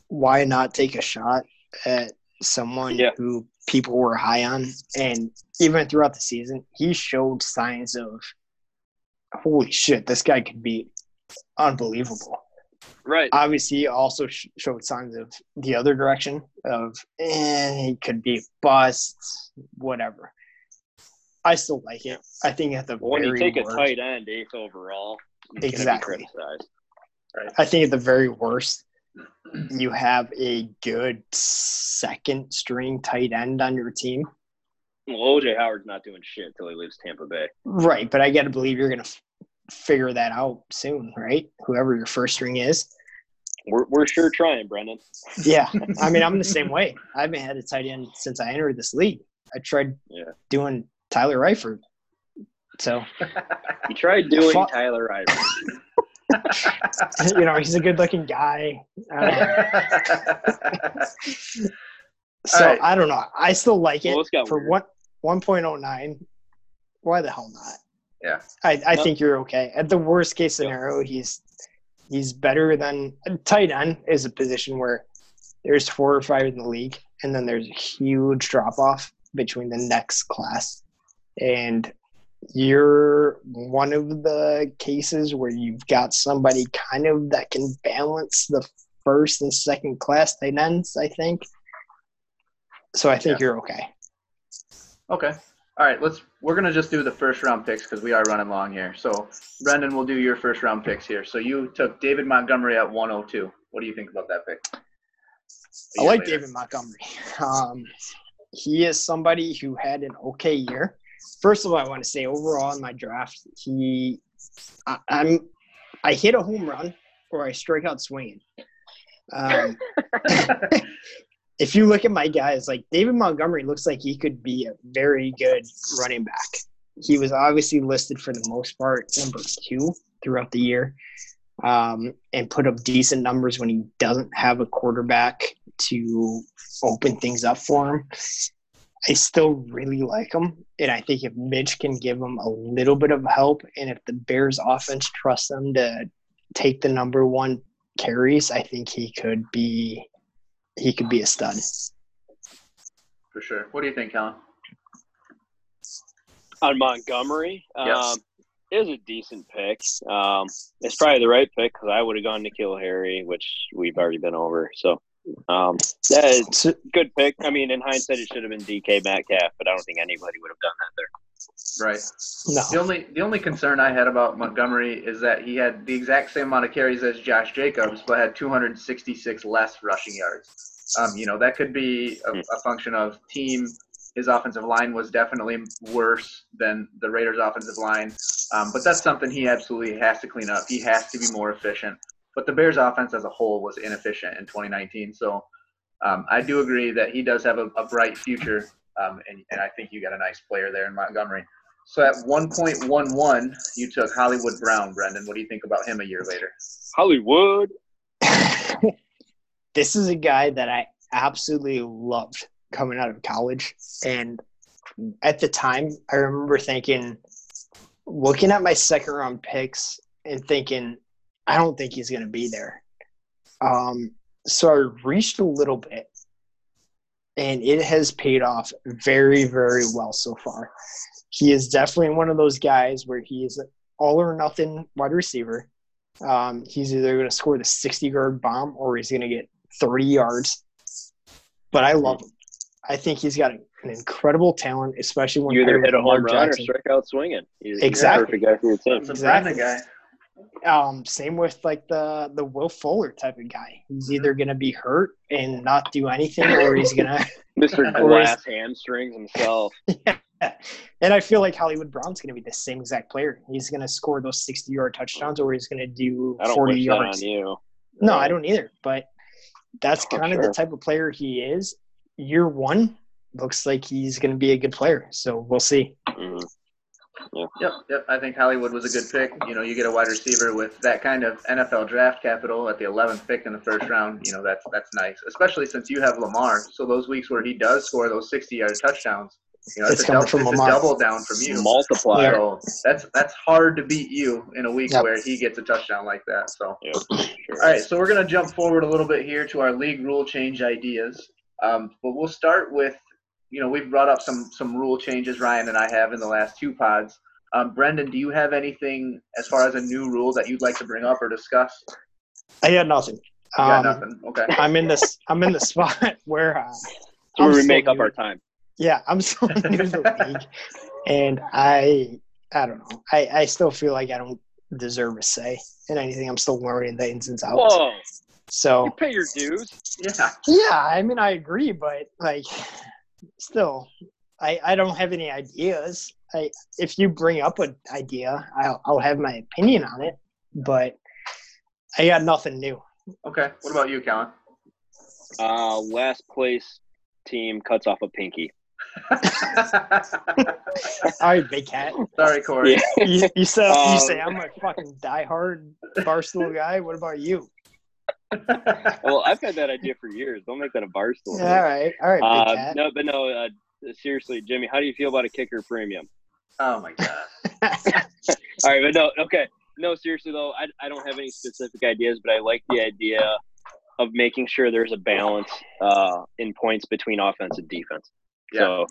Why not take a shot at someone yeah. who people were high on, and even throughout the season, he showed signs of, holy shit, this guy could be unbelievable. Right. Obviously, he also sh- showed signs of the other direction of, eh, he could be bust, whatever. I still like it. I think at the when very you take worst, a tight end eighth overall, he's gonna be Exactly. criticized. I think at the very worst, you have a good second string tight end on your team. Well, OJ Howard's not doing shit until he leaves Tampa Bay. Right, but I got to believe you're going to f- figure that out soon, right? Whoever your first string is. We're, we're sure trying, Brendan. yeah, I mean, I'm the same way. I haven't had a tight end since I entered this league. I tried yeah. doing Tyler Eifert, So you tried doing fought- Tyler Eifert. you know, he's a good-looking guy. Uh, so right. I don't know. I still like it well, for weird. what 1.09. Why the hell not? Yeah. I, I think you're okay. At the worst case scenario, he's he's better than tight end is a position where there's four or five in the league, and then there's a huge drop off between the next class. And you're one of the cases where you've got somebody kind of that can balance the first and second class tight ends, I think. So I think yeah. you're okay. Okay. All right. Let's. We're gonna just do the first round picks because we are running long here. So, Brendan, we'll do your first round picks here. So you took David Montgomery at 102. What do you think about that pick? I like later. David Montgomery. Um, he is somebody who had an okay year. First of all, I want to say overall in my draft, he, I, I'm, I hit a home run or I strike out swinging. Um, if you look at my guys, like David Montgomery looks like he could be a very good running back. He was obviously listed for the most part number two throughout the year, um, and put up decent numbers when he doesn't have a quarterback to open things up for him. I still really like him, and I think if Mitch can give him a little bit of help, and if the Bears offense trusts him to take the number one carries, I think he could be he could be a stud. For sure. What do you think, Kellen? on Montgomery. Yes. Um, it was a decent pick. Um, it's probably the right pick because I would have gone to N'Keal Harry, which we've already been over. So um, that is So, a good pick. I mean, in hindsight, it should have been DK Metcalf, but I don't think anybody would have done that there. Right. no, The only the only concern I had about Montgomery is that he had the exact same amount of carries as Josh Jacobs, but had 266 less rushing yards. Um, you know that could be a, a function of team. His offensive line was definitely worse than the Raiders' offensive line, um, but that's something he absolutely has to clean up. He has to be more efficient. But the Bears' offense as a whole was inefficient in 2019. So um, I do agree that he does have a, a bright future, um, and, and I think you got a nice player there in Montgomery. So at 1.11, you took Hollywood Brown, Brendan. What do you think about him a year later? Hollywood. this is a guy that I absolutely loved coming out of college. And at the time, I remember thinking, looking at my second round picks and thinking, I don't think he's going to be there. Um, so I reached a little bit, and it has paid off very, very well so far. He is definitely one of those guys where he is an all or nothing wide receiver. Um, he's either going to score the 60 yard bomb or he's going to get 30 yards. But I love him. I think he's got an incredible talent, especially when You either paired hit a with Lamar home run or strike out swinging. He's Exactly. the perfect guy for your team. Exactly. Guy. Um, same with like the the Will Fuller type of guy. He's either going to be hurt and not do anything, or he's going to. Mr. Or is- Glass hamstrings himself. Yeah. And I feel like Hollywood Brown's going to be the same exact player. He's going to score those sixty yard touchdowns, or he's going to do I don't forty wish that yards. on you. No, I don't either. But that's Oh, kind of sure. the type of player he is. Year one looks like he's going to be a good player. So we'll see. Mhm. Yep, yep. I think Hollywood was a good pick. You know, you get a wide receiver with that kind of NFL draft capital at the 11th pick in the first round. You know, that's that's nice, especially since you have Lamar. So those weeks where he does score those 60-yard touchdowns, you know, It's a, coming dou- from it's a double down from you. Multiplier. So that's that's hard to beat you in a week Yep. where he gets a touchdown like that. So. Yeah, sure. All right, so we're going to jump forward a little bit here to our league rule change ideas. Um, but we'll start with you know, we've brought up some some rule changes Ryan and I have in the last two pods. Um, Brendan, do you have anything as far as a new rule that you'd like to bring up or discuss? I got nothing. You got Um, nothing. Okay. I'm in this. I'm in the spot where uh, So I'm where we still make up new- our time. Yeah, I'm still new to the league, and I I don't know. I I still feel like I don't deserve a say in anything. I'm still learning the ins and outs. Whoa! So You pay your dues. Yeah. yeah, I mean I agree, but like still, I I don't have any ideas. I if you bring up an idea, I'll I'll have my opinion on it, but I got nothing new. Okay. What about you, Kellen? Uh, last place team cuts off a pinky. All right, big cat. Sorry, Corey. Yeah. You, you said you Um, say I'm a fucking diehard barstool guy. What about you? Well, I've had that idea for years. Don't make that a bar stool. All right, all right, big Uh, cat. no, but no. Uh, seriously, Jimmy, how do you feel about a kicker premium? Oh my god. All right, but no, okay. No, seriously though, I, I don't have any specific ideas, but I like the idea of making sure there's a balance uh, in points between offense and defense. Yeah. So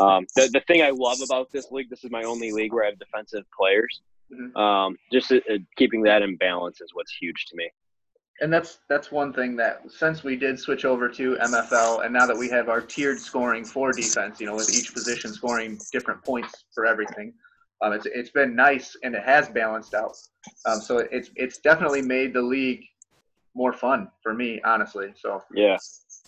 um, the the thing I love about this league, this is my only league where I have defensive players. Mhm. Um, just uh, uh, keeping that in balance is what's huge to me. And that's that's one thing that since we did switch over to MFL, and now that we have our tiered scoring for defense, you know, with each position scoring different points for everything, um, it's it's been nice and it has balanced out. Um, so it's it's definitely made the league more fun for me, honestly. So Yeah.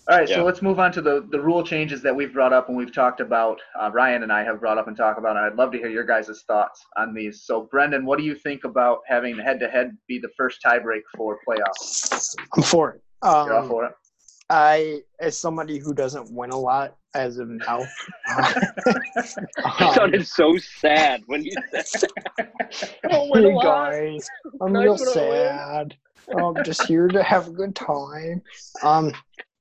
All right, Yeah. so let's move on to the, the rule changes that we've brought up and we've talked about. Uh, Ryan and I have brought up and talked about, and I'd love to hear your guys' thoughts on these. So, Brendan, what do you think about having head to head be the first tiebreak for playoffs? I'm for it. You're all Um, for it? I, as somebody who doesn't win a lot as of now, It um, sounded so sad when you said that. Don't win a hey guys, I'm Nice real when I win. sad. I'm just here to have a good time. Um,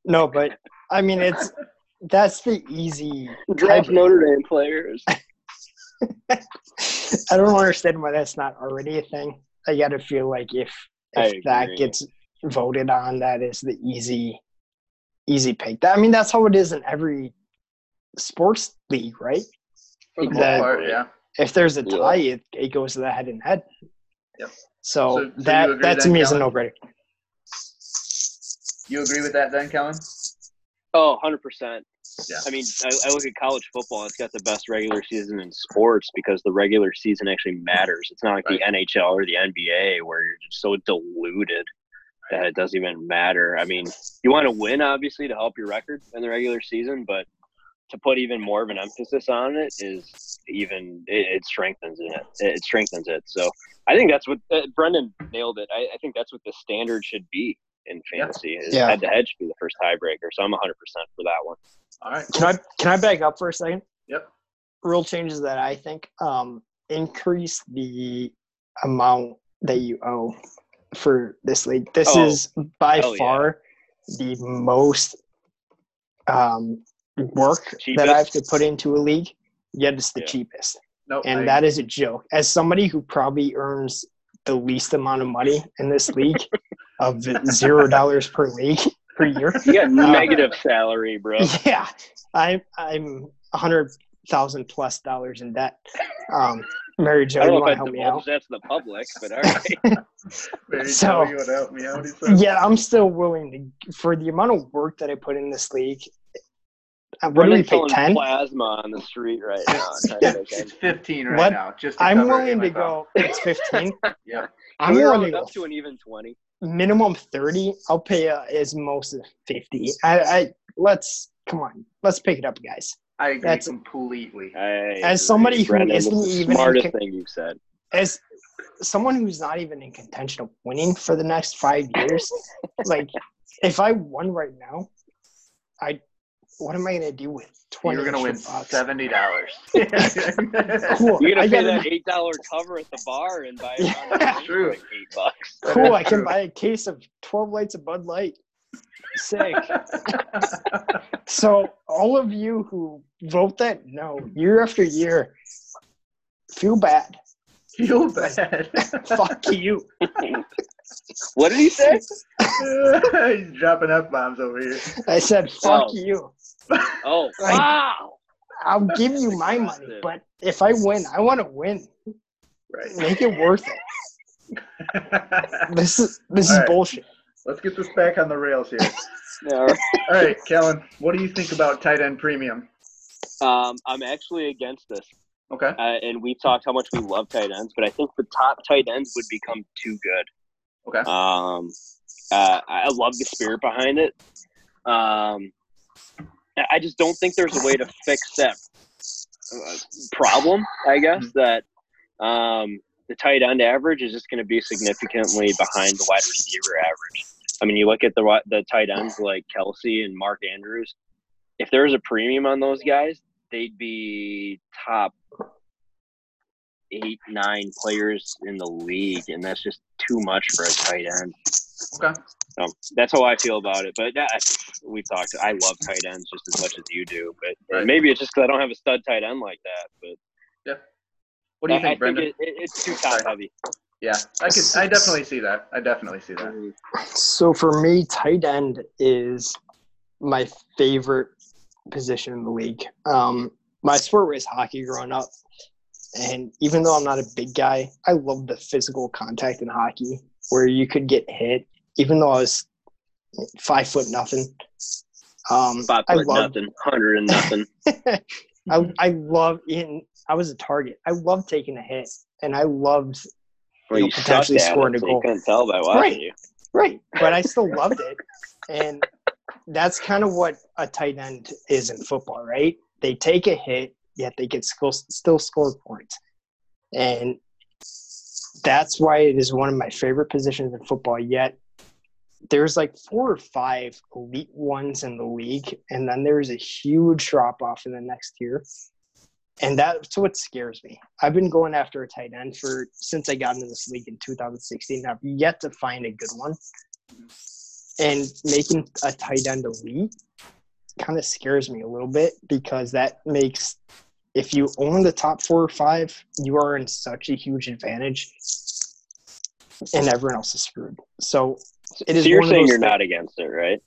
no, but I mean it's that's the easy. Draft tiebreaker. Notre Dame players. I don't understand why that's not already a thing. I gotta feel like if if that gets voted on, that is the easy easy pick. That, I mean, that's how it is in every sports league, right? For the most part, yeah. If there's a Yeah. tie, it, it goes to the head and head. Yep. So, So- so you that agree that to me is a Kellen? no brainer. You agree with that then, Kellen? Oh, 100%. Yeah. I mean, I, I look at college football. It's got the best regular season in sports because the regular season actually matters. It's not like the NHL or the NBA where you're just so diluted that it doesn't even matter. I mean, you want to win, obviously, to help your record in the regular season, but to put even more of an emphasis on it is even it, it strengthens it. It strengthens it. So I think that's what uh, Brendan nailed it. I, I think that's what the standard should be in fantasy. Is Yeah. Head to head should be the first tiebreaker. So I'm 100% for that one. All right. Can I can I back up for a second? Yep. Rule changes that I think um, increase the amount that you owe for this league. This Oh, is by hell yeah. far the most um, work that I have to put into a league. Yet it's the Yeah. cheapest, Nope. and I- that is a joke. As somebody who probably earns the least amount of money in this league, of zero dollars per league per year. You got Uh, negative salary, bro. Yeah, I'm I'm a hundred thousand plus dollars in debt. Um, Mary Jo, I you don't know want to help me out? divulge that to the public, but all right. So- help me out. Yeah, I'm still willing to for the amount of work that I put in this league. uh, What do we Brendan's pay? Ten? plasma on the street right now. trying to make It's 15 right What? now. Just I'm willing to MFL. go. It's fifteen. Yeah. I'm willing round to up to an even twenty. Minimum thirty. I'll pay uh, as most of fifty. I, I let's come on. Let's pick it up, guys. I agree That's- completely. I As somebody who Brendan, isn't the even in smartest con- thing you've said. as someone who's not even in contention of winning for the next five years, like if I won right now, I what am I gonna do with twenty? You're gonna win bucks? seventy dollars. Cool. You're I gonna pay gotta- that eight dollar cover at the bar and buy a Yeah. round of True. like eight bucks. cool. I can buy a case of twelve lights of Bud Light. Sick. So all of you who vote that no year after year, feel bad. Feel bad. Fuck you. What did he say? He's dropping f bombs over here. I said fuck Oh. you. Oh Like- wow! I'll give you my money, but if I win, I want to win. Right. Make it worth it. This is this is All right. bullshit. Let's get this back on the rails here. Yeah, all right. All right, Kellen, what do you think about tight end premium? Um, I'm actually against this, Okay. uh, and we've talked how much we love tight ends, but I think the top tight ends would become too good. Okay. Um, uh, I love the spirit behind it. Um, I- just don't think there's a way to fix that uh, problem. I guess Mhm. that um, the tight end average is just going to be significantly behind the wide receiver average. I mean, you look at the the tight ends like Kelce and Mark Andrews. If there was a premium on those guys, they'd be top eight, nine players in the league, and that's just too much for a tight end. Okay. So that's how I feel about it. But yeah, we've talked. I love tight ends just as much as you do. But Right. maybe it's just because I don't have a stud tight end like that. But yeah. What do you I, think, I Brendan? it, it, it's too top heavy. yeah, I could. I definitely see that. I definitely see that. So for me, tight end is my favorite position in the league. Um, my sport was hockey growing up, and even though I'm not a big guy, I love the physical contact in hockey, where you could get hit, even though I was five foot nothing. Um, Five foot love nothing, hundred and nothing. I, I love in I was a target. I loved taking a hit, and I loved Well, you know, potentially scoring a so goal. you couldn't tell by watching Right. you. Right, but I still loved it, and that's kind of what a tight end is in football, right? They take a hit, yet they can still still score points, and that's why it is one of my favorite positions in football. Yet there's like four or five elite ones in the league, and then there's a huge drop off in the next year. And that's what scares me. I've been going after a tight end for since I got into this league in 2016. I've yet to find a good one. And making a tight end elite kind of scares me a little bit because that makes if you own the top four or five, you are in such a huge advantage, and everyone else is screwed. So it is so you're saying you're thi- not against it, right?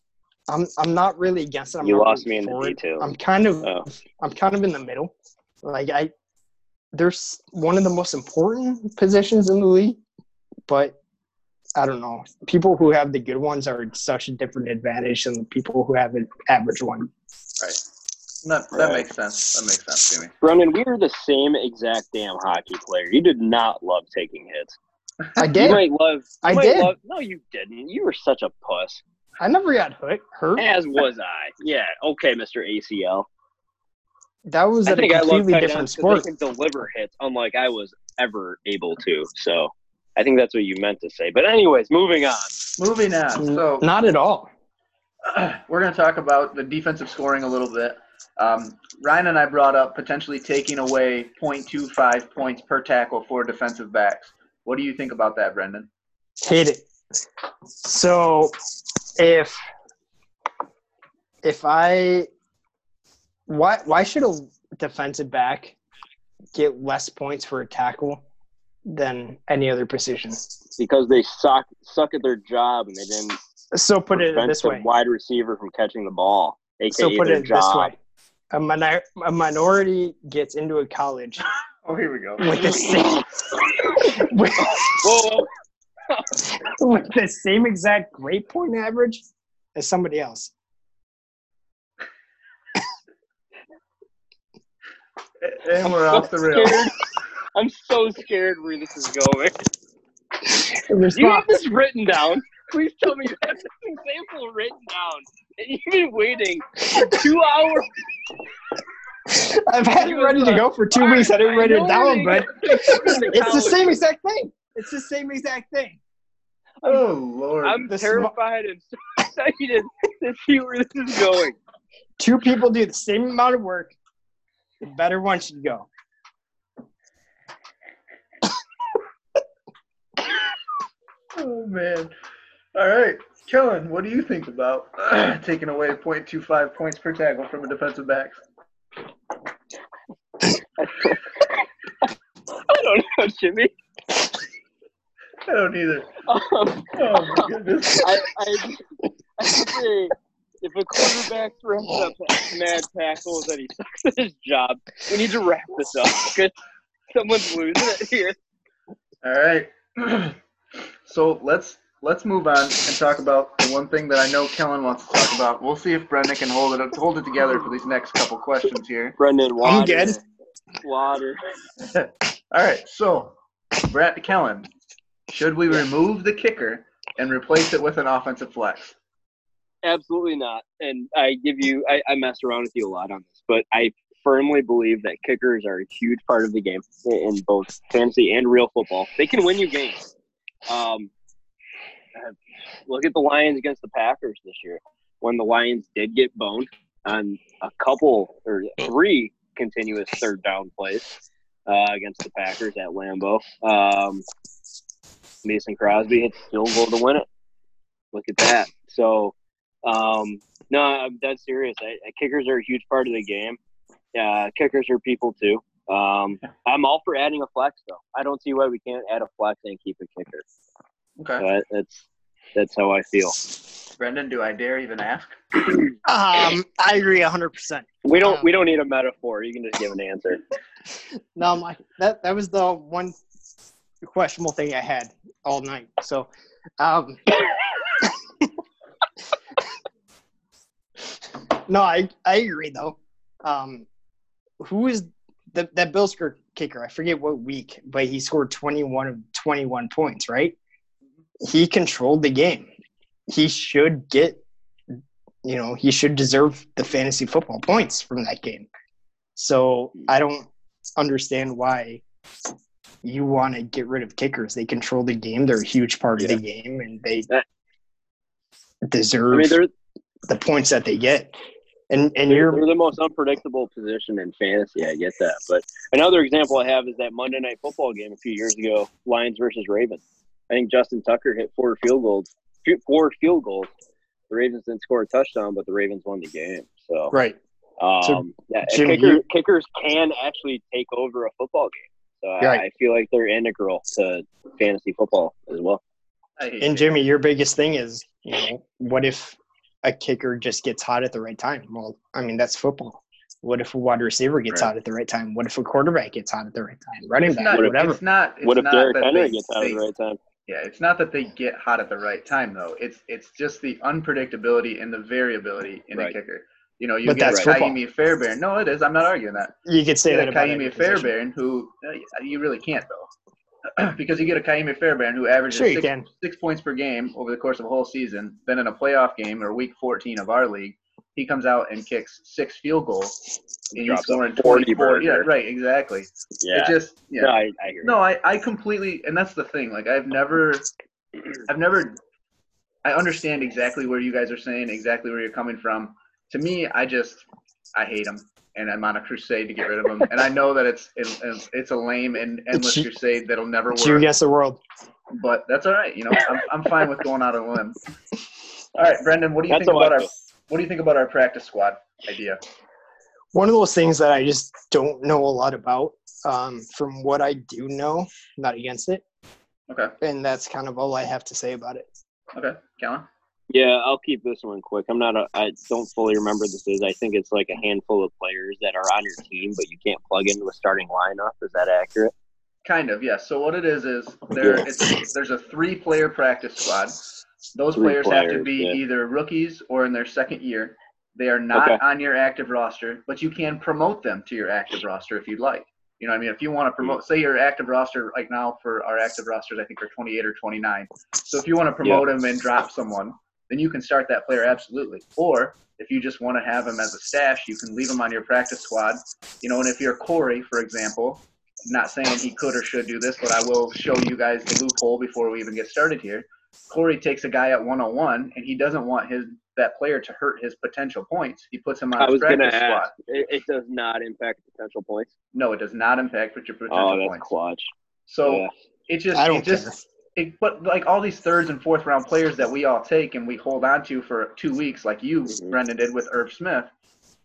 I'm I'm not really against it. I'm You not lost really me in the for it. details. I'm kind of Oh. I'm kind of in the middle. Like I there's one of the most important positions in the league, but I don't know. People who have the good ones are such a different advantage than the people who have an average one. Right. That, that Right. makes sense. That makes sense to me. Brendan, we were the same exact damn hockey player. You did not love taking hits. I You did. might love. You I might did. Love, no, you didn't. You were such a puss. I never got hurt. Hurt. As was I. Yeah. Okay, Mr. ACL. That was I at a think I love completely different ends 'cause sport. they can deliver hits, unlike I was ever able to. So, I think that's what you meant to say. But anyways, moving on. Moving on. So Not at all. we're going to talk about the defensive scoring a little bit. Um, Ryan and I brought up potentially taking away 0.25 points per tackle for defensive backs. What do you think about that, Brendan? Hate it. So if if I why why should a defensive back get less points for a tackle than any other position? Because they suck suck at their job and they didn't So put it prevent this way. wide receiver from catching the ball. AKA So put their it job. this way. A, minor, a minority gets into a college Oh, here we go. with the same with, Whoa, whoa. with the same exact grade point average as somebody else. And we're I'm off the so rails. scared. I'm so scared where this is going. There's you have this written down? Please tell me you have this example written down. And you've been waiting for two hours. I've had it ready to go for two weeks. I didn't write it down, but it's the same exact thing. It's the same exact thing. Oh, Lord. I'm The sm- terrified and so excited to see where this is going. Two people do the same amount of work. The better one should go. Oh man. All right. Kellen, what do you think about taking away 0.25 points per tackle from a defensive back? I don't know, Jimmy. I don't either. Um, Oh my goodness. I, I, I say if a quarterback throws up mad tackles and he sucks at his job, we need to wrap this up because someone's losing it here. All right. so let's let's move on and talk about the one thing that I know Kellen wants to talk about. We'll see if Brendan can hold it hold it together for these next couple questions here. Brendan, water. I'm good. Water. All right. So, Brett Kellen, should we remove the kicker and replace it with an offensive flex? Absolutely not. And I give you, I, I mess around with you a lot on this, but I firmly believe that kickers are a huge part of the game in both fantasy and real football. They can win you games. Um, look at the Lions against the Packers this year. When the Lions did get boned on a couple or three continuous third down plays uh, against the Packers at Lambeau, um, Mason Crosby hit field goal to win it. Look at that. So, um, no, I'm dead serious. I, kickers are a huge part of the game. Yeah, kickers are people too. Um, I'm all for adding a flex though. I don't see why we can't add a flex and keep a kicker. Okay. So that's that's how I feel. Brendan, do I dare even ask? Um, I agree hundred percent. We don't Um, we don't need a metaphor. You can just give an answer. No, my that that was the one questionable thing I had all night. So, um, no, I I agree though. Um, who is the that Bill Skir kicker? I forget what week, but he scored twenty one of twenty one points. Right? He controlled the game. He should get, you know, he should deserve the fantasy football points from that game. So I don't understand why you want to get rid of kickers. They control the game. They're a huge part of the game, and they deserve I mean, the points that they get. And and they're, you're they're the most unpredictable position in fantasy. I get that, but another example I have is that Monday Night Football game a few years ago, Lions versus Ravens. I think Justin Tucker hit four field goals, few- four field goals. The Ravens didn't score a touchdown, but the Ravens won the game. So, right. um, So, yeah, Jim, kicker, you- kickers can actually take over a football game. So I, Right. I feel like they're integral to fantasy football as well. And. Jimmy, your biggest thing is, you know, what if a kicker just gets hot at the right time? Well, I mean, that's football. What if a wide receiver gets Right. hot at the right time? What if a quarterback gets hot at the right time? Running It's back, not, whatever. it's not. It's what if not Derrick Henry gets hot at the right time? Yeah, it's not that they get hot at the right time though. It's it's just the unpredictability and the variability in a Right. kicker. You know, you But get a football. Kaimi Fairbairn. No, it is. I'm not arguing that. You could say You that get a about Kaimi. Fairbairn who uh, you really can't though, because you get a Kaimi Fairbairn who averages Sure, six, six points per game over the course of a whole season. Then in a playoff game or week 14 of our league, he comes out and kicks six field goals and he's Drops a scoring 40 24. Yeah, right, exactly. Yeah, It just yeah. no, I, I hear. No, I, I completely and that's the thing. Like I've never I've never I understand exactly where you guys are saying, exactly where you're coming from. To me, I just I hate them and I'm on a crusade to get rid of them. and I know that it's it, it's a lame and endless you- crusade that'll never It's you work. against the world. But that's all right. You know, I'm I'm fine with going out on a limb. All right, Brendan, what do you That's think I about our feel. What do you think about our practice squad idea? One of those things that I just don't know a lot about. Um, from what I do know, not against it, Okay. and that's kind of all I have to say about it. Okay. Kellen? Yeah, I'll keep this one quick. I'm not. A, I don't fully remember this is. I think it's like a handful of players that are on your team, but you can't plug into a starting lineup. Is that accurate? Kind of, yes. So what it is is there it's there's a three player practice squad. Those Three players, have to be yeah. either rookies or in their second year. They are not Okay. on your active roster, but you can promote them to your active roster if you'd like. You know what I mean? If you want to promote, say your active roster right now for our active rosters, I think are 28 or 29. So if you want to promote them and drop someone, then you can start that player absolutely. Or if you just want to have him as a stash, you can leave him on your practice squad. You know, and if you're Corey, for example, not saying he could or should do this, but I will show you guys the loophole before we even get started here. Corey takes a guy at 101, and he doesn't want his that player to hurt his potential points. He puts him on I his was gonna practice squad. It, it does not impact potential points. No, it does not impact your potential Oh, that's points. clutch. So Yeah. it just I don't it just it, but like all these thirds and fourth round players that we all take and we hold on to for two weeks, like you, Mhm. Brendan, did with Irv Smith.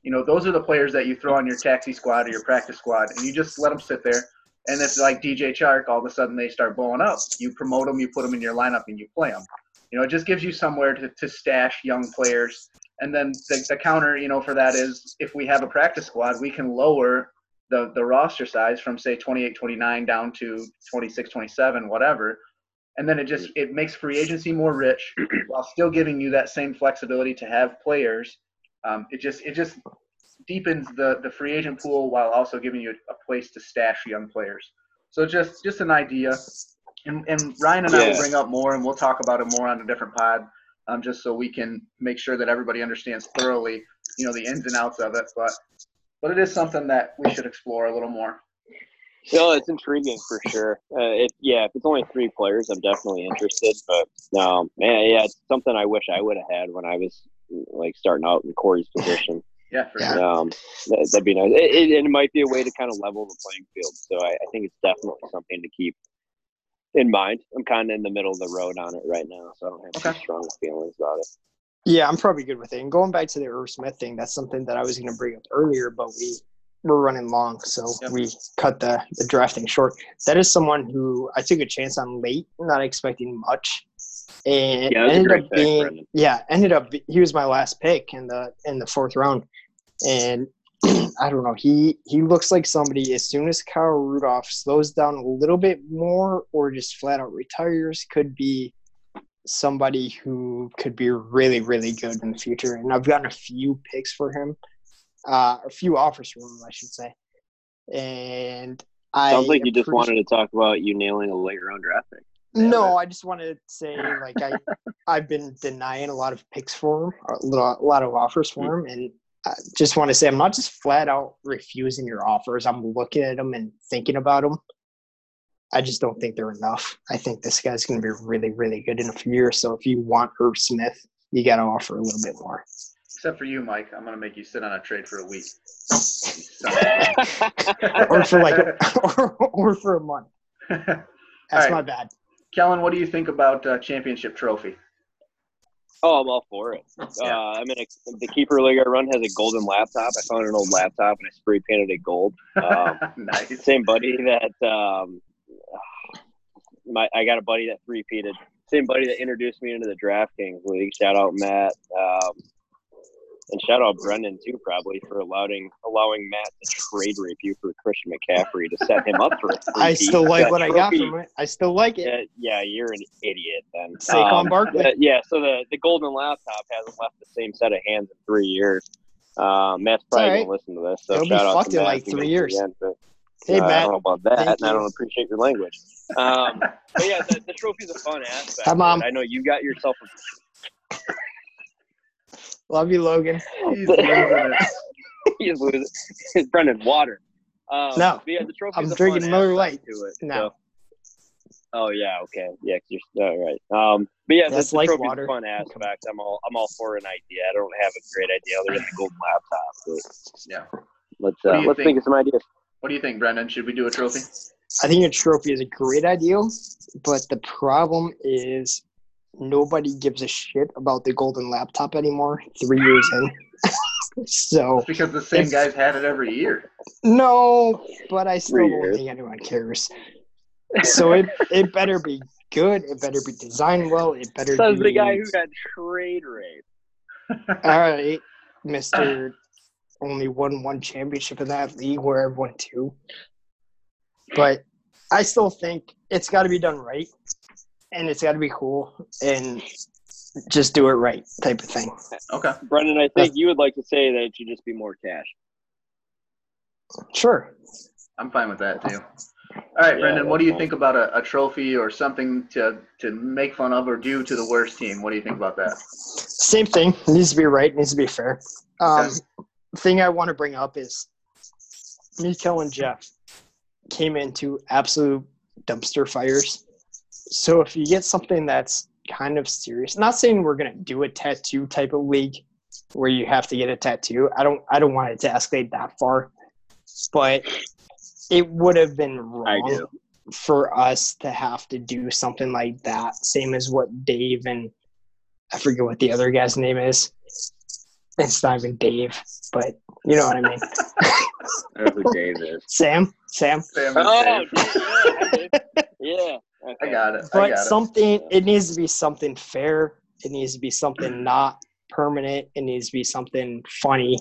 You know, those are the players that you throw on your taxi squad or your practice squad, and you just let them sit there. And it's like DJ Chark, all of a sudden they start blowing up. You promote them, you put them in your lineup, and you play them. You know, it just gives you somewhere to, to stash young players And then the, the counter, you know, for that is if we have a practice squad, we can lower the, the roster size from say 28, 29 down to 26, 27, whatever. And then it just it makes free agency more rich while still giving you that same flexibility to have players. Um, it just it just deepens the the free agent pool while also giving you a place to stash young players. So just just an idea. And, and Ryan and I will bring up more, and we'll talk about it more on a different pod, um, just so we can make sure that everybody understands thoroughly, you know, the ins and outs of it. But but it is something that we should explore a little more. No, it's intriguing for sure. Uh, if yeah, if it's only three players, I'm definitely interested. But no, man, yeah, it's something I wish I would have had when I was like starting out in Corey's position. Yeah, for Yeah. sure. Um, that, that'd be nice. It, it, it might be a way to kind of level the playing field. So I, I think it's definitely something to keep in mind. I'm kind of in the middle of the road on it right now, so I don't have Okay. too strong feelings about it. Yeah, I'm probably good with it. And going back to the Irv Smith thing, that's something that I was going to bring up earlier, but we we're running long, so Yep. we cut the, the drafting short. That is someone who I took a chance on late, not expecting much, and Yeah, it was a ended up pick, being Brendan. yeah, ended up he was my last pick in the in the fourth round, and I don't know he he looks like somebody as soon as Kyle Rudolph slows down a little bit more or just flat out retires could be somebody who could be really, really good in the future. And I've gotten a few picks for him, uh, a few offers from him, I should say. And I Sounds like you just wanted to talk about you nailing a late round draft pick. No, I just wanted to say like I I've been denying a lot of picks for him, a lot, a lot of offers for mm. him, and I just want to say I'm not just flat out refusing your offers. I'm looking at them and thinking about them. I just don't think they're enough. I think this guy's going to be really, really good in a few years. So if you want Irv Smith, you got to offer a little bit more. Except for you, Mike. I'm gonna make you sit on a trade for a week. You son of a or for like, or, or for a month. That's right. my bad. Kellen, what do you think about uh, championship trophy? Oh, I'm all for it. Uh, I mean, ex- the keeper league I run has a golden laptop. I found an old laptop and I spray painted it gold. Um, nice. same buddy that um, my I got a buddy that three peated. Same buddy that introduced me into the DraftKings league. Shout out Matt. Um, and shout out Brendan too, probably for allowing allowing Matt to trade rape you for Christian McCaffrey to set him up for I still like what I got from it. I still like it. Yeah, yeah, you're an idiot then. Saquon Um, Barkley. yeah, so the, the golden laptop hasn't left the same set of hands in three years. Uh, Matt's probably right. gonna listen to this, so be shout out fucked to in, Matt like, if he three years. again, but, Hey uh, I Matt, don't know about that, thank and I don't appreciate your language. Um, but yeah, the, the trophy's a fun aspect. Hi. Mom. I know you got yourself. A, love you, Logan. He's losing he's losing. It's Brendan Water. Um, No, yeah, the trophy's I'm a drinking fun Miller Lite. To it, No. so- Oh yeah, okay, yeah, you're all right. Um, but yeah, That's the, the like water. a fun aspect. I'm all I'm all for an idea. I don't have a great idea other than the golden laptop. But Yeah. let's uh, let's think? think of some ideas. What do you think, Brendan? Should we do a trophy? I think a trophy is a great idea, but the problem is nobody gives a shit about the golden laptop anymore. Three years in, so Because the same guys had it every year. no, but I still Three don't years. think anyone cares. So it it better be good. It better be designed well. It better Says be the guy who got trade rape. all right, Mister. Only won one championship in that league where I've won two. But I still think it's got to be done right, and it's got to be cool, and just do it right, type of thing. Okay. Brendan, I think you would like to say that it should just be more cash. Sure. I'm fine with that too. All right, Yeah, Brendan, what do you that's think about a, a trophy or something to, to make fun of or do to the worst team? What do you think about that? Same thing. It needs to be right. It needs to be fair. Um, Okay. Thing I want to bring up is Miko and Jeff came into absolute dumpster fires. So if you get something that's kind of serious, not saying we're gonna do a tattoo type of league where you have to get a tattoo. I don't. I don't want it to escalate that far, but it would have been wrong for us to have to do something like that. Same as what Dave and I forget what the other guy's name is. It's not even Dave, but you know what I mean. That's what Dave is. Sam, Sam. Sam Oh, Dave. Dave, yeah, yeah. I got it. But got something. It needs to be something fair. It needs to be something not permanent. It needs to be something funny.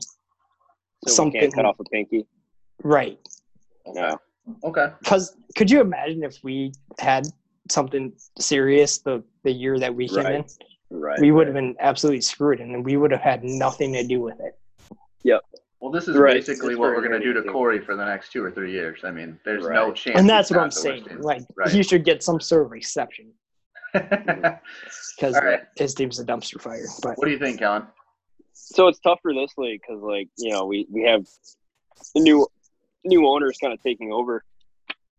So Something- we can't cut off a pinky. Right. No. Okay. Because could you imagine if we had something serious the, the year that we came Right. in? Right. We would have been absolutely screwed and we would have had nothing to do with it. Well, this is Right. basically It's what we're going to do to. Corey for the next two or three years. I mean, there's no chance. And that's what I'm saying. Like, Right. he should get some sort of exception because All right. his team's a dumpster fire. But what do you think, Kellen? So it's tough for this league because, like, you know, we we have the new new owners kind of taking over.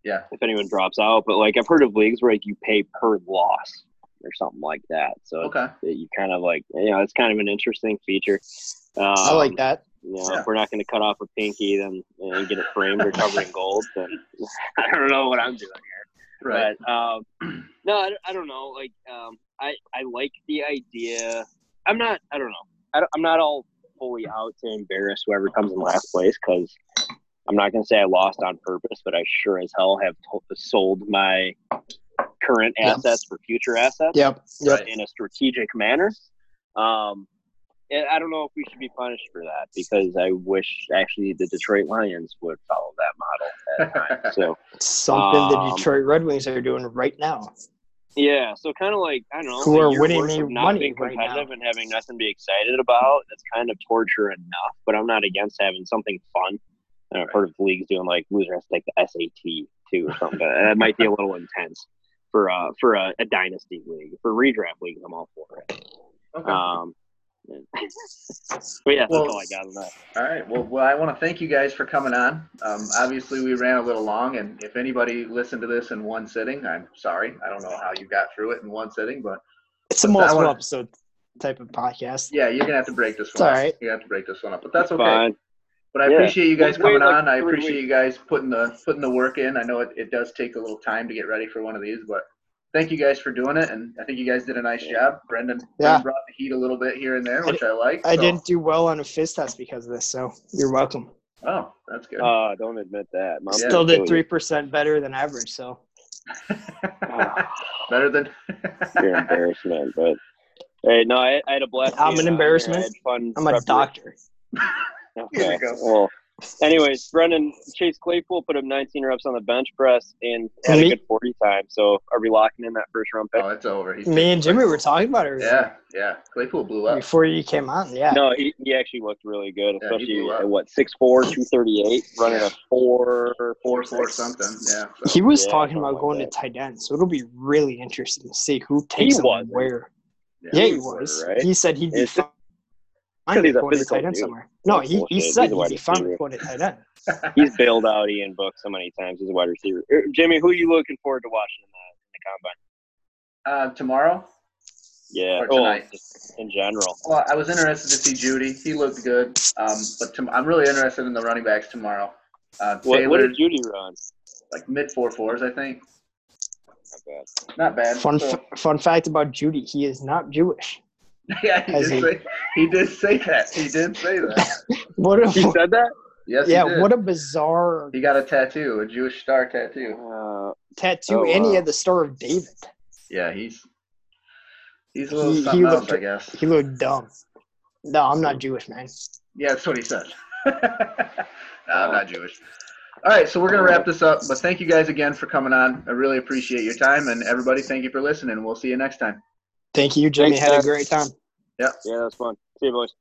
Yeah. If anyone drops out, but like I've heard of leagues where like you pay per loss or something like that. So Okay. that you kind of like you know it's kind of an interesting feature. Um, I like that. You know, Yeah. if we're not going to cut off a pinky, then and get it framed or covered in gold, then I don't know what I'm doing here. Right. But um, no, I, I don't know. Like, um, I I like the idea. I'm not. I don't know. I don't, I'm not all fully out to embarrass whoever comes in last place because I'm not going to say I lost on purpose, but I sure as hell have to- sold my current assets for future assets Yep. Yep. In a strategic manner. Um, and I don't know if we should be punished for that because I wish actually the Detroit Lions would follow that model at. So Something the Um, Detroit Red Wings are doing right now. yeah, so kind of like I don't know, Who a are winning me not money being right now. and having nothing to be excited about. That's kind of torture enough, but I'm not against having something fun. And I've heard of leagues doing like loser has to take the SAT too or something. that might be a little intense for uh for a, a dynasty league. For redraft leagues, I'm all for it. Okay. Um, but yeah, Well- all I got on that. All right. Well, well, I want to thank you guys for coming on. Um, obviously, we ran a little long, and if anybody listened to this in one sitting, I'm sorry. I don't know how you got through it in one sitting, but It's a But that multiple episode type of podcast. yeah, you're gonna have to break this one. all up. You have to break this one up, but that's okay. Fine. But I Yeah. appreciate you guys We'll wait coming like on. I appreciate weeks. you guys putting the putting the work in. I know it, it does take a little time to get ready for one of these, but thank you guys for doing it, and I think you guys did a nice job. Brendan, Yeah. Brought the heat a little bit here and there, which I, like. I so- didn't do well on a fizz test because of this, so you're welcome. Oh, that's good. Oh, Uh, don't admit that. Mom Still did three percent better than average, so Better than. Your embarrassment, but hey, no, I, I had a blast. I'm an embarrassment. I had fun. I'm a preparing. doctor. Here Okay. we go. Well, anyways, Brendan Chase Claypool put up 19 reps on the bench press and had a good 40 time. So, are we locking in that first round pick? Oh, it's over. He's Me and Jimmy were talking about it Yeah, yeah. Claypool blew up. before you came on. Yeah, No, he, he actually looked really good, Yeah, he especially blew up. at what 6'4", 238, running a four Four, four four, six. something. Yeah. he was Yeah, talking about like going that. to tight end, so it'll be really interesting to see who takes him was. where. Yeah. Yeah, he He was. was, right? He said he'd be It's fine because he's a to physical tight end dude. somewhere. No, he, he bullshit. said He's a he'd wide be fine receiver. going to tight end. He's bailed out Ian Book so many times He's a wide receiver. Er, Jimmy, who are you looking forward to watching in the, in the combine? Uh, tomorrow? Yeah, Or oh, tonight. just in general. Well, I was interested to see Jeudy. He looked good. Um, but tom- I'm really interested in the running backs tomorrow. Uh, What, Taylor, what did Jeudy run? like mid four fours, I think. Not bad. Not bad. Fun So- f- fun fact about Jeudy: he is not Jewish. yeah, he did, he- say, he did say that. He did say that. What a He said that? Yes, yeah, he did. what a bizarre he got a tattoo, a Jewish star tattoo. Uh, tattoo, Oh, and he had the Star of David. Yeah, he's he's a little He- he something else, I guess. He looked dumb. No, I'm not Jewish, man. Yeah, that's what he said. no, I'm not Jewish. All right, so we're gonna wrap this up. But thank you guys again for coming on. I really appreciate your time, and everybody, thank you for listening. We'll see you next time. Thank you, Jimmy. Thanks, Had a great time. yeah, Yeah, that was fun. See you, boys.